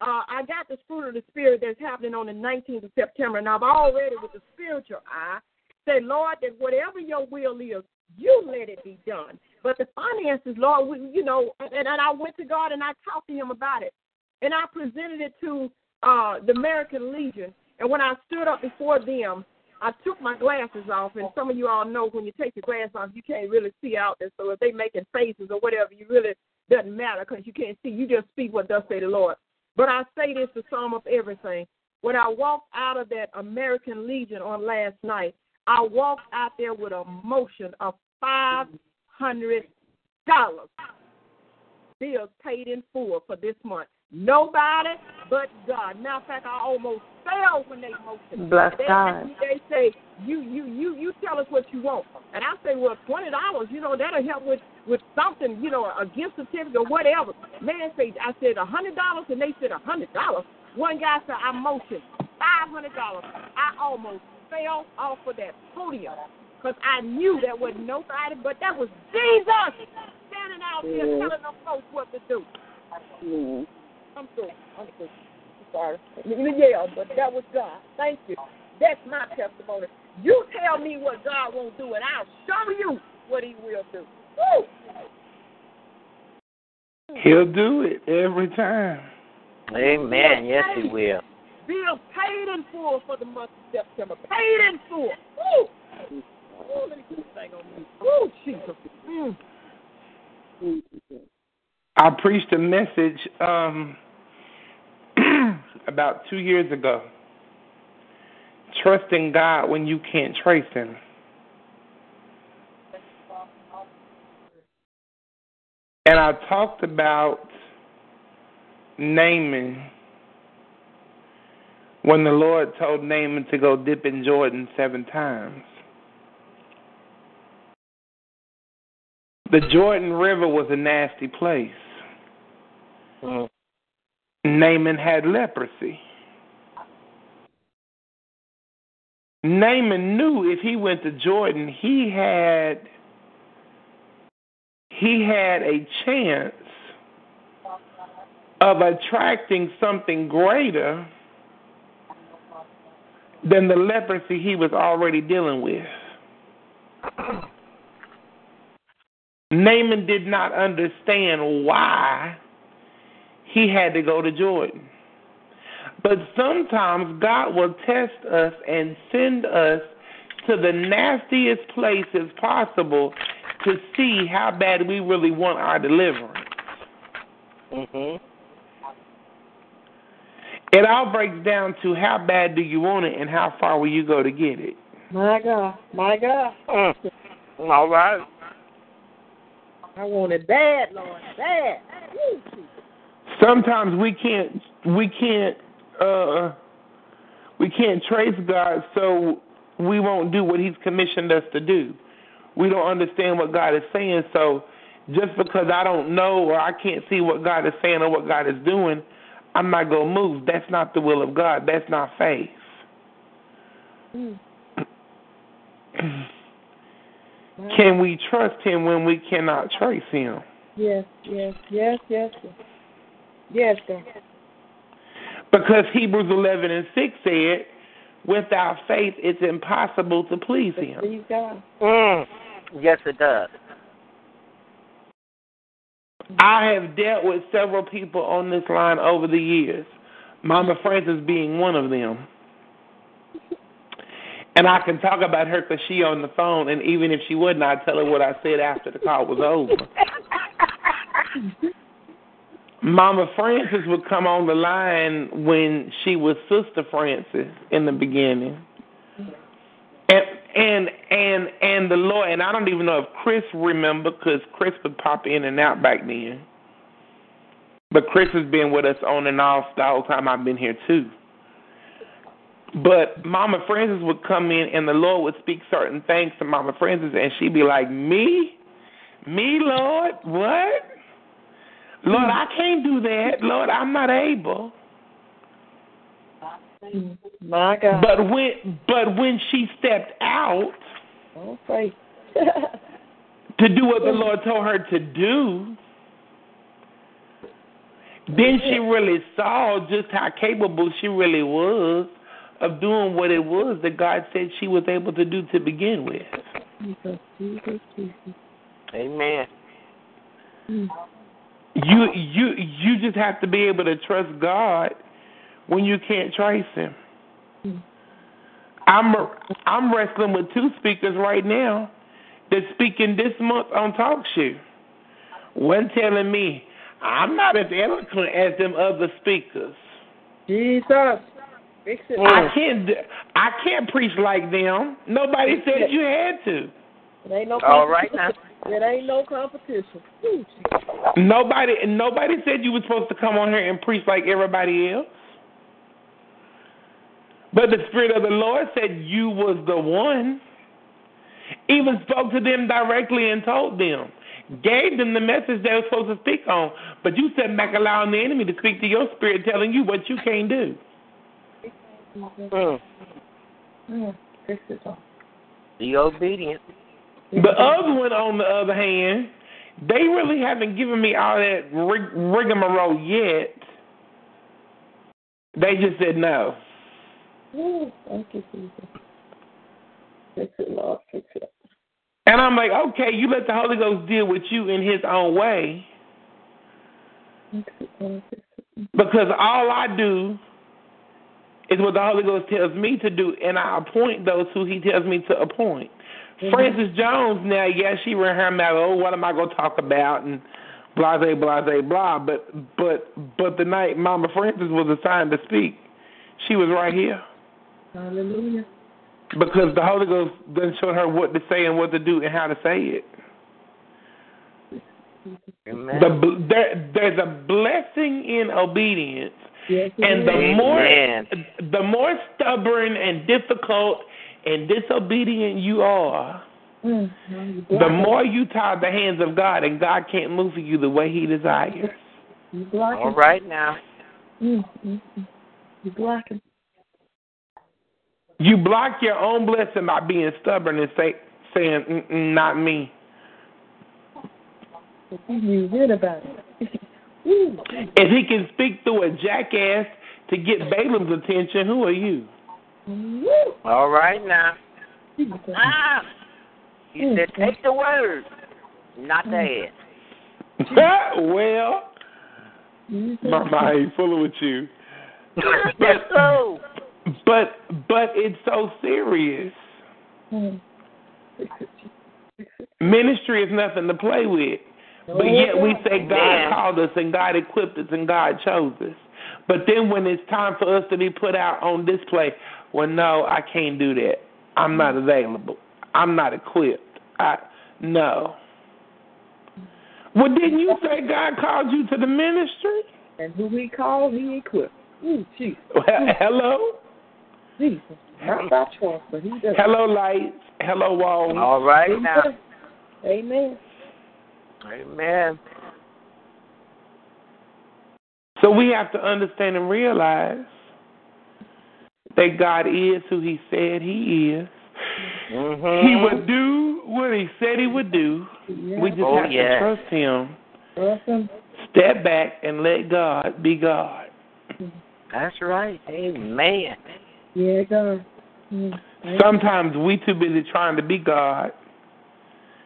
[SPEAKER 7] uh, I got the fruit of the spirit that's happening on the 19th of September, and I've already with the spiritual eye said, Lord, that whatever your will is, you let it be done. But the finances, Lord, we, you know, and, and I went to God and I talked to Him about it, and I presented it to uh, the American Legion. And when I stood up before them, I took my glasses off, and some of you all know when you take your glasses off, you can't really see out there. So if they making faces or whatever, you really doesn't matter because you can't see. You just speak what does say the Lord. But I say this to sum up everything. When I walked out of that American Legion on last night, I walked out there with a motion of five hundred dollars. Bills paid in full for this month. Nobody but God. Matter of fact, I almost fell when they motioned. Bless they, God. They say you you you you tell us what you want, and I say, well, twenty dollars, you know, that'll help with with something, you know, a gift certificate or whatever. Man say, I said a hundred dollars, and they said a hundred dollars. One guy said I motioned five hundred dollars. I almost fell off of that podium because I knew there was nobody, but that was Jesus standing out there
[SPEAKER 11] Yeah.
[SPEAKER 7] telling them folks what to do.
[SPEAKER 11] Yeah.
[SPEAKER 7] I'm through. I'm through. I'm sorry. Yeah, but that was God. Thank you. That's my testimony. You tell me what God won't do, and I'll show you what He will do. Woo!
[SPEAKER 3] He'll do it every time.
[SPEAKER 5] Amen. Yes, He will.
[SPEAKER 7] Bills paid in full for the month of September. Paid in full. Woo! Woo, let me get this thing on me. Woo, Jesus. Mm.
[SPEAKER 3] I preached a message um, about two years ago. Trusting God when you can't trace Him. And I talked about Naaman when the Lord told Naaman to go dip in Jordan seven times. The Jordan River was a nasty place. Mm. Naaman had leprosy. Naaman knew if he went to Jordan, he had he had a chance of attracting something greater than the leprosy he was already dealing with. Naaman did not understand why he had to go to Jordan. But sometimes God will test us and send us to the nastiest places possible to see how bad we really want our deliverance.
[SPEAKER 5] Mhm.
[SPEAKER 3] It all breaks down to how bad do you want it and how far will you go to get it.
[SPEAKER 7] My God, my God.
[SPEAKER 5] Mm. All right.
[SPEAKER 7] I want it bad, Lord, bad. Woo.
[SPEAKER 3] Sometimes we can't we can't uh we can't trace God so we won't do what he's commissioned us to do. We don't understand what God is saying, so just because I don't know or I can't see what God is saying or what God is doing, I'm not going to move. That's not the will of God. That's not faith.
[SPEAKER 7] Mm.
[SPEAKER 3] Can we trust him when we cannot trace him?
[SPEAKER 7] Yes, yes, yes, yes, yes. Yes, God.
[SPEAKER 3] Because Hebrews 11 and 6 said, without faith it's impossible to please him.
[SPEAKER 7] Please God.
[SPEAKER 5] Mm. Yes, it does.
[SPEAKER 3] I have dealt with several people on this line over the years, Mama Francis being one of them. And I can talk about her because she on the phone, and even if she wouldn't, I'd tell her what I said after the call was over. Mama Francis would come on the line when she was Sister Francis in the beginning. And and and and the Lord and I don't even know if Chris remember because Chris would pop in and out back then. But Chris has been with us on and off the whole time I've been here too. But Mama Francis would come in and the Lord would speak certain things to Mama Francis and she'd be like, Me? Me, Lord? What? Lord, I can't do that. Lord, I'm not able.
[SPEAKER 7] My God.
[SPEAKER 3] But when but when she stepped out
[SPEAKER 7] faith.
[SPEAKER 3] to do what the Lord told her to do, then she really saw just how capable she really was of doing what it was that God said she was able to do to begin with.
[SPEAKER 7] Jesus, Jesus, Jesus.
[SPEAKER 5] Amen.
[SPEAKER 7] Mm.
[SPEAKER 3] You you you just have to be able to trust God when you can't trace him. I'm I'm wrestling with two speakers right now that's speaking this month on Talk Show. One telling me I'm not as eloquent as them other speakers.
[SPEAKER 7] Jesus. Fix it.
[SPEAKER 3] I can't I can't preach like them. Nobody said you had to.
[SPEAKER 7] It ain't no
[SPEAKER 5] All right now.
[SPEAKER 7] It ain't no competition.
[SPEAKER 3] Nobody nobody said you were supposed to come on here and preach like everybody else. But the Spirit of the Lord said you was the one. Even spoke to them directly and told them. Gave them the message they were supposed to speak on. But you sat back allowing the enemy to speak to your spirit telling you what you can't do.
[SPEAKER 5] Mm.
[SPEAKER 7] Mm. Fix it. all.
[SPEAKER 5] Be obedient.
[SPEAKER 3] The mm-hmm. other one, on the other hand, they really haven't given me all that rig- rigmarole yet. They just said no.
[SPEAKER 7] Woo. Thank you, Jesus. Fix it, Lord. Fix it.
[SPEAKER 3] And I'm like, okay, you let the Holy Ghost deal with you in His own way,
[SPEAKER 7] Fix it, Lord. Fix it.
[SPEAKER 3] because all I do is what the Holy Ghost tells me to do, and I appoint those who He tells me to appoint.
[SPEAKER 7] Mhm.
[SPEAKER 3] Francis Jones, now, yeah, she ran her mouth. Oh, what am I going to talk about? And blah, blah, blah, blah, blah. But, but, but the night Mama Francis was assigned to speak, she was right here
[SPEAKER 7] Hallelujah.
[SPEAKER 3] because the Holy Ghost done showed her what to say and what to do and how to say it.
[SPEAKER 5] Amen.
[SPEAKER 3] The bl- there, there's a blessing in obedience,
[SPEAKER 7] Yes,
[SPEAKER 3] and the
[SPEAKER 7] is.
[SPEAKER 3] more
[SPEAKER 5] Amen.
[SPEAKER 3] the more stubborn and difficult and disobedient you are,
[SPEAKER 7] Mm. Now you
[SPEAKER 3] the more you tie the hands of God, and God can't move for you the way He desires.
[SPEAKER 7] it. You block
[SPEAKER 5] All
[SPEAKER 7] it.
[SPEAKER 5] right now.
[SPEAKER 7] Mm. Mm. Mm. You block it.
[SPEAKER 3] You block your own blessing by being stubborn and say, saying, "Not me."
[SPEAKER 7] If you knew good about it.
[SPEAKER 3] If He can speak through a jackass to get Balaam's attention, who are you?
[SPEAKER 7] Woo.
[SPEAKER 5] All right now.
[SPEAKER 7] Jesus.
[SPEAKER 5] Ah. He said, mm-hmm. take the word. not the mm-hmm. head.
[SPEAKER 3] well, mm-hmm. my mind ain't fooling with you.
[SPEAKER 5] yes, so.
[SPEAKER 3] But but it's so serious. Ministry is nothing to play with. But yet we oh, say God called us and God equipped us and God chose us. But then when it's time for us to be put out on display, well, no, I can't do that. I'm not mm-hmm. available. I'm not equipped. I no. Well, didn't you say God called you to the ministry?
[SPEAKER 7] And who he called, he equipped. Ooh, Jesus.
[SPEAKER 3] Well, hello,
[SPEAKER 7] Jesus. Not by choice, but he does.
[SPEAKER 3] hello, lights, hello, walls.
[SPEAKER 5] All right now.
[SPEAKER 7] Amen.
[SPEAKER 5] Amen.
[SPEAKER 3] So we have to understand and realize that God is who He said He is.
[SPEAKER 5] Mm-hmm.
[SPEAKER 3] He would do what He said He would do. We just
[SPEAKER 5] Oh,
[SPEAKER 3] have
[SPEAKER 5] yeah.
[SPEAKER 3] to trust Him.
[SPEAKER 7] Awesome.
[SPEAKER 3] Step back and let God be God.
[SPEAKER 5] That's right. Amen.
[SPEAKER 7] Yeah, God. Mm.
[SPEAKER 3] Sometimes we too busy trying to be God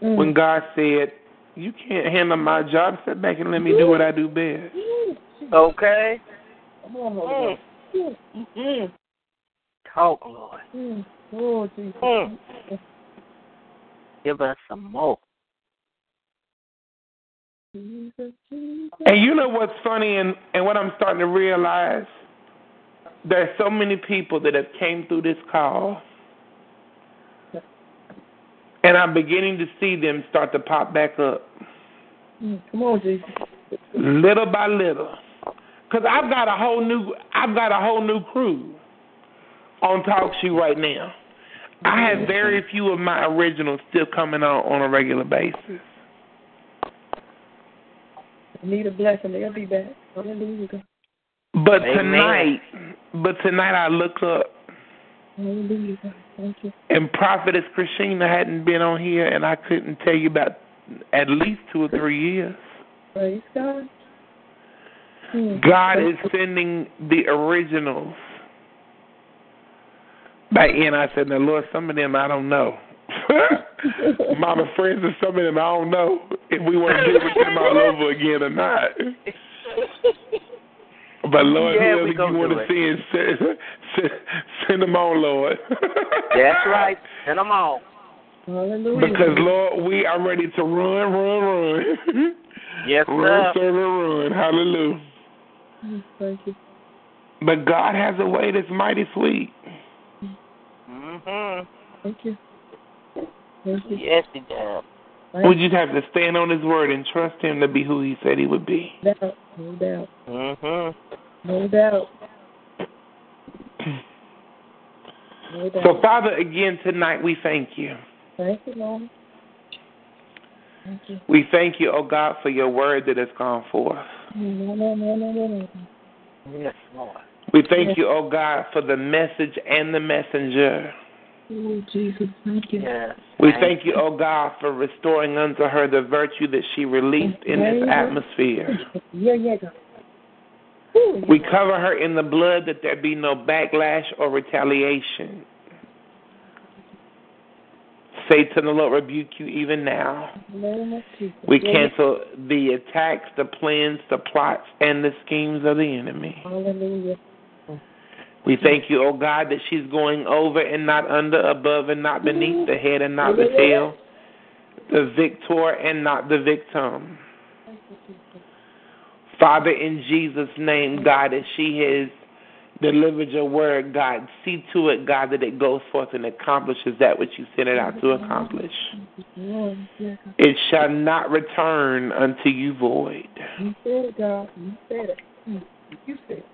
[SPEAKER 7] Mm.
[SPEAKER 3] when God said, "You can't handle my job. Step back and let me do what I do best."
[SPEAKER 5] Okay.
[SPEAKER 7] Come on, Holy Ghost. Mm.
[SPEAKER 5] Talk, Lord.
[SPEAKER 7] Mm. Oh, Jesus.
[SPEAKER 5] Mm. Give us some more.
[SPEAKER 7] Jesus, Jesus.
[SPEAKER 3] And you know what's funny and, and what I'm starting to realize? There's so many people that have came through this call. And I'm beginning to see them start to pop back up
[SPEAKER 7] Mm. Come on, Jesus.
[SPEAKER 3] little by little. Cause I've got a whole new I've got a whole new crew on Talk show right now. I have very few of my originals still coming on on a regular basis.
[SPEAKER 7] Need a blessing. They'll be back. Hallelujah. God.
[SPEAKER 3] But
[SPEAKER 5] Amen.
[SPEAKER 3] tonight but tonight I look up
[SPEAKER 7] Hallelujah. Thank you.
[SPEAKER 3] And Prophetess Christina hadn't been on here, and I couldn't tell you about at least two or three years.
[SPEAKER 7] Praise God. Mm.
[SPEAKER 3] God is sending the originals back in. I said, now, Lord, some of them I don't know. Mama friends and some of them I don't know if we want to deal with them all over again or not. But Lord,
[SPEAKER 5] Yeah,
[SPEAKER 3] whoever you want to
[SPEAKER 5] it.
[SPEAKER 3] send, send, send, send them on, Lord.
[SPEAKER 5] That's right. Send them on.
[SPEAKER 7] Hallelujah.
[SPEAKER 3] Because Lord, we are ready to run, run, run.
[SPEAKER 5] Yes,
[SPEAKER 3] run,
[SPEAKER 5] sir.
[SPEAKER 3] sir, run. Hallelujah.
[SPEAKER 7] Thank you.
[SPEAKER 3] But God has a way that's mighty sweet.
[SPEAKER 5] Mm-hmm.
[SPEAKER 7] Thank you. Thank you.
[SPEAKER 5] Yes, he does.
[SPEAKER 3] We just have to stand on His word and trust Him to be who He said He would be.
[SPEAKER 7] No doubt. No doubt.
[SPEAKER 5] Mm-hmm.
[SPEAKER 7] No doubt. No doubt.
[SPEAKER 3] So, Father, again tonight, we thank you.
[SPEAKER 7] Thank you, Lord. Thank you.
[SPEAKER 3] We thank you, oh God, for your word that has gone forth.
[SPEAKER 5] Yes, Lord.
[SPEAKER 3] We thank you, oh God, for the message and the messenger.
[SPEAKER 7] Oh, Jesus. Thank you.
[SPEAKER 5] Yes.
[SPEAKER 3] We thank you, oh God, for restoring unto her the virtue that she released in this atmosphere.
[SPEAKER 7] Yeah, yeah, God.
[SPEAKER 3] We cover her in the blood that there be no backlash or retaliation. Satan, the Lord rebuke you even now.
[SPEAKER 7] in the name of Jesus.
[SPEAKER 3] We cancel the attacks, the plans, the plots, and the schemes of the enemy.
[SPEAKER 7] Hallelujah.
[SPEAKER 3] We thank you, oh God, that she's going over and not under, above and not beneath, the head and not the tail, the victor and not the victim. Father, in Jesus' name, God, as she has delivered your word, God, see to it, God, that it goes forth and accomplishes that which you sent it out to accomplish.
[SPEAKER 7] Lord, yeah, God.
[SPEAKER 3] It shall not return unto you void.
[SPEAKER 7] You said it, God. You said it. Mm. You said it.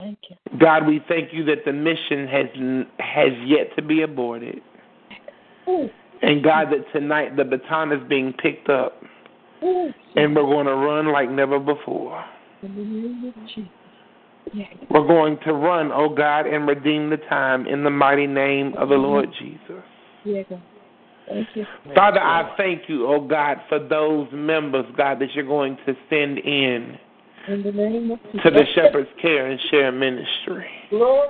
[SPEAKER 7] Thank you.
[SPEAKER 3] God, we thank you that the mission has has yet to be aborted.
[SPEAKER 7] Ooh,
[SPEAKER 3] And God, that tonight the baton is being picked up
[SPEAKER 7] ooh,
[SPEAKER 3] and we're going to run like never before. We're going to run, oh God, and redeem the time in the mighty name of the Lord Jesus.
[SPEAKER 7] yeah, God. Thank you.
[SPEAKER 3] Father, I thank you, oh God, for those members, God, that you're going to send in
[SPEAKER 7] In the name of Jesus.
[SPEAKER 3] to the Shepherd's Care and Share Ministry.
[SPEAKER 7] Glory.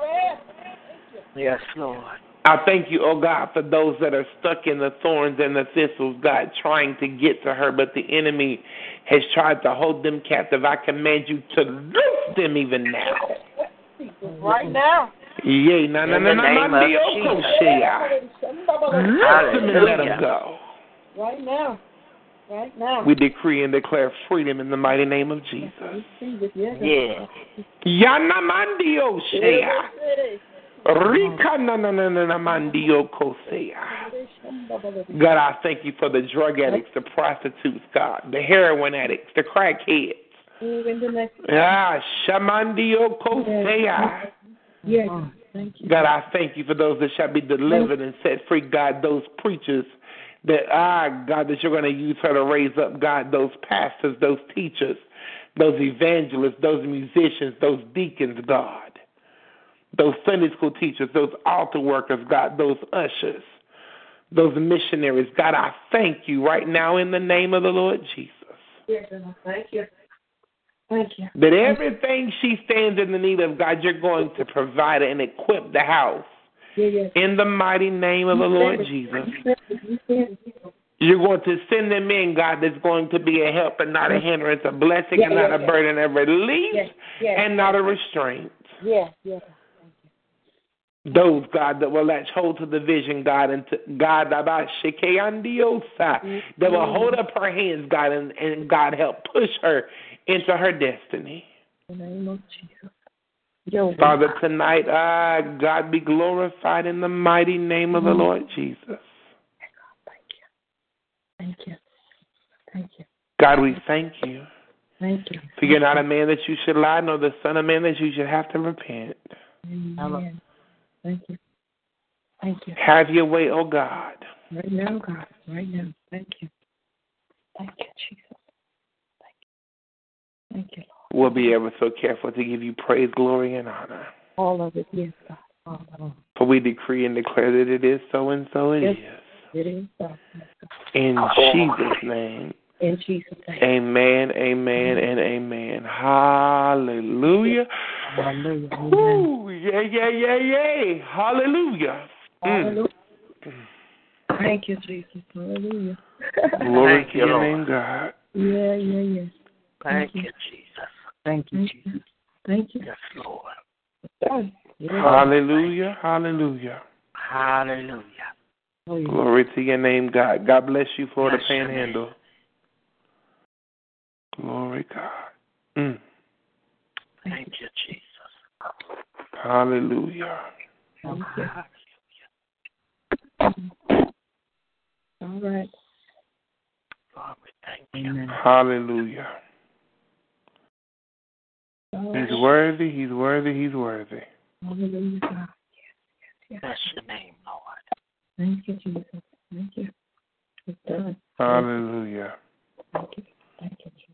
[SPEAKER 5] Yes, Lord.
[SPEAKER 3] I thank you, oh God, for those that are stuck in the thorns and the thistles, God, trying to get to her, but the enemy has tried to hold them captive. I command you to loose them even now.
[SPEAKER 11] Right now.
[SPEAKER 3] Yea, na na
[SPEAKER 5] In
[SPEAKER 3] na
[SPEAKER 5] the
[SPEAKER 3] na
[SPEAKER 5] name
[SPEAKER 3] na
[SPEAKER 5] of oh,
[SPEAKER 3] dioko
[SPEAKER 5] Jesus.
[SPEAKER 3] shea. Loose them and let them go.
[SPEAKER 11] Right now. Right now.
[SPEAKER 3] We decree and declare freedom in the mighty name of Jesus.
[SPEAKER 5] Yeah.
[SPEAKER 3] Yana mandio oh, shea. Rika na na na na na mandio. God, I thank you for the drug addicts, the prostitutes, God, the heroin addicts, the crackheads. Ah, shamandio kosea.
[SPEAKER 11] Yes. Thank you.
[SPEAKER 3] God, I thank you for those that shall be delivered and set free, God, those preachers that, ah, God, that you're going to use her to raise up, God, those pastors, those teachers, those evangelists, those musicians, those deacons, God, those Sunday school teachers, those altar workers, God, those ushers, those missionaries. God, I thank you right now in the name of the Lord Jesus.
[SPEAKER 11] Yes, thank you. Thank you.
[SPEAKER 3] That everything she stands in the need of, God, you're going to provide and equip the house. In the mighty name of the Lord Jesus.
[SPEAKER 11] You said it.
[SPEAKER 3] You're going to send them in, God, that's going to be a help and not a hindrance, a blessing
[SPEAKER 11] Yeah,
[SPEAKER 3] and not
[SPEAKER 11] yeah,
[SPEAKER 3] a burden, a relief and not a restraint.
[SPEAKER 11] Yeah, yeah.
[SPEAKER 3] Those, God, that will latch hold to the vision, God, and to, God, about Shekeandiosa, that will hold up her hands, God, and, and God help push her into her destiny.
[SPEAKER 11] In the name of Jesus. Yo,
[SPEAKER 3] Father, tonight, ah, God be glorified in the mighty name of the Lord Jesus.
[SPEAKER 11] God, thank you. Thank you. Thank you.
[SPEAKER 3] God, we thank you.
[SPEAKER 11] Thank you.
[SPEAKER 3] For you're not a man that you should lie, nor the son of man that you should have to repent.
[SPEAKER 11] Amen. Thank you. Thank you.
[SPEAKER 3] Have your way, oh God.
[SPEAKER 11] Right now, God. Right now. Thank you. Thank you, Jesus. Thank you. Thank you, Lord.
[SPEAKER 3] We'll be ever so careful to give you praise, glory, and honor.
[SPEAKER 11] All of it, yes, God. All of it.
[SPEAKER 3] For we decree and declare that it is so and so it
[SPEAKER 11] Yes.
[SPEAKER 3] is.
[SPEAKER 11] It is so.
[SPEAKER 3] In Jesus' name.
[SPEAKER 11] In Jesus' name.
[SPEAKER 3] Amen, amen, and amen. Hallelujah.
[SPEAKER 11] Hallelujah. Amen.
[SPEAKER 3] Woo, yeah, yeah, yeah, yeah. Hallelujah. Mm.
[SPEAKER 11] Hallelujah. Thank you, Jesus. Hallelujah.
[SPEAKER 3] Glory to your name, God.
[SPEAKER 11] Yeah, yeah, yeah.
[SPEAKER 5] Thank you, Jesus.
[SPEAKER 11] Thank you, Jesus. Thank you.
[SPEAKER 5] Yes, Lord.
[SPEAKER 11] Yeah.
[SPEAKER 3] Hallelujah, hallelujah.
[SPEAKER 5] Hallelujah.
[SPEAKER 11] Oh.
[SPEAKER 3] Glory to your name, God. God bless you, Florida
[SPEAKER 5] Bless your
[SPEAKER 3] Panhandle. Glory, God. Mm.
[SPEAKER 5] Thank you, Jesus.
[SPEAKER 3] Hallelujah.
[SPEAKER 11] Thank you. All right.
[SPEAKER 5] Lord, we thank you.
[SPEAKER 11] Amen.
[SPEAKER 3] Hallelujah.
[SPEAKER 11] All
[SPEAKER 3] He's worthy, he's worthy, he's worthy.
[SPEAKER 11] Hallelujah, God.
[SPEAKER 5] Bless your name, Lord.
[SPEAKER 11] Thank you, Jesus. Thank you. It's done.
[SPEAKER 3] Hallelujah.
[SPEAKER 11] Thank you. Thank you, Jesus.